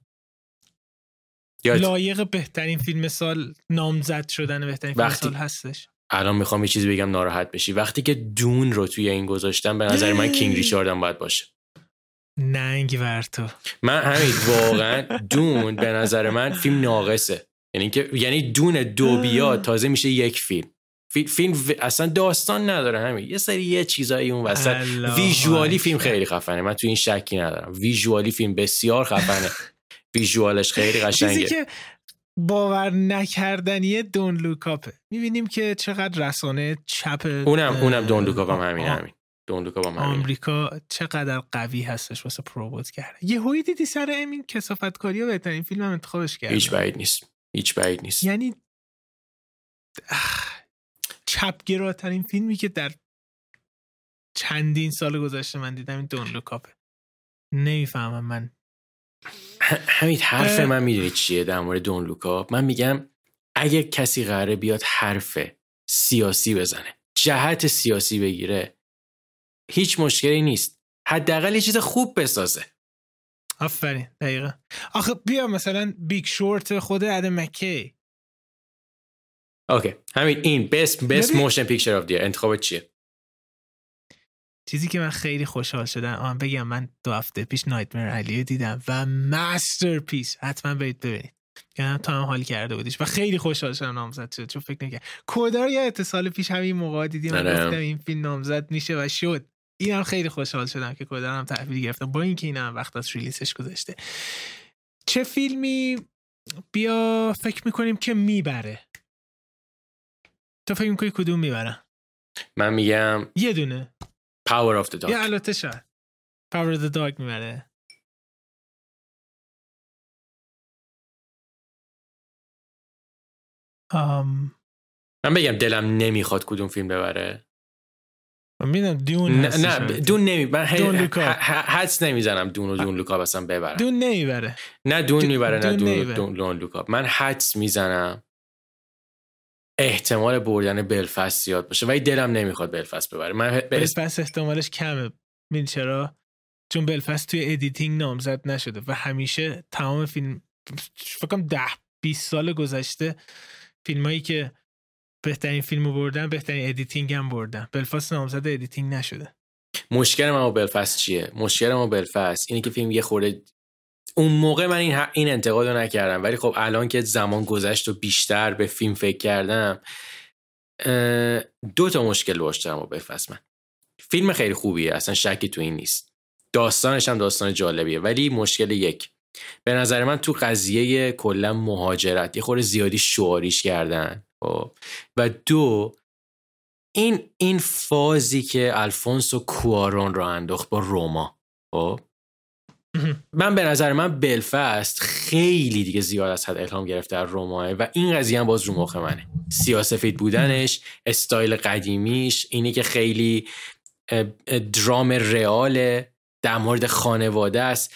لایق بهترین فیلم سال نامزد شدن بهترین فیلم سال هستش. الان می‌خوام یه چیزی بگم ناراحت بشی. وقتی که دون رو توی این گذاشتم به نظر من کینگ ریچاردم باید باشه. ننگ ورتو. من همین واقعا دون به نظر من فیلم ناقصه. یعنی که یعنی دون دو بیاد تازه میشه یک فیلم. فیلم اصلا داستان نداره همین. یه سری یه چیزایی اون وسط. ویژوالی فیلم خیلی خفنه. من تو این شکی ندارم. ویژوالی فیلم بسیار خفنه. ویژوالش خیلی قشنگه. که باور نکردنی Don't Look Up ه. می‌بینیم که چقدر رسانه چپ اونم اونم Don't Look Up هم همین همین. Don't Look Up هم همین. آمریکا چقدر قوی هستش واسه پروبوت کرده یه هوی دیدی سر امین کسافتکاری و بهترین فیلم هم انتخابش کرد هیچ بعید نیست. هیچ بعید نیست. یعنی چپگراترین فیلمی که در چندین سال گذشته من دیدم این Don't Look Up ه نمی‌فهمم من. همین حرف من می‌دونی چیه در مورد Don't Look Up من میگم اگه کسی قراره بیاد حرف سیاسی بزنه جهت سیاسی بگیره هیچ مشکلی نیست. حداقل یه چیز خوب بسازه. آفرین دقیقا. آخه بیا مثلا Big Short خود آدام مک‌کی. okay. همین این best best motion picture of the year انتخاب چیه؟ چیزی که من خیلی خوشحال شدم. آن بگم من دو هفته پیش نایتمر علی دیدم و مستر پیس حتما برید ببینید. یعنی تا هم حال کرده بودیش. و خیلی خوشحال شدم نامزد شد. چون فکر نکرد. کودار یا اتصال پیش همین موقع دیدیم من آره. گفتم این فیلم نامزد میشه و شد. اینم خیلی خوشحال شدم که کودار هم تحویل گرفتم. با اینکه این هم وقت از ریلیسش گذاشته چه فیلمی؟ بیا فکر می‌کنیم که می‌بره. تو فکر می‌کنی کدوم می‌بره؟ من میگم یه دونه. Power of the Dog. یا البته شاید. Power of the Dog می‌بره. آم. من بگم دلم نمی‌خواد کدوم فیلم ببره. می‌دونم دون نه, نه. دون نمی من هی- دون لوکا. حدس نمی‌زنم دون و دون لوکا اصلا ببرم دون نمی‌بره. نه دون دون- می‌بره نه دون Dune. Dune, Don't Look Up. من حدس می‌زنم احتمال بردن بلفست زیاد باشه. ولی دلم نمی‌خواد بلفست ببره. من بلفست احتمالش کمه. می‌دونی چرا؟ چون بلفست توی editing نامزد نشده و همیشه تمام فیلم فکر کنم ده 20 سال گذشته فیلمایی که بهترین فیلمو بردن بهترین editing هم بردن. بلفاست نامزد editing نشده. مشکل من با بلفست چیه؟ مشکل من با بلفست اینه که فیلم یه خورده اون موقع من این, این انتقاد رو نکردم ولی خب الان که زمان گذشت و بیشتر به فیلم فکر کردم دو تا مشکل باش دارم با بلفست من. فیلم خیلی خوبیه اصلا شکی تو این نیست. داستانش هم داستان جالبیه ولی مشکل یک. به نظر من تو قضیه کلا مهاجرت یه خورده زیادی شعاریش کردن. خب. و دو این این فازی که الفونسو کوارون رو انداخت با روما خب. من به نظر من بلفست خیلی دیگه زیاد از حد الهام گرفته از روماه و این قضیه هم باز رو مخ منه. سیاه سفید بودنش استایل قدیمیش اینی که خیلی درام رئاله در مورد خانواده است.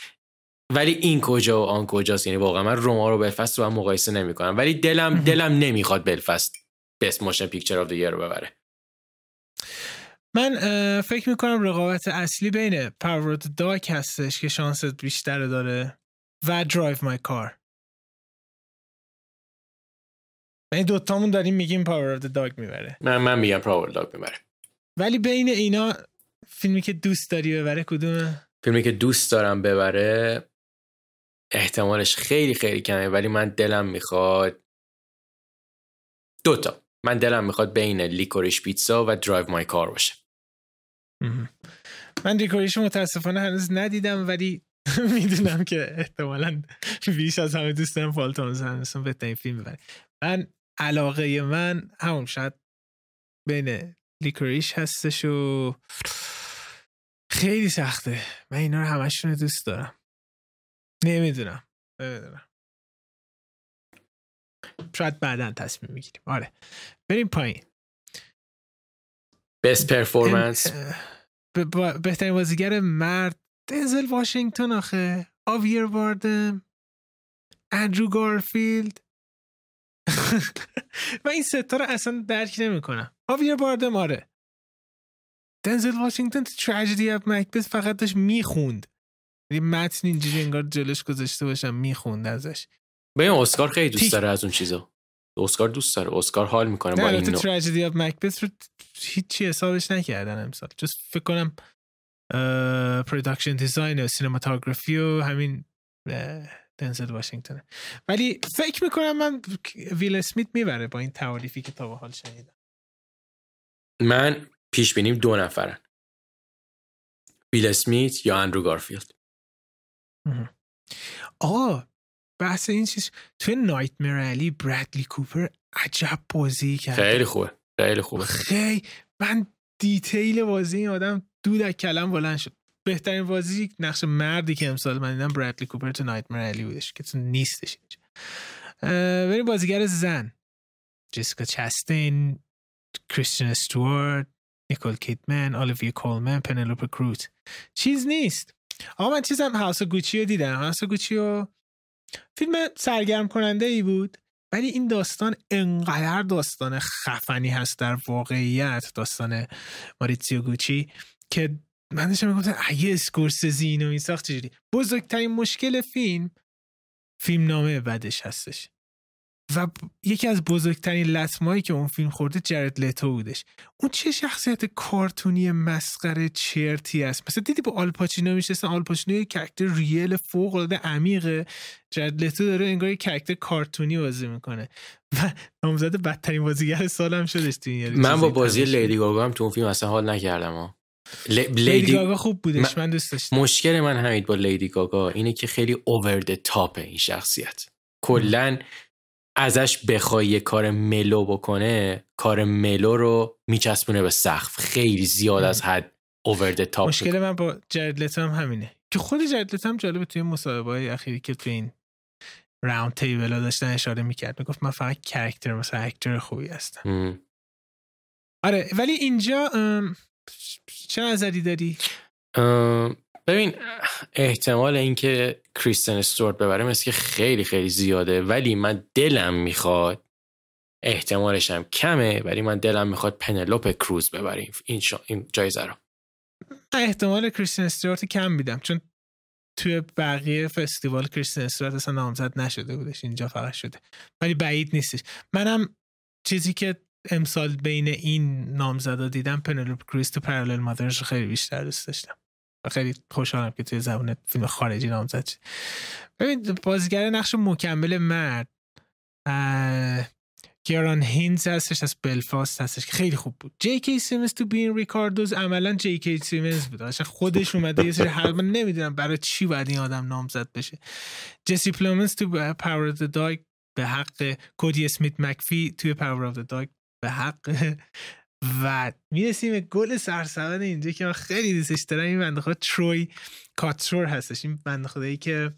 ولی این کجا و آن کجاست؟ یعنی واقعا من روما رو بلفست رو هم مقایسه نمی‌کنم. ولی دلم دلم نمی‌خواد بلفست best motion picture of the year رو ببره. من فکر می‌کنم رقابت اصلی بین the Dog هستش که شانست بیشتر داره و Drive My Car. این دوتامون داریم میگیم of the Dog می‌بره. من من میگم پراور داگ می‌بره. ولی بین اینا فیلمی که دوست داری ببره کدومه؟ فیلمی که دوست دارم ببره احتمالش خیلی خیلی کمه ولی من دلم می‌خواد دوتا من دلم می‌خواد بین Licorice Pizza و Drive My Car باشه. من Licorice متاسفانه هنوز ندیدم ولی می‌دونم که احتمالا بیش از همه دوست دارم فالتونز هنوز بهترین فیلم ببره من علاقه من همون شاید بین Licorice هستش و خیلی سخته. من اینا رو همشون دوست دارم. نمی‌دونم. نمی‌دونم. شاید بعدا تصمیم می‌گیریم. آره. بریم پایین. Best performance بهترین بازیگر مرد. دنزل واشنگتن آخه. هاویر باردم اندرو گارفیلد. من این ستا رو اصلا درک نمی کنم هاویر باردم آره. دنزل واشنگتن تو Tragedy of Macbeth فقط داشت می‌خوند. یه متن اینجوری انگار جلوش گذاشته باشم می‌خوند ازش. به این اسکار خیلی دوست تیک. داره از اون چیزا. اسکار دوست داره. اسکار حال می‌کنه با این البته نوع. Tragedy of Macbeth رو هیچی حسابش نکردن امسال. جز فکر کنم production design و cinematography و همین دنزل واشنگتن. ولی فکر می‌کنم من ویل اسمیت می‌بره با این تعاریفی که تا به حال شنیدم. من پیش بینیم دو نفرن. ویل اسمیت یا اندرو گارفیلد. آه بحث این چیز توی Nightmare Alley برادلی کوپر عجب بازی کرد. خیلی خوبه خیلی خوبه. خیلی. من detail بازی این آدم دود از کلم بلند شد. بهترین بازی نقش مردی که امسال من دیدم برادلی کوپر تو Nightmare Alley بودش که تو نیستش بریم بازیگر زن. جسیکا چستین کریستن استوارت نیکول کیدمن الیویا کولمن پنلوپ کروز چیز نیست. آقا من چیزم House Gucci رو دیدم. House Gucci رو فیلم سرگرم کننده ای بود ولی این داستان انقدر داستان خفنی هست در واقعیت داستان مائوریتسیو گوچی که من داشتم می‌گفتم اگه اسکورسزی اینو میساخت چجوری؟ بزرگترین مشکل فیلم فیلم نامه بدش هستش. و یکی از بزرگترین لطمایی که اون فیلم خورده جرد لتو بودش. اون چه شخصیت کارتونی مسخره چرتی است؟ مثلا دیدی با آلپاچینو میشستن آلپاچینو یه character real فوق العاده عمیقه. جرد لتو داره انگار یه character کارتونی بازی می‌کنه. و نامزد بدترین بازیگر سال هم شدش تو این من با بازی لیدی گاگا هم تو اون فیلم اصلا حال نکردم ها. لیدی گاگا خوب بودش من, دوست داشتم. مشکل من همین با لیدی گاگا اینه که خیلی over top این شخصیت. کلا ازش بخوای یه کار ملو بکنه کار ملو رو میچسبونه به سقف. خیلی زیاد از حد اوور تاپ مشکل من با جرد هم همینه. که خود جرد هم جالبه توی مصاحبه های اخیری که توی این راوند تیبل ها داشتن اشاره می‌کرد. می‌گفت من فقط کرکتر مثلا اکتر خوبی هستم. آره ولی اینجا چه نظری داری؟ ببین احتمال اینکه کریستن استوارت ببره مثل که خیلی خیلی زیاده ولی من دلم می‌خواد احتمالش هم کمه ولی من دلم می‌خواد پنلوپ کروز ببره. این, شا... این جایزه رو. احتمال کریستن استوارت کم میدم چون توی بقیه فستیوال کریستن استوارت اصلا نامزد نشده بودش اینجا فقط شده. ولی بعید نیستش. منم چیزی که امسال بین این نامزدا دیدم پنلوپ کروز تو Parallel Mothers خیلی بیشتر دوست داشتم. خیلی خوشحالم که توی زبان فیلم خارجی نامزد شد ببین بازیگر نقش مکمل مرد کیران هایندز هستش از بلفاست هستش که خیلی خوب بود. جی کی سیمنز تو Being Ricardos عملا جی کی سیمنز بود. اصلا خودش اومده یه سری حل من نمی‌دونم برای چی باید این آدم نامزد بشه. جسی پلومنز تو Power of Dog به حق کودی اسمیت مکفی توی Power of Dog به حق. و می‌رسیم به گل سرسبد اینجا که من خیلی دوستش دارم. این بنده خدا تروی کاترور هستش. این بنده خدایی که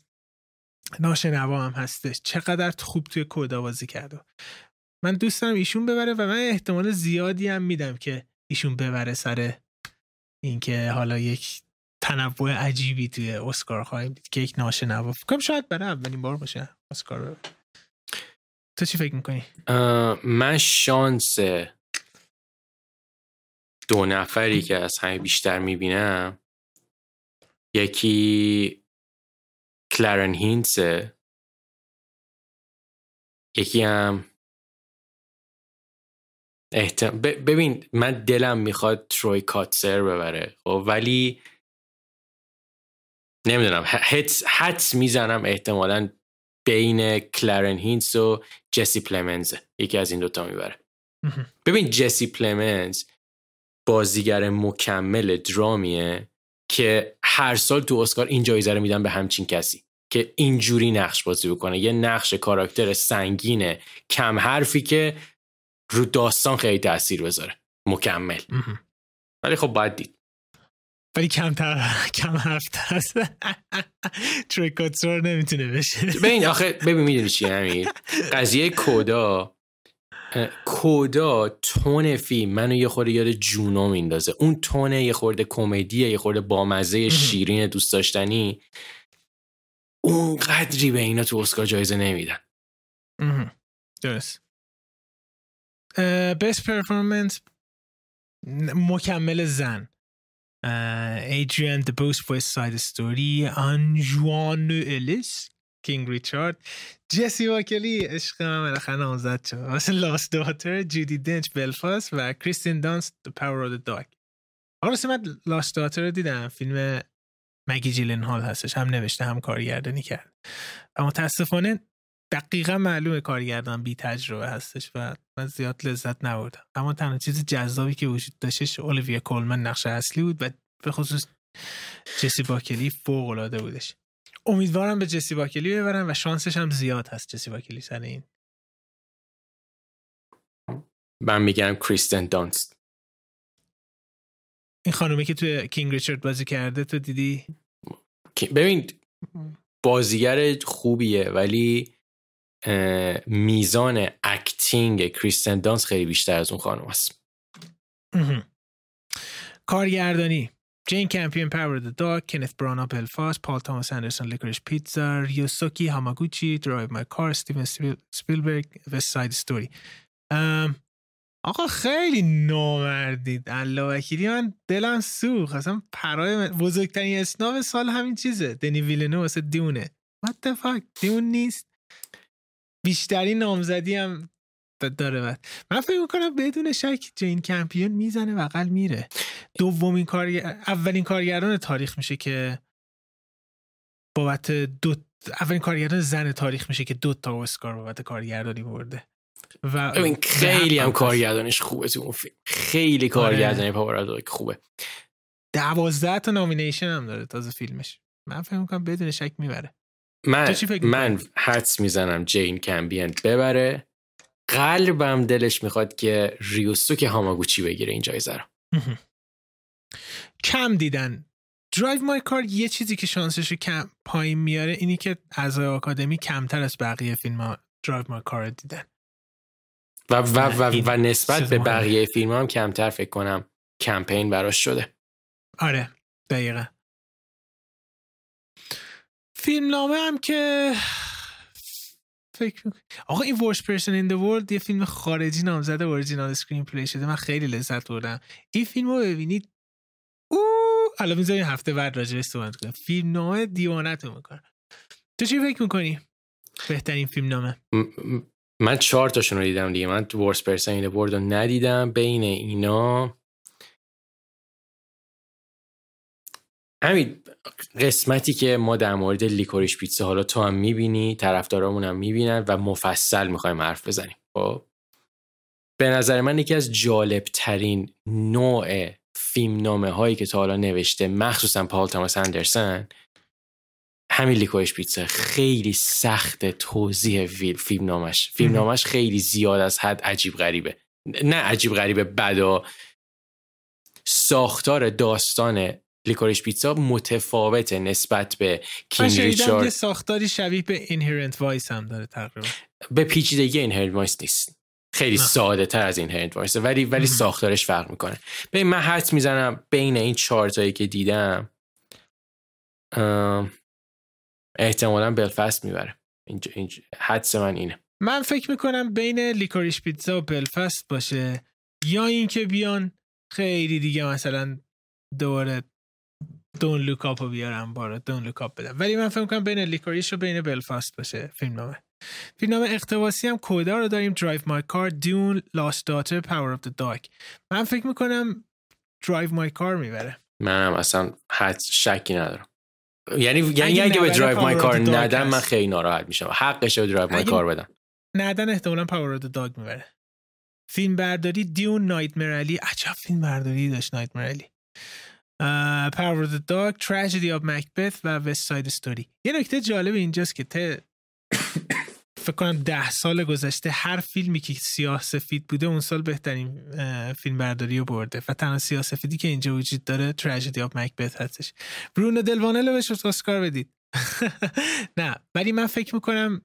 ناشنوا هم هستش. چقدر خوب توی کودا بازی کرده. من دوست دارم ایشون ببره و من احتمال زیادی هم میدم که ایشون ببره سر اینکه حالا یک تنوع عجیبی توی اسکار خواهیم دید که یک ناشنوا. فکرم شاید برای اولین بار باشه اسکار تو چی فکر می‌کنی؟ من شانس دو نفری که از همه بیشتر می‌بینم یکی کلارن هینسه یکی هم احتم... ببین من دلم می‌خواد تروی کاتسر ببره خب ولی نمی‌دونم. حدس, حدس می‌زنم احتمالا بین کلارن هینس و جسی پلمنز یکی از این دوتا می‌بره. ببین جسی پلمنز بازیگر مکمل درامیه که هر سال تو اسکار این جایزه رو میدن به همچین کسی که اینجوری نقش بازی بکنه. یه نقش کاراکتر سنگینه کم حرفی که رو داستان خیلی تاثیر بذاره. مکمل. ولی خب باید دید. ولی کمتر کم حرف هست. تریکاتسور نمی‌تونه بشه. ببین آخه ببین می‌دونی چی همین قضیه کودا کودا تون فیلم منو یه خورده یاد جونو میندازه. اون تون یه خورده کمدیه یه خورده بامزه شیرین دوست داشتنی اون قدری به اینا تو اسکار جایزه نمیدن. درست. Best performance مکمل زن. آریانا دبوز West Side Story آنجوان الیس King Richard. جسی باکلی عشق من بالاخره نامزد شد. Lost Daughter جودی دنچ بلفاست و کریستن دانست of the Dog. آقا من Lost Daughter رو دیدم. فیلم مگی جیلن هال هستش. هم نوشته هم کارگردانی کرد. و متاسفانه دقیقا معلومه کارگردان بی تجربه هستش و من زیاد لذت نبردم. اما تنها چیز جذابی که وجود داشتش اولیویا کولمن نقش اصلی بود و به خصوص جسی باکلی فوق العاده بودش. امیدوارم به جسی باکلی ببرن و شانسش هم زیاد هست جسی باکلی سر این. من میگم کریستن دانست. این خانومی که توی کینگ ریچارد بازی کرده تو دیدی؟ ببین بازیگر خوبیه ولی میزان acting کریستن دانست خیلی بیشتر از اون خانم است. کارگردانی. جین کمپیون Power the Dog کنت برانا بلفاست پال تاماس اندرسون Licorice Pizza ریوسوکی هاماگوچی Drive My Car استیون سپیلبرگ West Side Story آقا خیلی نامردید. الله وکیلی من دلم سوخت اصلا برای من بزرگترین snub سال همین چیزه. دنی ویلنوو واسه Dune. What the fuck دیون نیست. بیشترین نامزدی هم داره بعد. من فکر می‌کنم بدون شک جین کمپیون می‌زنه بغل میره. دومین کار اولین کارگردان تاریخ میشه که بابت دو اولین کارگردان زن تاریخ میشه که دو تا اسکار بابت کارگردانی برده. و این خیلی هم کارگردانش خوبه تو اون فیلم. خیلی کارگردانی آره. پاورادو خوبه. دوازده تا nomination هم داره تازه فیلمش. من فکر می‌کنم بدون شک می‌بره. من من حدس می‌زنم جین کمپیون ببره. قلبم دلش می‌خواد که ریوسوکه هاماگوچی بگیره این جایزه رو. کم دیدن. Drive My Car یه چیزی که شانسش کم پایین میاره اینی که از آکادمی کمتر از بقیه فیلم ها Drive My Car دیدن. و, و, و, و نسبت به بقیه فیلم هم کمتر فکر کنم کمپین براش شده. آره دقیقا. فیلم نامه هم که فکر آقا این Worst Person in World یه فیلم خارجی نامزد original screenplay شده. من خیلی لذت بردم. این فیلم رو ببینید. او حالا می‌ذاریم هفته بعد راجعش صحبت کنیم فیلم نامه دیوانت می‌کنه. تو چی فکر می‌کنی؟ بهترین فیلم نامه. من چهار تاشون رو دیدم دیگه. من Worst Person in World رو ندیدم. بین اینا همین. قسمتی که ما در مورد لیکوریش پیتزا حالا تو هم می‌بینی طرفدارامون هم می‌بینن و مفصل می‌خوایم حرف بزنیم. خب؟ به نظر من یکی از جالب ترین نوع فیلم نامه هایی که تا حالا نوشته مخصوصا پال تاماس اندرسن همین لیکوریش پیتزا. خیلی سخت توضیح فیلم نامش. فیلم نامش خیلی زیاد از حد عجیب غریبه. نه عجیب غریبه بدا ساختار داستان Licorice Pizza متفاوته نسبت به King Richard. ساختاری شبیه به Inherent Vice هم داره تقریبا. به پیچیدگی Inherent Vice نیست. خیلی ساده تر از Inherent Vice ولی ولی ساختارش فرق می‌کنه. به من حدس می‌زنم بین این چارتایی که دیدم احتمالا بلفاست می‌بره. اینجا, اینجا حدس من اینه. من فکر می‌کنم بین Licorice Pizza و بلفاست باشه. یا اینکه بیان خیلی دیگه مثلا دوباره Don't Look Up رو بیارن بارا Don't Look Up بدن ولی من فکر کنم بین Licorice و بین بلفاست باشه فیلم نامه فیلم نامه اقتباسی هم CODA رو داریم. Drive My Car Dune Lost Daughter Power of the Dog من فکر می‌کنم Drive My Car می‌بره. منم اصلا حد شکی ندارم. یعنی یعنی اگه به Drive My Car ندم من خیلی ناراحت میشم. حقشه به Drive My Car بدن ندن احتمالا پاور اف داگ می‌بره. فیلم برداری دیون نایتمر علی عجب فیلم برداری داشت نایتمر علی Of the Dog Tragedy of Macbeth و West Side Story. یه نکته جالب اینجاست که ته فکر کنم ده سال گذشته هر فیلمی که سیاه سفید بوده اون سال بهترین فیلم برداری رو برده و تنها سیاه سفیدی که اینجا وجود داره Tragedy of Macbeth هستش. برونو دلوانه بهش اسکار بدید. نه ولی من فکر می‌کنم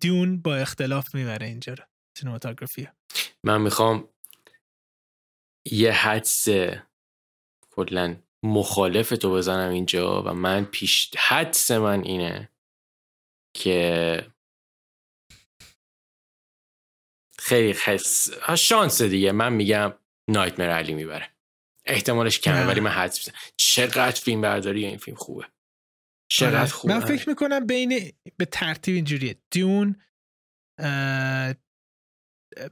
دیون با اختلاف می‌بره اینجا رو سینماتوگرافی من می‌خوام یه حدس کلا مخالف تو بزنم اینجا و من پیش حدس من اینه که خیلی خس شانس دیگه. من میگم نایتمر علی می‌بره. احتمالش کمه ولی من حدس می‌زنم. چقدر فیلم برداری این فیلم خوبه. چقدر آره. خوبه. من فکر می‌کنم بین به ترتیب اینجوریه. Dune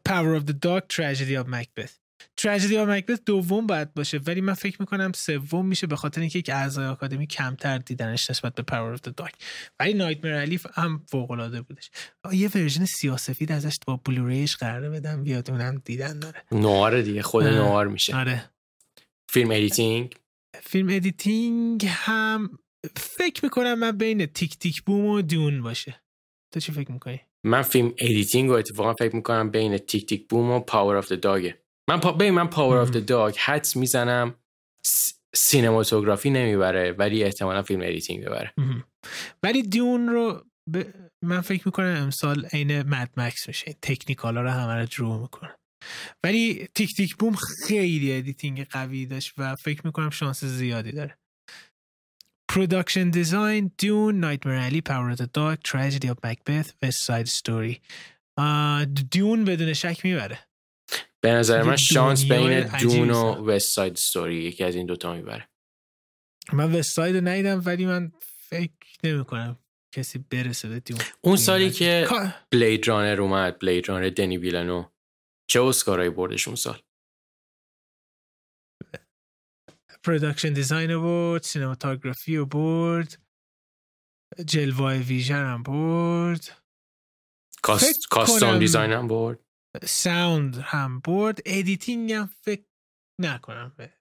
Power of the Dog Tragedy of Macbeth. Tragedy of Macbeth دوم باید باشه ولی من فکر می‌کنم سوم میشه به خاطر اینکه یک اعضای آکادمی کمتر دیدنش نسبت به Power of Dog ولی Nightmare Alley هم فوق العاده بودش یه ورژن سیاه سفید ازش با Blu-ray ش قرار بدم بیاد اونم دیدن داره. نوار دیگه خود نوار میشه. آره. film editing film editing هم فکر می‌کنم من بین Tick Tick Boom و Dune باشه. تو چی فکر می‌کنی؟ من film editing رو اتفاقا فکر می‌کنم بین Tick Tick Boom و Power of Dog ه من پا... ببین من Power of the Dog حدس می‌زنم cinematography نمی‌بره ولی احتمالا film editing ببره. ولی Dune رو من فکر می‌کنم امسال عین Mad Max میشه technical ا رو همه رو درو می‌کنه. ولی Tick Tick Boom خیلی editing قوی داشت و فکر می‌کنم شانس زیادی داره. production design Dune Nightmare Alley Power of Dog Tragedy of Macbeth West Side Story Dune بدون شک می‌بره. به نظر من شانس بین Dune و West Side Story یکی از این دوتا می‌بره. من West Side ندیدم ولی من فکر نمی کنم کسی برسه به Dune اون سالی که Blade Runner اومد Blade Runner دنی ویلنو چه اسکارایی بردش اون سال؟ production design رو برد cinematography رو برد جلوای ویژن هم برد. cost... costume design هم برد. sound هم برد. editing هم فکر نکنم به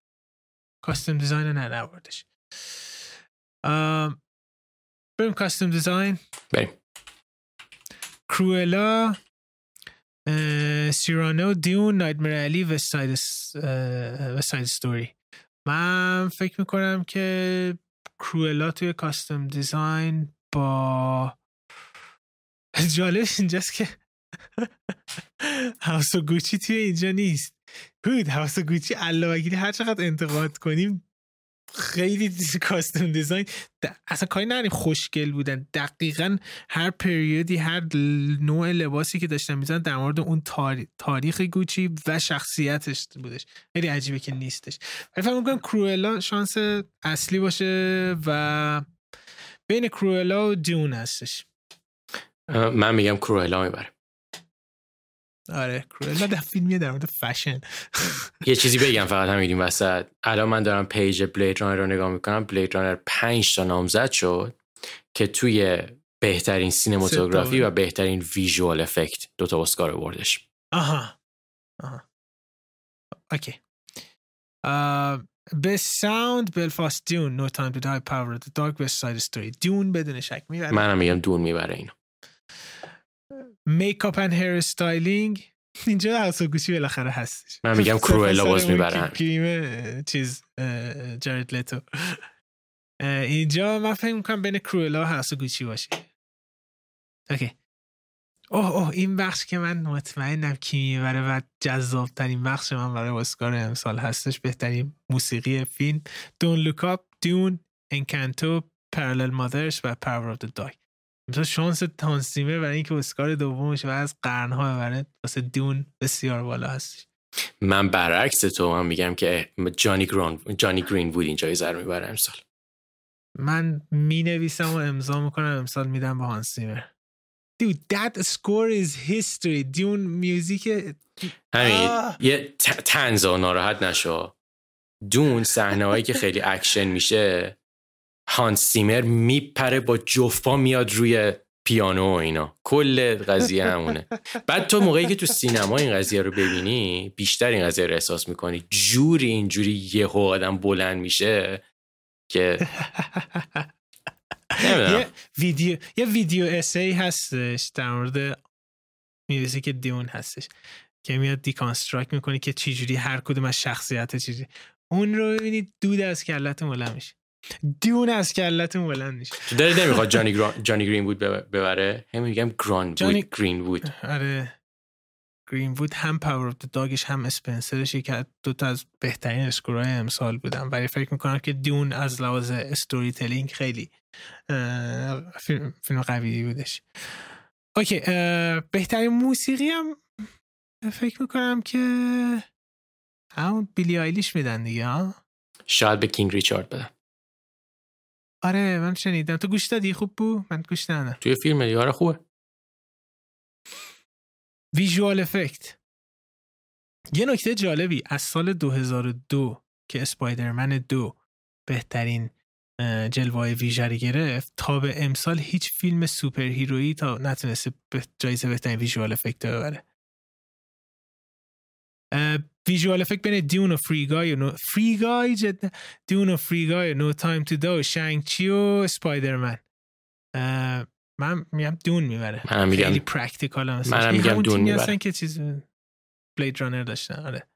costume design نه نبردش. بریم costume design بریم. Cruella Cyrano Dune Nightmare Alley West Side Story من فکر می‌کنم که کرویلا توی costume design با جالب اینجاست که House Gucci توی اینجا نیست. هود House Gucci علاوه هر چقدر انتقاد کنیم خیلی کاستوم دیزاین اصلا کاری نداریم خوشگل بودن. دقیقا هر پریودی هر نوع لباسی که داشتن میزن در مورد اون تاریخ گوچی و شخصیتش بودش. خیلی عجیبه که نیستش. فکر می‌کنم کروئلا شانس اصلی باشه و بین کروئلا و دیون هستش. من میگم کروئلا می‌بره. آره کروئلا در فیلمیه در مورد فشن یه چیزی بگم فقط هم این وسط. الان من دارم page Blade Runner رو نگاه می‌کنم. Blade Runner 5 تا نامزد شد که توی بهترین cinematography و بهترین visual effect دوتا اسکار بردش آها. آها. Okay. به sound بلفاست Dune No Time to Die Power Dog West Side Story Dune بدون شک می‌بره. منم میگم Dune می‌بره اینو. Makeup and hairstyling. اینجا House Gucci بالاخره هستش. من میگم کروئلا باز می‌برن. گریم چیز جارد لتو. اینجا من فکر می‌کنم بین کروئلا و Gucci باشه. Okay. اوه اوه این بخش که من مطمئنم کی می‌بره و جذاب ترین بخش من برای اسکار امسال هستش بهترین موسیقی فیلم. Don't Look Up Dune Encanto Parallel Mothers و Power of the Dog مثلا شانس هانس زیمر برای اینکه اسکار دومش و از قرنها ببره واسه Dune بسیار بالا هست من برعکس تو من میگم که جانی گرین جانی گرین وود این جایزه رو می‌بره امسال. من می نویسم و امضا می‌کنم امسال میدم به هانس زیمر Dude, that score is history. Dune music همین یه تنزا ناراحت نشو. Dune صحنه هایی که خیلی اکشن میشه هانس زیمر میپره با جفت پا میاد روی پیانو و اینا. کل قضیه همونه. بعد تو موقعی که تو سینما این قضیه رو ببینی بیشتر این قضیه رو احساس می‌کنی. جوری اینجوری یه آدم بلند میشه که یه ویدیو یه ویدیو essay هستش در مورد music Dune هستش که میاد deconstruct می‌کنی که چجوری هر کدوم از شخصیت چیزی اون رو ببینید دود از کلت میشه. Dune از کلتون بلند میشه. داری نمی‌خواد جانی, جانی گرین وود ببره؟ هم میگم گرین جانی... گرین وود آره. گرین وود هم Power of Dog ش هم Spencer ش که دو تا از بهترین score های امسال بودن. ولی فکر می‌کنم که Dune از لحاظ storytelling خیلی فیلم, فیلم قوی بودش. اوکی بهترین موسیقی هم فکر می‌کنم که همون بیلی آیلیش میدن دیگه ها؟ شاید به کینگ ریچارد بدن. آره من شنیدم. تو گوش دادی؟ خوب بود؟ من گوش ندادم. توی فیلم آره خوبه. ویژوال افکت یه نکته جالبی. از سال 2002 که اسپایدرمن دو بهترین جلوه ویژه رو گرفت تا به امسال هیچ فیلم superhero یی تا نتونسته جایزه بهترین visual effect ببره. visual effect بین Dune و Free Guy و No... Free Guy جد Dune و Free Guy No Time to Die Shang-Chi و Spider-Man من میگم Dune می‌بره. من میگم خیلی practical هم من میگم Dune می‌بره. که چیز Blade Runner داشتن. آره.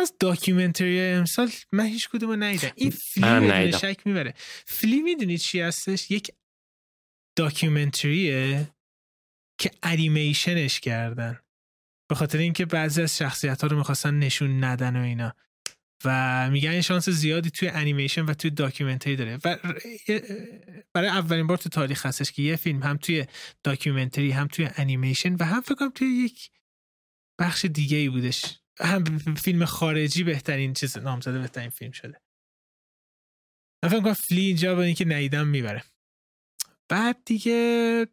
از documentary امسال من هیچ کدوم ندیدم. این فیلم شک می‌بره. فیلم می‌دونید چی هستش؟ یک documentary ه که انیمیشنش کردن. به خاطر اینکه بعضی از شخصیت ها رو می‌خواستن نشون ندن و اینا. و میگن شانس زیادی توی انیمیشن و توی documentary داره. و برای اولین بار تو تاریخ هستش که یه فیلم هم توی documentary هم توی انیمیشن و هم فکر توی یک بخش دیگه ای بودش. هم فیلم خارجی بهترین چیز نامزده بهترین فیلم شده. من فکر کنم فلی اینجا با اینکه نیدم می‌بره. بعد دیگه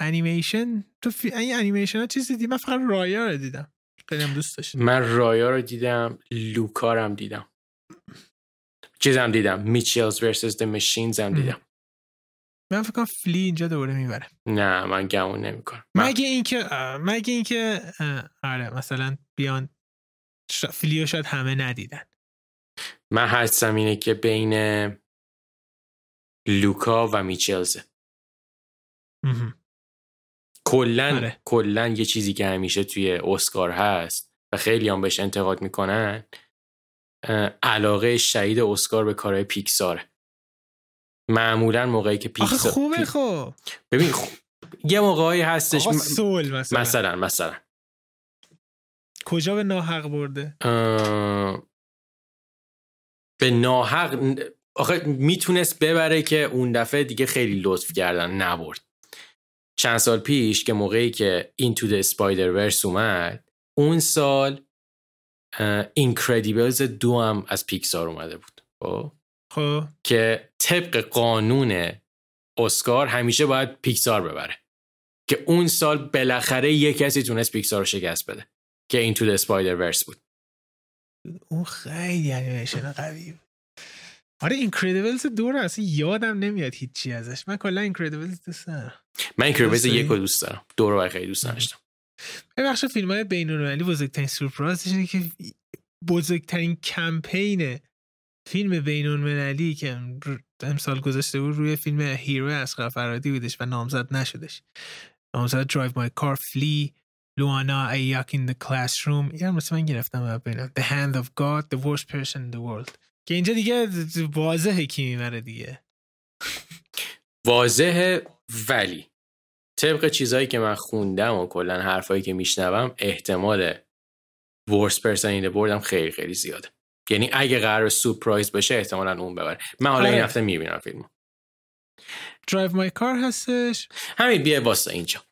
انیمیشن تو فی... این انیمیشن ها چیزی دیدی؟ من فقط رایا رو دیدم. خیلی هم دوست داشتم. من رایا رو دیدم لوکارم دیدم. چیزم دیدم میچلز ورسس د ماشینز هم دیدم. من فکر کنم فلی اینجا دوباره می‌بره. نه من گمون نمی‌کنم. مگه اینکه مگه اینکه آره مثلا بیان فلیو شاید همه ندیدن. من حدسم اینه که بین لوکا و میچلزه کلا آره. کلا یه چیزی که همیشه توی اسکار هست و خیلی هم بهش انتقاد می‌کنن علاقه شهید اسکار به کارهای پیکساره معمولا موقعی که پیکسار خوبه خب. ببین خوب. یه موقعی هستش سول مثلا. مثلا مثلا. کجا به ناحق برده؟ به ناحق آخه می‌تونست ببره که اون دفعه دیگه خیلی لطف کردن نبرد. چند سال پیش که موقعی که Into the Spider-Verse اومد اون سال اینکردیبلز دو هم از پیکسار اومده بود. خب, خب. که طبق قانون اسکار همیشه باید پیکسار ببره. که اون سال بالاخره یه کسی تونست پیکسار رو شکست بده که Into the Spider-Verse بود. اون خیلی انیمیشن قوی بود. آره اینکردیبلز دو رو اصلا یادم نمیاد هیچی ازش. من کلا اینکردیبلز دوست دارم. من اینکردیبلز یک رو دوست دارم. دو رو خیلی دوست داشتم یه بخش فیلم های بین المللی بزرگترین سورپرایزش اینه که بزرگترین کمپین فیلم بین المللی که امسال گذاشته بود روی فیلم Hero از فرهادی بودش و نامزد نشدش. نامزد Drive My Car Flee Lunana A Yak in the classroom. یه مثل من گرفتم The hand of God the worst person in the world. که اینجا دیگه واضحه کی می‌بره دیگه. واضحه ولی طبق چیزهایی که من خوندم و کلا حرفایی که میشنوم احتمال Worst Person بردم خیلی خیلی زیاده. یعنی اگه قرار سورپرایز بشه احتمالا اون ببره. من حالا این آره. هفته می‌بینم فیلمو. Drive My Car هستش. همین بیا واسه اینجا.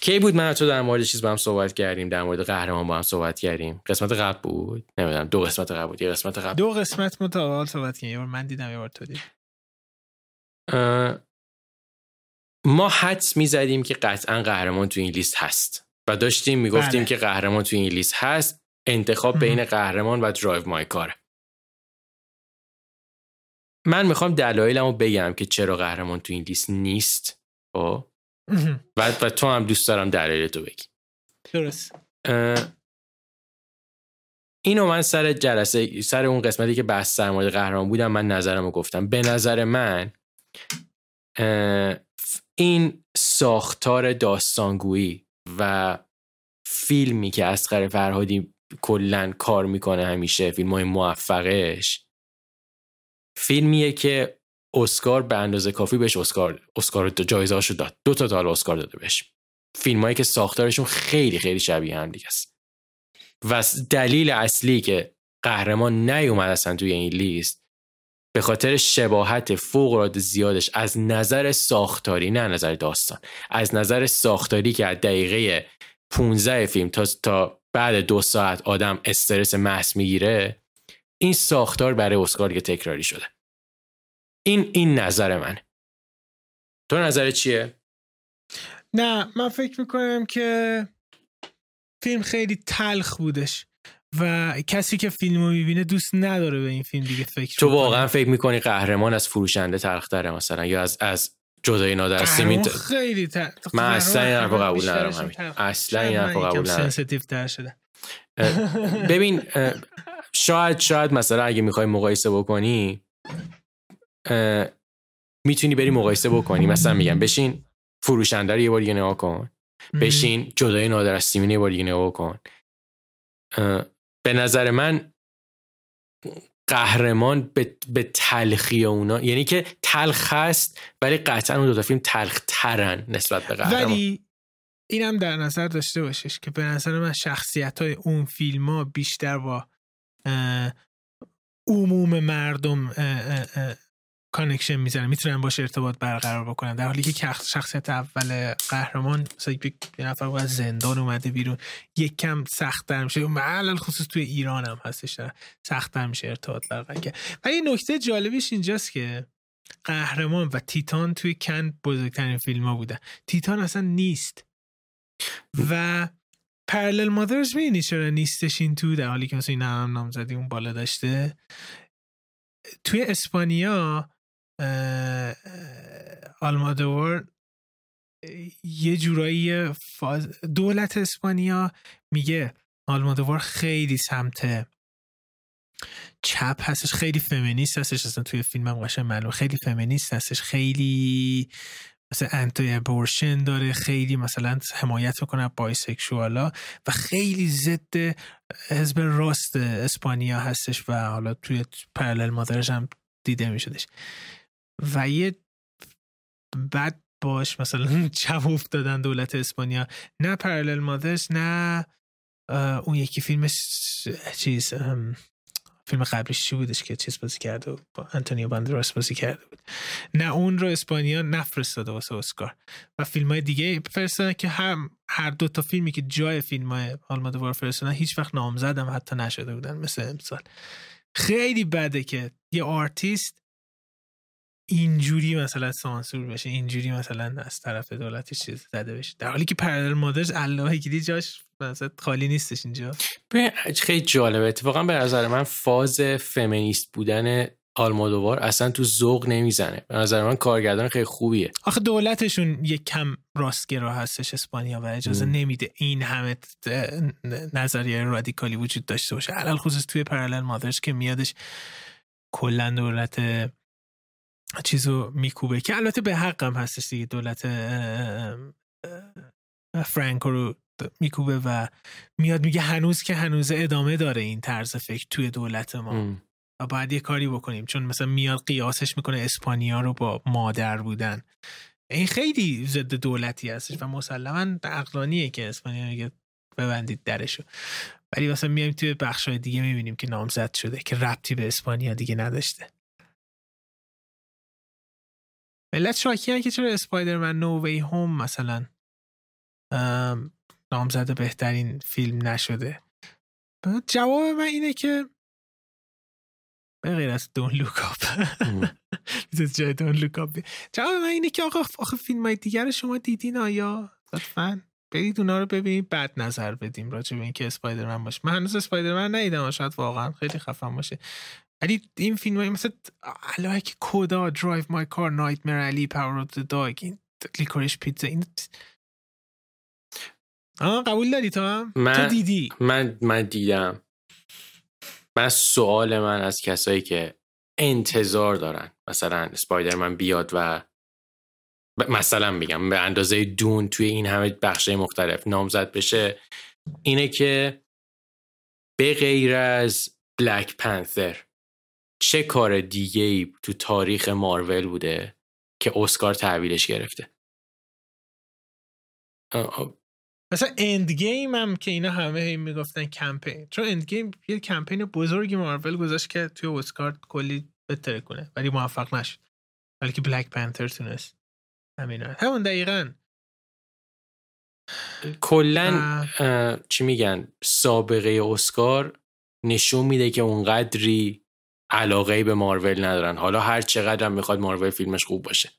کی بود؟ من تو در مورد چیز با هم صحبت کردیم در مورد قهرمان با هم صحبت کردیم. قسمت قبل بود؟ نمی‌دونم. دو قسمت قبل بود. یه قسمت قبل. دو قسمت متوالی صحبت کردیم. من دیدم یه بار تو دید ما حدس می‌زدیم که قطعا قهرمان تو این لیست هست. و داشتیم می‌گفتیم بله. که قهرمان تو این لیست هست. انتخاب بین قهرمان و درایو مای کاره من می‌خوام دلایلمو بگم که چرا قهرمان تو این لیست نیست. خب؟ و, و تو هم دوست دارم دلایل تو بگی. درست. اینو من سر جلسه سر اون قسمتی که بحث سرمایه قهرمان بودم من نظرم رو گفتم. به نظر من این ساختار داستانگویی و فیلمی که اسقر فرهادی کلا کار می‌کنه همیشه فیلم های موفقش فیلمیه که اسکار به اندازه کافی بهش اسکار اسکار جایزه هاشو داد. دو تا تا اسکار داده بهش. فیلمایی که ساختارشون خیلی خیلی شبیه هم دیگه است. و دلیل اصلی که قهرمان نیومد اصلا توی این لیست به خاطر شباهت فوق العاده زیادش از نظر ساختاری نه نظر داستان از نظر ساختاری که از دقیقه 15 فیلم تا تا بعد دو ساعت آدم استرس محض می‌گیره این ساختار برای اسکار که تکراری شده. این این نظر من. تو نظر چیه؟ نه من فکر می‌کنم که فیلم خیلی تلخ بودش و کسی که فیلمو می‌بینه دوست نداره به این فیلم دیگه فکر تو واقعا فکر می‌کنی قهرمان از فروشنده تلختره مثلا یا از از جدای نادر سیمین خیلی تر... من اصلا این حرفو قبول ندارم همین. اصلا این حرفو قبول ندارم. شده ببین شاید شاید مثلا اگه می‌خوای مقایسه بکنی می‌تونی بری مقایسه بکنی. مثلا میگم بشین فروشنده رو یه بار دیگه نگاه کن. بشین جدای نادر از سیمین یه بار دیگه نگاه کن. به نظر من قهرمان به, به تلخی اونا یعنی که تلخ هست ولی قطعا اون دو تا فیلم تلخ ترن نسبت به قهرمان. ولی اینم در نظر داشته باشش که به نظر من شخصیت های اون فیلم ها بیشتر با عموم مردم connection می‌زنن می‌تونن باشه ارتباط برقرار بکنن. در حالی که شخصیت اول قهرمان مثلا یه نفر از زندان اومده بیرون. یک کم سختتر میشه. معلل خصوص توی ایران هم هستش سختتر میشه ارتباط برقرار کرد. ولی نکته جالبش اینجاست که قهرمان و تیتان توی کن بزرگترین فیلم ها بودن. تیتان اصلا نیست. و پرلل مادرز می‌بینی چرا نیستش این تو؟ در حالی که مثلا این هم نامزدی اون بالا داشته. توی اسپانیا آلمادور یه جورایی فاز... دولت اسپانیا میگه آلمادور خیلی سمت چپ هستش خیلی فمینیست هستش اصلا توی فیلم هم قشنگ معلوم خیلی فمینیست هستش خیلی مثلا انتای ابورشن داره خیلی مثلا حمایت می‌کنه بایسکشوالا و خیلی ضد حزب راست اسپانیا هستش و حالا توی پرلل مادرش هم دیده میشدش. و یه بد باش مثلا چپ افتادن دولت اسپانیا. نه پرلل مادرز نه اون یکی فیلمش چیز فیلم قبلش چی بودش که چیز بازی کرده با انتونیو باندراس بازی کرده بود. نه اون رو اسپانیا نفرستاده واسه اسکار. و فیلم های دیگه فرستادن که هم هر دو تا فیلمی که جای فیلم های آلمادوار فرستادن هیچ وقت نامزدم حتی نشده بودن مثل امسال. خیلی بده که یه آرتیست اینجوری مثلا سانسور بشه اینجوری مثلا از طرف دولتش چیز زده بشه. در حالی که Parallel Mothers الله گیری جاش مثلا خالی نیستش اینجا. خیلی جالبه. اتفاقا به نظر من فاز فمینیست بودن آلمودوار اصلا تو ذوق نمی‌زنه. به نظر من کارگردان خیلی خوبیه. آخه دولتشون یک کم راستگرا هستش اسپانیا و اجازه نمیده این همه نظریه رادیکالی وجود داشته باشه. علل خصوص توی پرالل مادرش که میادش کلا دولت چیزو میکوبه که البته به حقم هستش دیگه دولت فرانکو رو میکوبه و میاد میگه هنوز که هنوز ادامه داره این طرز فکر توی دولت ما. و باید یه کاری بکنیم. چون مثلا میاد قیاسش می‌کنه اسپانیا رو با مادر بودن. این خیلی ضد دولتی هستش و مسلما عقلانیه که اسپانیا میگه ببندید درشو. ولی مثلا میایم توی بخشای دیگه می‌بینیم که نامزد شده که ربطی به اسپانیا دیگه نداشته. ملت شاکی که چرا Spider-Man No Way Home مثلا نامزد بهترین فیلم نشده؟ جواب من اینه که به غیر از Don't Look Up جای Don't Look Up جواب من اینه که آقا آخه فیلم های دیگر شما دیدین آیا؟ لطفا. برید اونا رو ببینید بعد نظر بدیم راجع به اینکه Spider-Man باشه. من هنوز Spider-Man ندیدم شاید واقعا خیلی خفن باشه. ولی این فیلم های مثل که CODA Drive My Car Nightmare Alley Power of the Dog این Licorice Pizza این آه قبول داری تو هم من تو دیدی؟ من من دیدم. من سوال من از کسایی که انتظار دارن. مثلا Spider-Man بیاد و مثلا میگم به اندازه Dune توی این همه بخشه مختلف نامزد بشه اینه که به غیر از Black Panther چه کار دیگه ای تو تاریخ مارول بوده که اسکار تحویلش گرفته؟ مثلا Endgame هم که اینا همه هی می‌گفتن کمپین. چون Endgame یه کمپین بزرگی مارول گذاشت که توی اسکار کلی بهتره کنه ولی موفق نشد. ولی که Black Panther تونست. همین همون دقیقا. کلا چی میگن؟ سابقه اسکار نشون میده که اونقدری علاقه به مارول ندارن. حالا هر چقدر هم می‌خواد مارول فیلمش خوب باشه.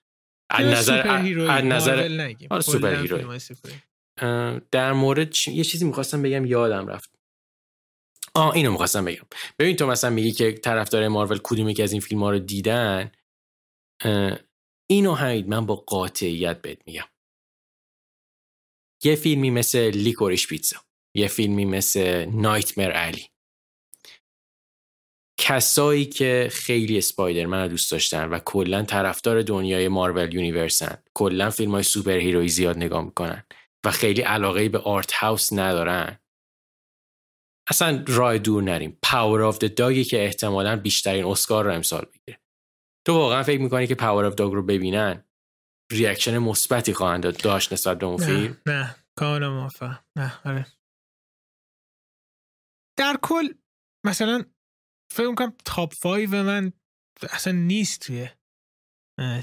از نظر از نظر آره، superhero در مورد یه چیزی می‌خواستم بگم یادم رفت. آه اینو می‌خواستم بگم. ببین تو مثلا میگی که طرفدار مارول کدومی که از این فیلم ها رو دیدن؟ اینو همین من با قاطعیت بهت میگم. یه فیلمی مثل Licorice Pizza. یه فیلمی مثل Nightmare Alley. کسایی که خیلی Spider-Man رو دوست داشتن و کلا طرفدار دنیای Marvel Universe ن. کلا فیلم های superhero ی زیاد نگاه می‌کنن و خیلی علاقه به art house ندارن. اصلا راه دور نریم. Power of Dog ی که احتمالا بیشترین اسکار رو امسال بگیره تو واقعا فکر می‌کنی که Power of Dog رو ببینن؟ reaction مثبتی خواهند داشت نسبت به اون فیلم؟ نه. کاملا موافقم. نه آره. در کل مثلا فکر می‌کنم top 5 من اصلا نیست توی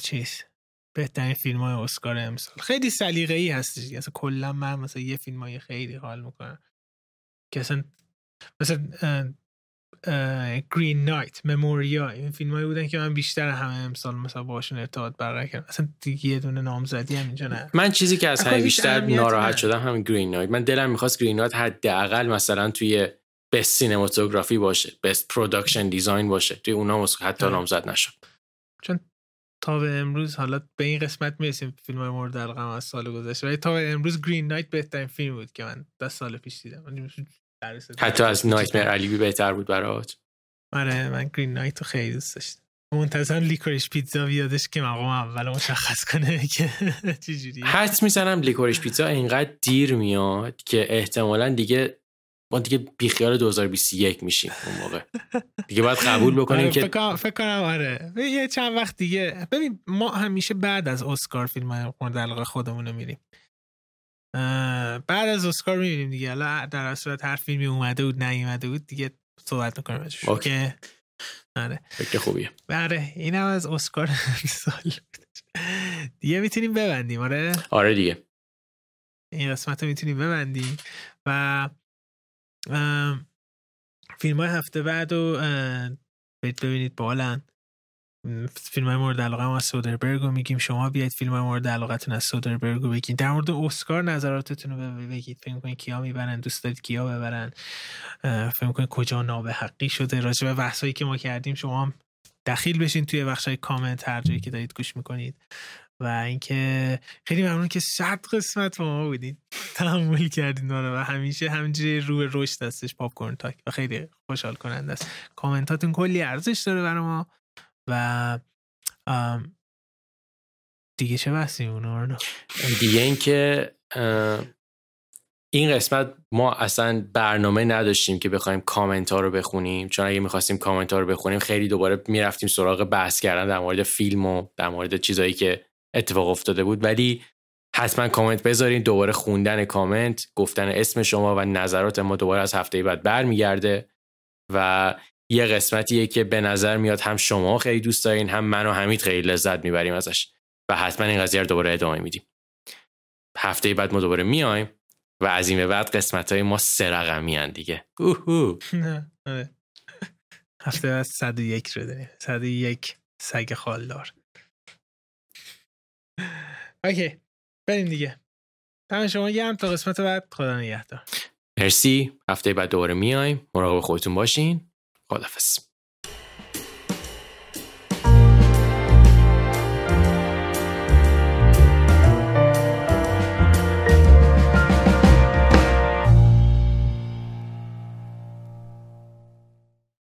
چیز. بهترین فیلم های اسکار امسال. خیلی سلیقه ای هستش اصلا کلا من مثلا یه فیلم های خیلی حال می‌کنم. که اصلا مثلا Green Knight Memoria این فیلم هایی بودن که من بیشتر همه امسال مثلا باشون ارتباط برقرار کردم. اصلا دیگه یه دونه نامزدی هم اینجا نه. من چیزی که از همه بیشتر ناراحت شدم همین Green Knight من دلم می‌خواست Green Knight حداقل مثلا توی best cinematography باشه best production design باشه. توی اونا حتی آره. نامزد نشد. چون تا به امروز حالا به این قسمت می‌رسیم فیلم های مورد علاقه از سال گذشته. ولی تا به امروز Green Knight بهترین فیلم بود که من ده سال پیش دیدم. حتی از نایتمر علیبی بهتر بود برات. آره من گرین نایت رو خیلی دوست داشتم. منتظرم لیکوریش پیتزا بیادش که مقام اول مشخص کنه که چجوری حد می‌زنم لیکوریش پیتزا اینقدر دیر میاد که احتمالا دیگه ما دیگه بیخیال 2021 میشیم اون موقع. دیگه باید قبول بکنیم آره، که فکر کنم آره. یه چند وقت دیگه. ببین ما همیشه بعد از اسکار فیلم های مورد علاقه خودمون رو میریم بعد از اسکار می‌بینیم دیگه. حالا در صورت هر فیلمی اومده بود نیومده بود دیگه صحبت می‌کنیم اوکی. آره. فکر خوبیه. آره اینم از اسکار سال دیگه می‌تونیم ببندیم آره؟ آره دیگه. این قسمت رو می‌تونیم ببندیم. و فیلم های هفته بعد رو ببینید بالن فیلم های مورد علاقه از سودربرگ رو میگیم. شما بیاید فیلم های مورد علاقتون از سودربرگ رو بگید در مورد اسکار نظراتتون رو بگید. فکر کنید کیا می‌برن دوست دارید کیا ببرن. فکر کنید کجا نابه حقی شده. راجع به بحثایی که ما کردیم شما هم دخیل بشین توی بخش های کامنت هر جایی که دارید گوش می‌کنید. و اینکه خیلی ممنون که صد قسمت با ما بودین. تحمل کردین و همیشه همینجوری روی رشد دستش پاپ کورن تاک. و خیلی خوشحال کننده است. کامنتاتون کلی ارزش داره برای ما. و دیگه چه بحثی اون دیگه اینکه این قسمت ما اصلا برنامه نداشتیم که بخوایم کامنت ها رو بخونیم. چون اگه می‌خواستیم کامنت ها رو بخونیم خیلی دوباره می‌رفتیم سراغ بحث کردن در مورد فیلم و در مورد چیزایی که اتفاق افتاده بود. ولی حتما کامنت بذارین دوباره خوندن کامنت گفتن اسم شما و نظرات ما دوباره از هفته بعد برمیگرده و یه قسمتیه که به نظر میاد هم شما خیلی دوست دارین هم من و حمید خیلی لذت می‌بریم ازش و حتما این قضیه رو دوباره ادامه میدیم. هفته بعد ما دوباره میایم و از این به بعد قسمت های ما سه رقمی دیگه. آره. هفته بعد 101 رو داریم. 101 سگ خالدار. اوکی بریم دیگه. دم شما گرم تا قسمت بعد. خدا نگهدار. مرسی. هفته بعد دوباره میایم. مراقب خودتون باشین. خدافظ